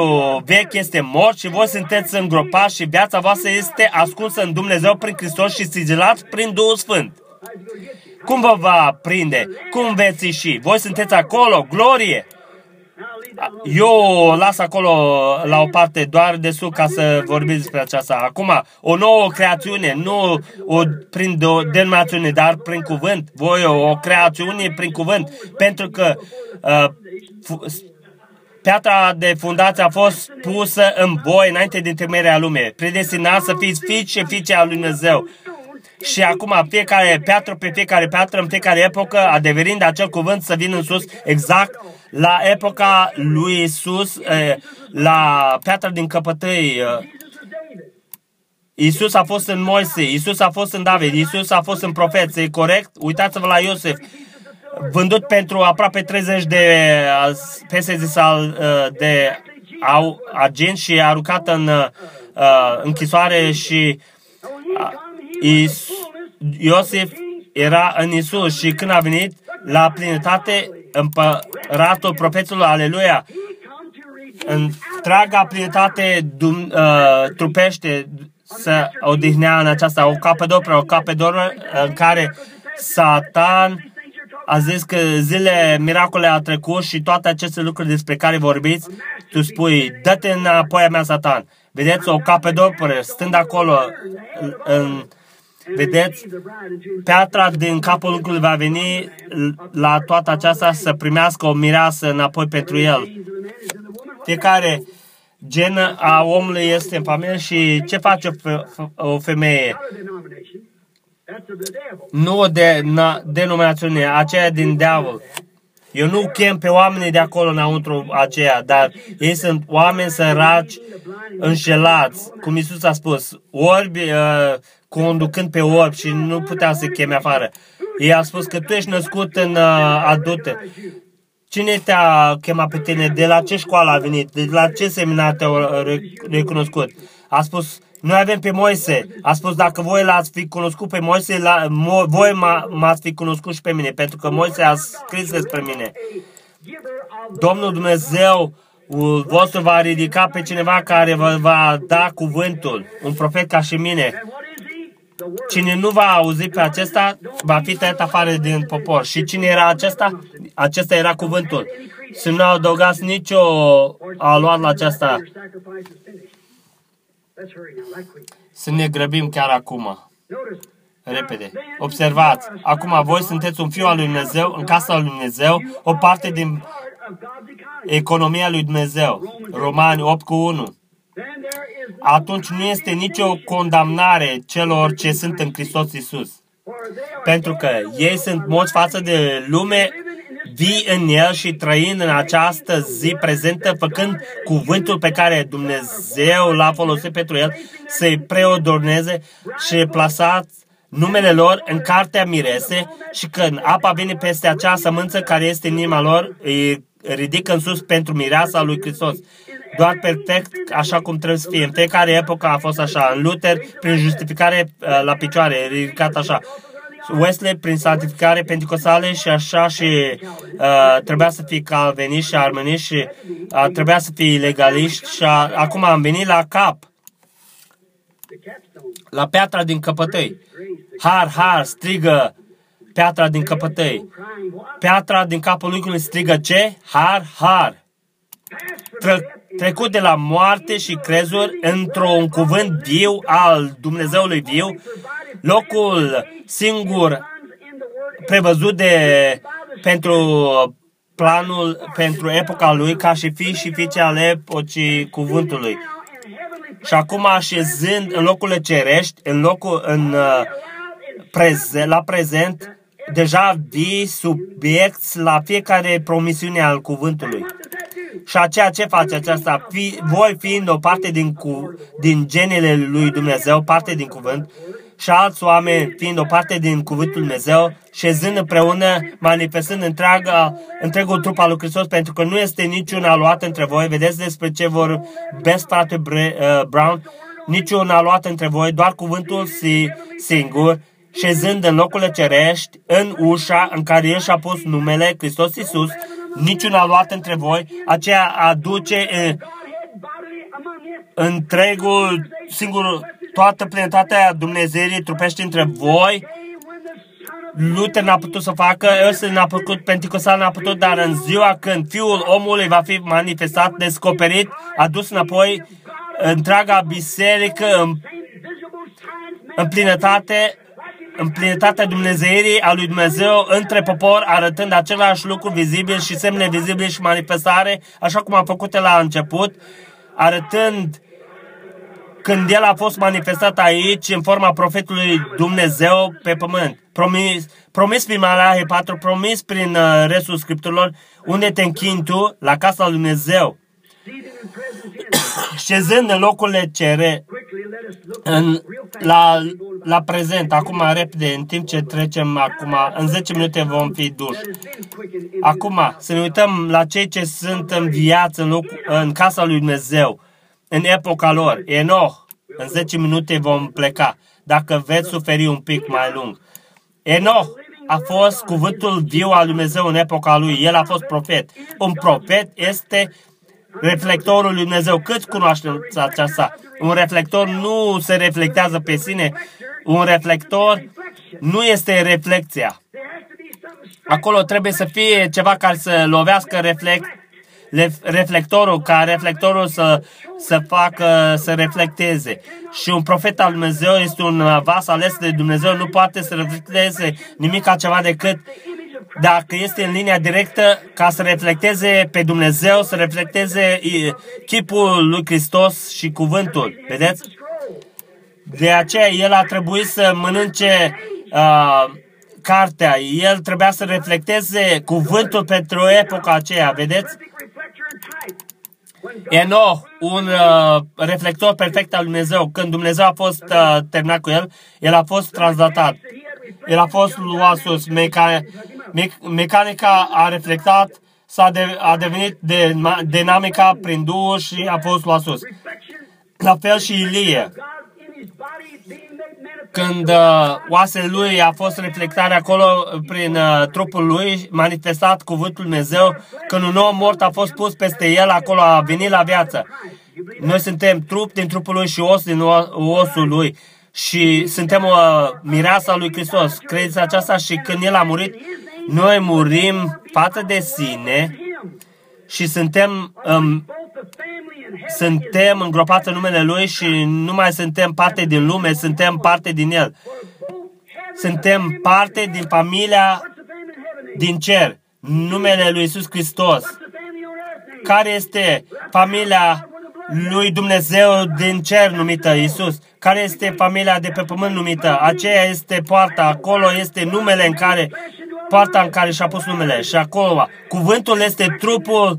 S1: vechi este mort și voi sunteți îngropați și viața voastră este ascunsă în Dumnezeu prin Hristos și sigilați prin Duhul Sfânt. Cum vă va prinde? Cum veți ieși? Voi sunteți acolo, glorie! Eu las acolo la o parte doar de sus ca să vorbiți despre aceasta. Acum, o nouă creațiune, nu o, prin o denominațiune, dar prin cuvânt. Voi o, o creațiune prin cuvânt. Pentru că uh, piatra de fundație a fost pusă în voi înainte de temerea lumii. Predestinat să fiți fiți și fiice al lui Dumnezeu. Și acum fiecare piatră pe fiecare piatră în fiecare epocă, adeverind acel cuvânt să vină în sus exact la epoca lui Isus, la piatra din căpătăi. Isus a fost în Moise, Isus a fost în David, Isus a fost în profeți, e corect? Uitați-vă la Iosef, vândut pentru aproape 30 de pese sal de au agenți și aruncat în uh, închisoare și uh, Iosef era în Isus și când a venit la plinătate, împăratul profeților, aleluia, întreaga plinătate dum, uh, trupește să odihnea în aceasta, o capădoperă, o capădoperă în care Satan a zis că zile miracole a trecut și toate aceste lucruri despre care vorbiți, tu spui, dă-te înapoi a mea, Satan. Vedeți, o capedoperă stând acolo în, Vedeți, piatra din capul lucrului va veni la toată aceasta să primească o mireasă înapoi pentru el. Fiecare gen a omului este în familie și ce face o femeie? Nu de na, denominațiune, aceea din diavol. Eu nu chem pe oamenii de acolo înăuntru aceea, dar ei sunt oameni săraci, înșelați, cum Isus a spus, orbi uh, conducând pe orbi și nu putea să cheme afară. Ei a spus că tu ești născut în uh, adultă. Cine te-a chemat pe tine? De la ce școală a venit? De la ce seminar te-au recunoscut? A spus, noi avem pe Moise. A spus, dacă voi l-ați fi cunoscut pe Moise, la, mo, voi m-ați fi cunoscut și pe mine, pentru că Moise a scris despre mine. Domnul Dumnezeu vostru va ridica pe cineva care vă va da cuvântul, un profet ca și mine. Cine nu va auzi pe acesta, va fi tăiat afară din popor. Și cine era acesta? Acesta era cuvântul. Să nu adăugați nicio aluat la aceasta. Să ne grăbim chiar acum. Repede. Observați. Acum voi sunteți un fiu al lui Dumnezeu, în casa lui Dumnezeu, o parte din economia lui Dumnezeu. Romani 8 cu 1 atunci nu este nicio condamnare celor ce sunt în Hristos Isus. Pentru că ei sunt morți față de lume, vii în el și trăind în această zi prezentă, făcând cuvântul pe care Dumnezeu l-a folosit pentru el, să-i preodorneze și plasați numele lor în cartea mirese și când apa vine peste acea sămânță care este în inima lor, îi ridică în sus pentru mireasa lui Hristos doar perfect așa cum trebuie să fie. În fiecare epocă a fost așa. În Luther, prin justificare uh, la picioare, ridicat așa. Wesley prin santificare pentecostale și așa și uh, trebuia să fie calveniști și armeniști și uh, trebuia să fie legaliști și uh, acum am venit la cap. La piatra din căpătăi. Har, har, strigă piatra din căpătăi. Piatra din capul lui strigă ce? Har, har. Tră- trecut de la moarte și crezuri într-un cuvânt viu al Dumnezeului viu, locul singur prevăzut de, pentru planul, pentru epoca lui, ca și fi și fiice ale epocii cuvântului. Și acum așezând în locurile cerești, în locul, în, uh, preze, la prezent, deja vii subiect la fiecare promisiune al cuvântului. Și aceea ce face aceasta? Fi, voi fiind o parte din, cu, din genele lui Dumnezeu, parte din cuvânt, și alți oameni fiind o parte din cuvântul Dumnezeu, șezând împreună, manifestând întreaga, întregul trup al lui Hristos, pentru că nu este niciun aluat între voi. Vedeți despre ce vor best frate uh, Brown? Niciun aluat între voi, doar cuvântul si, singur, șezând în locurile cerești, în ușa în care El și-a pus numele, Hristos Iisus, niciun aluat între voi, aceea aduce uh, întregul, singur, toată plenitatea Dumnezeirii trupește între voi. Luther n-a putut să facă, Ăsta n-a făcut, Pentecostal n-a putut, dar în ziua când Fiul omului va fi manifestat, descoperit, adus înapoi întreaga biserică în, în plinătate, în plinătatea Dumnezeirii a lui Dumnezeu între popor, arătând același lucru vizibil și semne vizibile și manifestare, așa cum a făcut la început, arătând când el a fost manifestat aici în forma profetului Dumnezeu pe pământ. Promis, promis prin Malahi 4, promis prin uh, restul scripturilor, unde te închini tu la casa lui Dumnezeu. *coughs* Șezând în locurile cere, în, la, la prezent, acum repede, în timp ce trecem acum, în 10 minute vom fi duși. Acum, să ne uităm la cei ce sunt în viață, în, loc, în casa lui Dumnezeu în epoca lor. Enoch, în 10 minute vom pleca, dacă veți suferi un pic mai lung. Enoch a fost cuvântul viu al Lui Dumnezeu în epoca lui. El a fost profet. Un profet este reflectorul lui Dumnezeu. Cât cunoașteți aceasta? Un reflector nu se reflectează pe sine. Un reflector nu este reflecția. Acolo trebuie să fie ceva care să lovească reflect, reflectorul, ca reflectorul să, să facă, să reflecteze. Și un profet al Dumnezeu este un vas ales de Dumnezeu, nu poate să reflecteze nimic altceva decât dacă este în linia directă ca să reflecteze pe Dumnezeu, să reflecteze chipul lui Hristos și cuvântul. Vedeți? De aceea el a trebuit să mănânce uh, cartea. El trebuia să reflecteze cuvântul pentru epoca aceea. Vedeți? Enoch, un uh, reflector perfect al Dumnezeu, când Dumnezeu a fost uh, terminat cu el, el a fost translatat. El a fost luat sus. Meca, me, mecanica a reflectat, s-a de, a devenit de, dinamica prin Duhul și a fost luat sus. La fel și Ilie când uh, oasele lui a fost reflectare acolo prin uh, trupul lui, manifestat cuvântul Dumnezeu, când un om mort a fost pus peste el, acolo a venit la viață. Noi suntem trup din trupul lui și os din osul lui și suntem o uh, mireasa lui Hristos. Credeți aceasta? Și când El a murit, noi murim față de sine și suntem um, suntem îngropați în numele Lui și nu mai suntem parte din lume, suntem parte din El. Suntem parte din familia din cer, numele Lui Iisus Hristos. Care este familia lui Dumnezeu din cer numită Isus? Care este familia de pe pământ numită? Aceea este poarta, acolo este numele în care, poarta în care și-a pus numele. Și acolo, cuvântul este trupul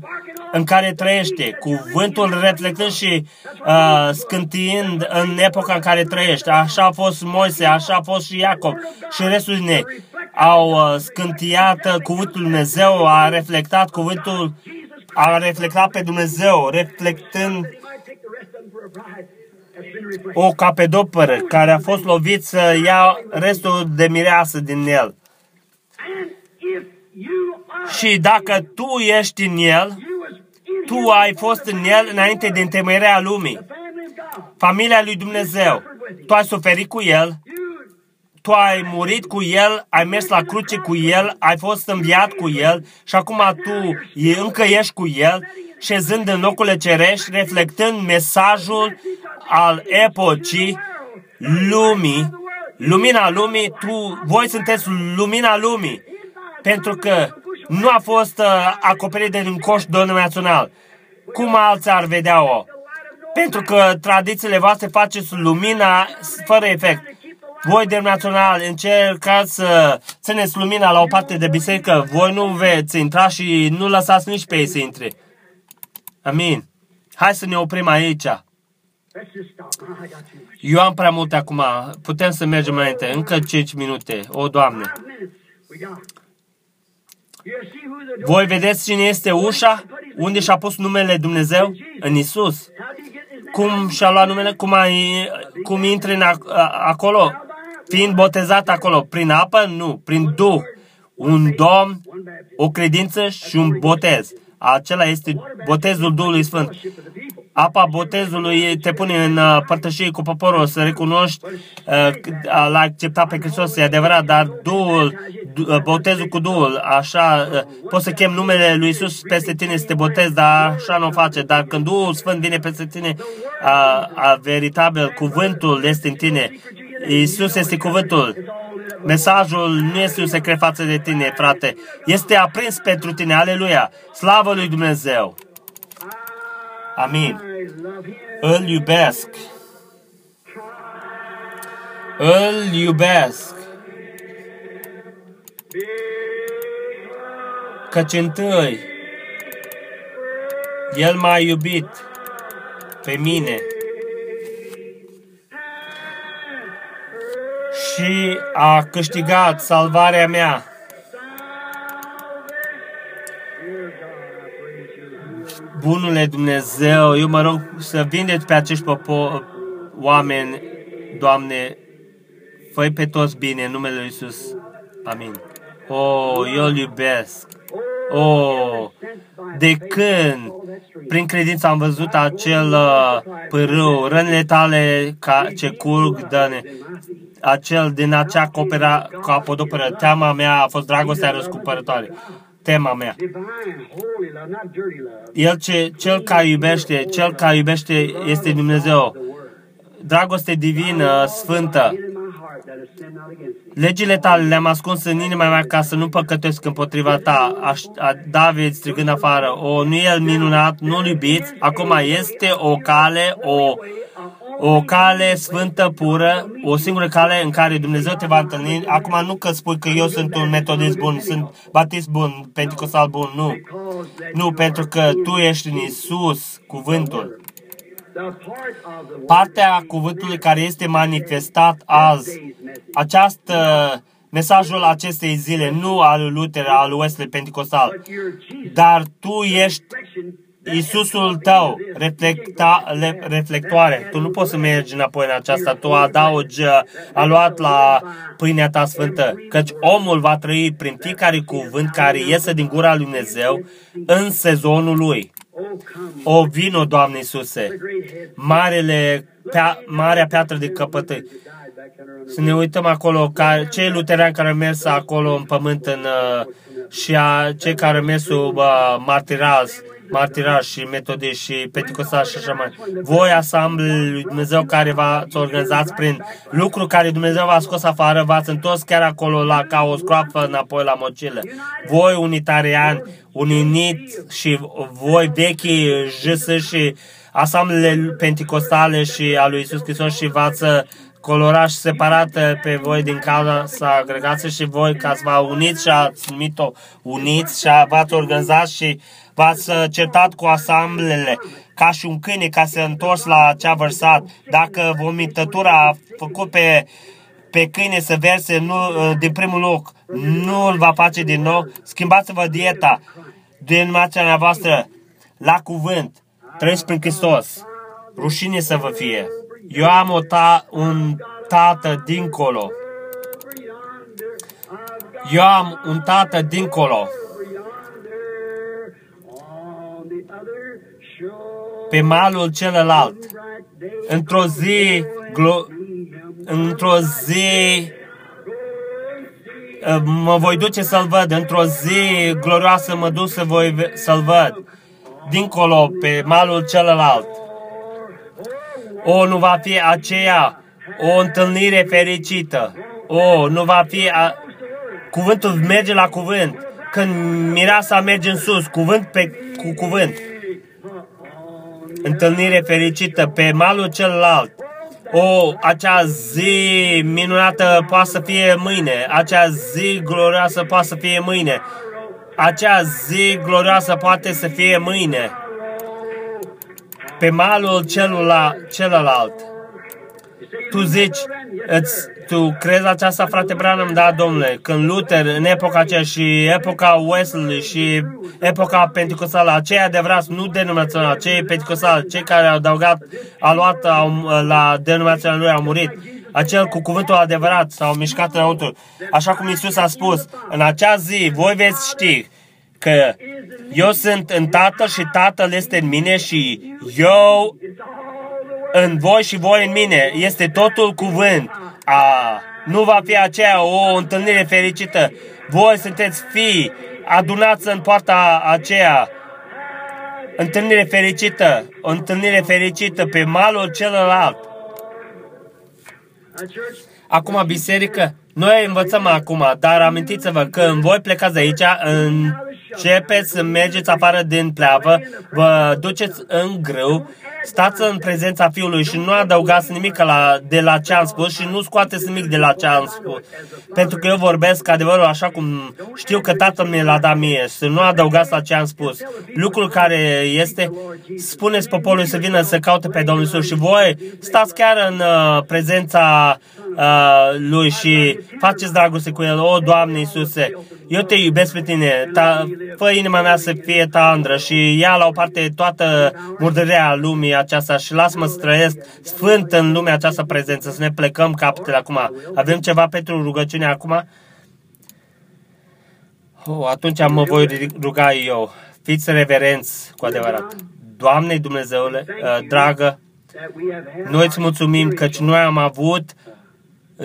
S1: în care trăiește, cuvântul reflectând și uh, scântiind în epoca în care trăiește. Așa a fost Moise, așa a fost și Iacob și restul din ei. Au uh, scântiat uh, cuvântul Dumnezeu, a reflectat cuvântul, a reflectat pe Dumnezeu, reflectând o capedopără care a fost lovit să ia restul de mireasă din el. Și dacă tu ești în el, tu ai fost în el înainte de întemeierea lumii. Familia lui Dumnezeu. Tu ai suferit cu el, tu ai murit cu el, ai mers la cruce cu el, ai fost înviat cu el și acum tu încă ești cu el, șezând în locurile cerești, reflectând mesajul al epocii lumii, lumina lumii, tu, voi sunteți lumina lumii, pentru că nu a fost uh, acoperit de un coș denominațional. Cum alții ar vedea-o? Pentru că tradițiile voastre faceți lumina fără efect. Voi național încercați să țineți lumina la o parte de biserică, voi nu veți intra și nu lăsați nici pe ei să intre. Amin. Hai să ne oprim aici. Eu am prea multe acum. Putem să mergem înainte. Încă 5 minute. O, Doamne. Voi vedeți cine este ușa? Unde și-a pus numele Dumnezeu? În Isus. Cum și-a luat numele? Cum, ai, cum intri în acolo? Fiind botezat acolo. Prin apă? Nu. Prin Duh. Un Domn, o credință și un botez. Acela este botezul Duhului Sfânt. Apa botezului te pune în uh, părtășie cu poporul, să recunoști uh, l-a acceptat pe Hristos, e adevărat, dar Duhul, uh, botezul cu Duhul, așa, poți să chem numele lui Isus peste tine să te botezi, dar așa nu o face. Dar când Duhul Sfânt vine peste tine, a, a veritabil, cuvântul este în tine. Isus este cuvântul. Mesajul nu este un secret față de tine, frate. Este aprins pentru tine. Aleluia! Slavă lui Dumnezeu! Amin. Îl iubesc. Îl iubesc. Căci întâi El m-a iubit pe mine și a câștigat salvarea mea. Bunule Dumnezeu, eu mă rog să vindeți pe acești popo, oameni, Doamne, fă pe toți bine în numele Lui Iisus. Amin. Oh, eu îl iubesc. Oh, de când prin credință am văzut acel uh, pârâu, rănile tale ca ce curg, dă acel din acea copera, capodoperă, teama mea a fost dragostea răscumpărătoare tema mea. El ce, cel care iubește, cel care iubește este Dumnezeu. Dragoste divină, sfântă. Legile tale le-am ascuns în inima mea ca să nu păcătesc împotriva ta. Aș, a David strigând afară, o, nu e el minunat, nu-l iubiți, acum este o cale, o o cale sfântă, pură, o singură cale în care Dumnezeu te va întâlni. Acum nu că spui că eu sunt un metodist bun, sunt batist bun, pentecostal bun, nu. Nu, pentru că tu ești în Isus, cuvântul. Partea cuvântului care este manifestat azi, această mesajul acestei zile, nu al lui Luther, al lui Wesley Pentecostal, dar tu ești Iisusul tău, reflecta, le, reflectoare. Tu nu poți să mergi înapoi în aceasta, tu adaugi, a luat la pâinea ta sfântă, căci omul va trăi prin fiecare cuvânt care iese din gura lui Dumnezeu în sezonul lui. O vino, Doamne Iisuse, marele, pea, marea piatră de căpătăi. Să ne uităm acolo, ca cei luterani care au mers acolo în pământ în, uh, și a, cei care au mers sub uh, martiraz, martirași și metodiști și pentecostași și așa mai. Voi, asamblele lui Dumnezeu care v-ați organizat prin lucru care Dumnezeu v-a scos afară, v-ați întors chiar acolo la ca o scroapă înapoi la mocilă. Voi, unitariani, uninit și voi vechi jâsă și asamblele penticostale și a lui Isus Hristos și v-ați colorat și separat pe voi din cauza sa agregație și voi ca să vă uniți și ați numit-o uniți și v-ați organizat și V-ați uh, certat cu asamblele ca și un câine ca să întors la ce a vărsat. Dacă vomitătura a făcut pe, pe câine să verse nu, uh, din primul loc, nu îl va face din nou, schimbați-vă dieta din mația voastră la cuvânt. Trăiți prin Hristos. Rușine să vă fie. Eu am o ta, un tată dincolo. Eu am un tată dincolo. pe malul celălalt. Într-o zi, glo- într-o zi uh, mă voi duce să-l văd. Într-o zi glorioasă mă duc să voi să-l văd. Dincolo, pe malul celălalt. O, nu va fi aceea o întâlnire fericită. O, nu va fi... A... Cuvântul merge la cuvânt. Când mireasa merge în sus, cuvânt pe cu cuvânt întâlnire fericită pe malul celălalt. o, acea zi minunată poate să fie mâine, acea zi glorioasă poate să fie mâine, acea zi glorioasă poate să fie mâine, pe malul celula, celălalt. Tu zici, îți, tu crezi aceasta, frate Branham? Da, domnule. Când Luther, în epoca aceea și epoca Wesley și epoca pentecostală, aceia adevărați, nu denominațional, cei pentecostali, cei care au adăugat, au luat au, la denominațional lui, au murit. Acel cu cuvântul adevărat s-au mișcat înăuntru. Așa cum Isus a spus, în acea zi voi veți ști că eu sunt în Tatăl și Tatăl este în mine și eu în voi și voi în mine. Este totul cuvânt. A, nu va fi aceea o întâlnire fericită. Voi sunteți fii, adunați în poarta aceea. Întâlnire fericită, o întâlnire fericită pe malul celălalt. Acum, biserică, noi învățăm acum, dar amintiți-vă că în voi plecați de aici, începeți să mergeți afară din pleavă, vă duceți în grâu stați în prezența Fiului și nu adăugați nimic la, de la ce am spus și nu scoateți nimic de la ce am spus. Pentru că eu vorbesc adevărul așa cum știu că Tatăl mi l-a dat mie și să nu adăugați la ce am spus. Lucrul care este, spuneți poporului să vină să caute pe Domnul Iisus și voi stați chiar în uh, prezența uh, lui și faceți dragoste cu el. O, Doamne Iisuse, eu te iubesc pe tine, ta, fă inima mea să fie tandră și ia la o parte toată murdărea lumii aceasta și lasă-mă să trăiesc sfânt în lumea aceasta prezență, să ne plecăm capetele acum. Avem ceva pentru rugăciune acum? Oh, atunci mă voi ruga eu. Fiți reverenți cu adevărat. Doamne Dumnezeule, uh, dragă, noi îți mulțumim că noi am avut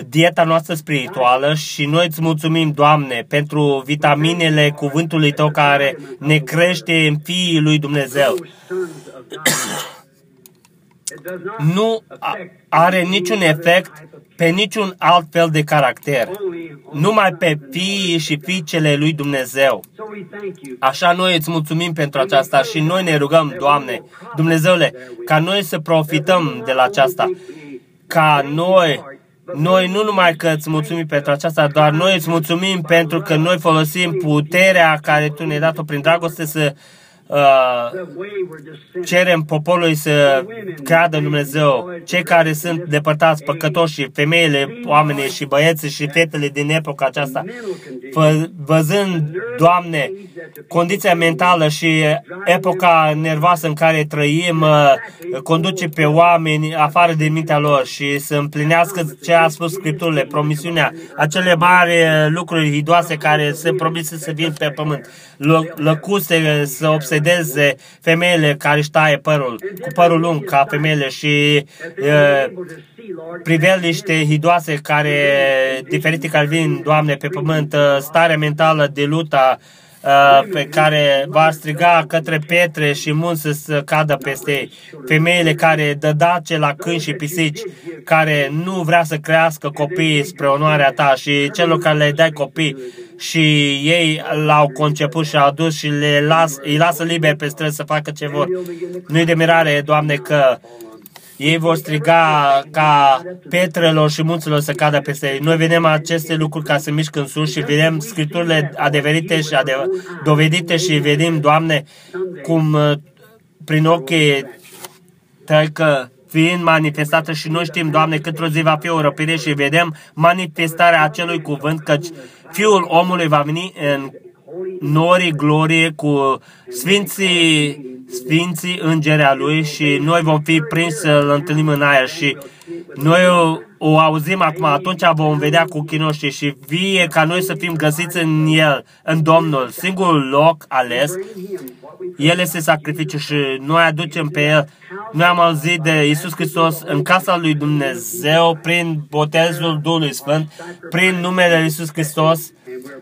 S1: dieta noastră spirituală și noi îți mulțumim, Doamne, pentru vitaminele cuvântului Tău care ne crește în fiii lui Dumnezeu. *coughs* nu are niciun efect pe niciun alt fel de caracter, numai pe fiii și fiicele lui Dumnezeu. Așa noi îți mulțumim pentru aceasta și noi ne rugăm, Doamne, Dumnezeule, ca noi să profităm de la aceasta, ca noi noi nu numai că îți mulțumim pentru aceasta, doar noi îți mulțumim pentru că noi folosim puterea care Tu ne-ai dat-o prin dragoste să uh, cerem poporului să creadă în Dumnezeu. Cei care sunt depărtați, păcătoși, femeile, oamenii și băieții și fetele din epoca aceasta, văzând, Doamne, condiția mentală și epoca nervoasă în care trăim, uh, conduce pe oameni afară de mintea lor și să împlinească ce a spus Scripturile, promisiunea, acele mari lucruri hidoase care se promise să vin pe pământ, lăcuse să obsedeze femeile care își taie părul, cu părul lung ca femeile și uh, priveliște hidoase care, diferite care vin, Doamne, pe pământ, starea mentală de luta, Uh, pe care va striga către pietre și munți să cadă peste ei. Femeile care dă dace la câini și pisici, care nu vrea să crească copiii spre onoarea ta și celor care le dai copii și ei l-au conceput și au adus și le las, îi lasă liber pe străzi să facă ce vor. Nu-i de mirare, Doamne, că ei vor striga ca petrelor și munților să cadă peste ei. Noi vedem aceste lucruri ca să mișcă în sus și vedem scripturile adeverite și adev- dovedite și vedem, Doamne, cum uh, prin ochii tăi că fiind manifestată și noi știm, Doamne, cât o zi va fi o răpire și vedem manifestarea acelui cuvânt, căci Fiul omului va veni în norii glorie cu sfinții, sfinții îngerea lui și noi vom fi prinși să-L întâlnim în aer și noi o, o auzim acum, atunci vom vedea cu ochii noștri și vie ca noi să fim găsiți în El, în Domnul, singurul loc ales. El este sacrificiu și noi aducem pe El. Noi am auzit de Isus Hristos în casa lui Dumnezeu prin botezul Duhului Sfânt, prin numele Isus Hristos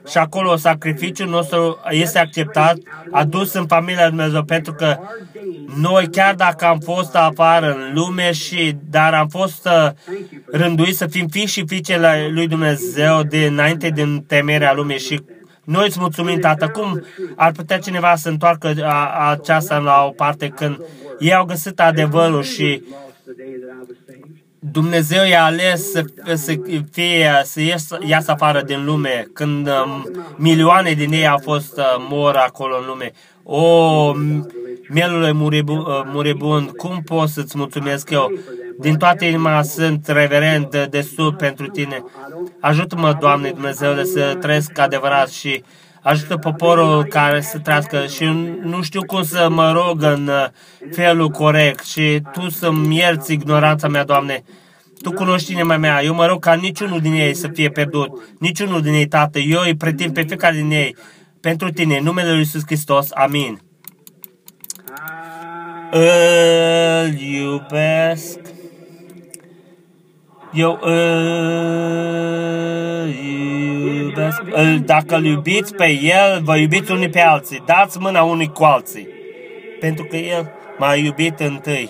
S1: și acolo sacrificiul nostru este acceptat, adus în familia lui Dumnezeu, pentru că noi, chiar dacă am fost afară în lume și dar am fost uh, rânduiți să fim fii și fiicele lui Dumnezeu dinainte din temerea lumii și noi îți mulțumim, Tată, cum ar putea cineva să întoarcă a, aceasta la o parte când ei au găsit adevărul și Dumnezeu i-a ales să, să fie, să iasă, iasă afară din lume când um, milioane din ei au fost uh, mor acolo în lume. O, mielule muribund, uh, muribund, cum pot să-ți mulțumesc eu? Din toată inima sunt reverent de sub pentru tine. Ajută-mă, Doamne Dumnezeu, să trăiesc adevărat și ajută poporul care să trăiască și nu știu cum să mă rog în uh, felul corect și Tu să-mi ierți ignoranța mea, Doamne. Tu cunoști inima mea. Eu mă rog ca niciunul din ei să fie pierdut. Niciunul din ei, Tată. Eu îi pretind pe fiecare din ei pentru tine. În numele Lui Iisus Hristos. Amin. Îl iubesc. Eu îl iubesc. Dacă îl iubiți pe El, vă iubiți unii pe alții. Dați mâna unii cu alții. Pentru că El m-a iubit întâi.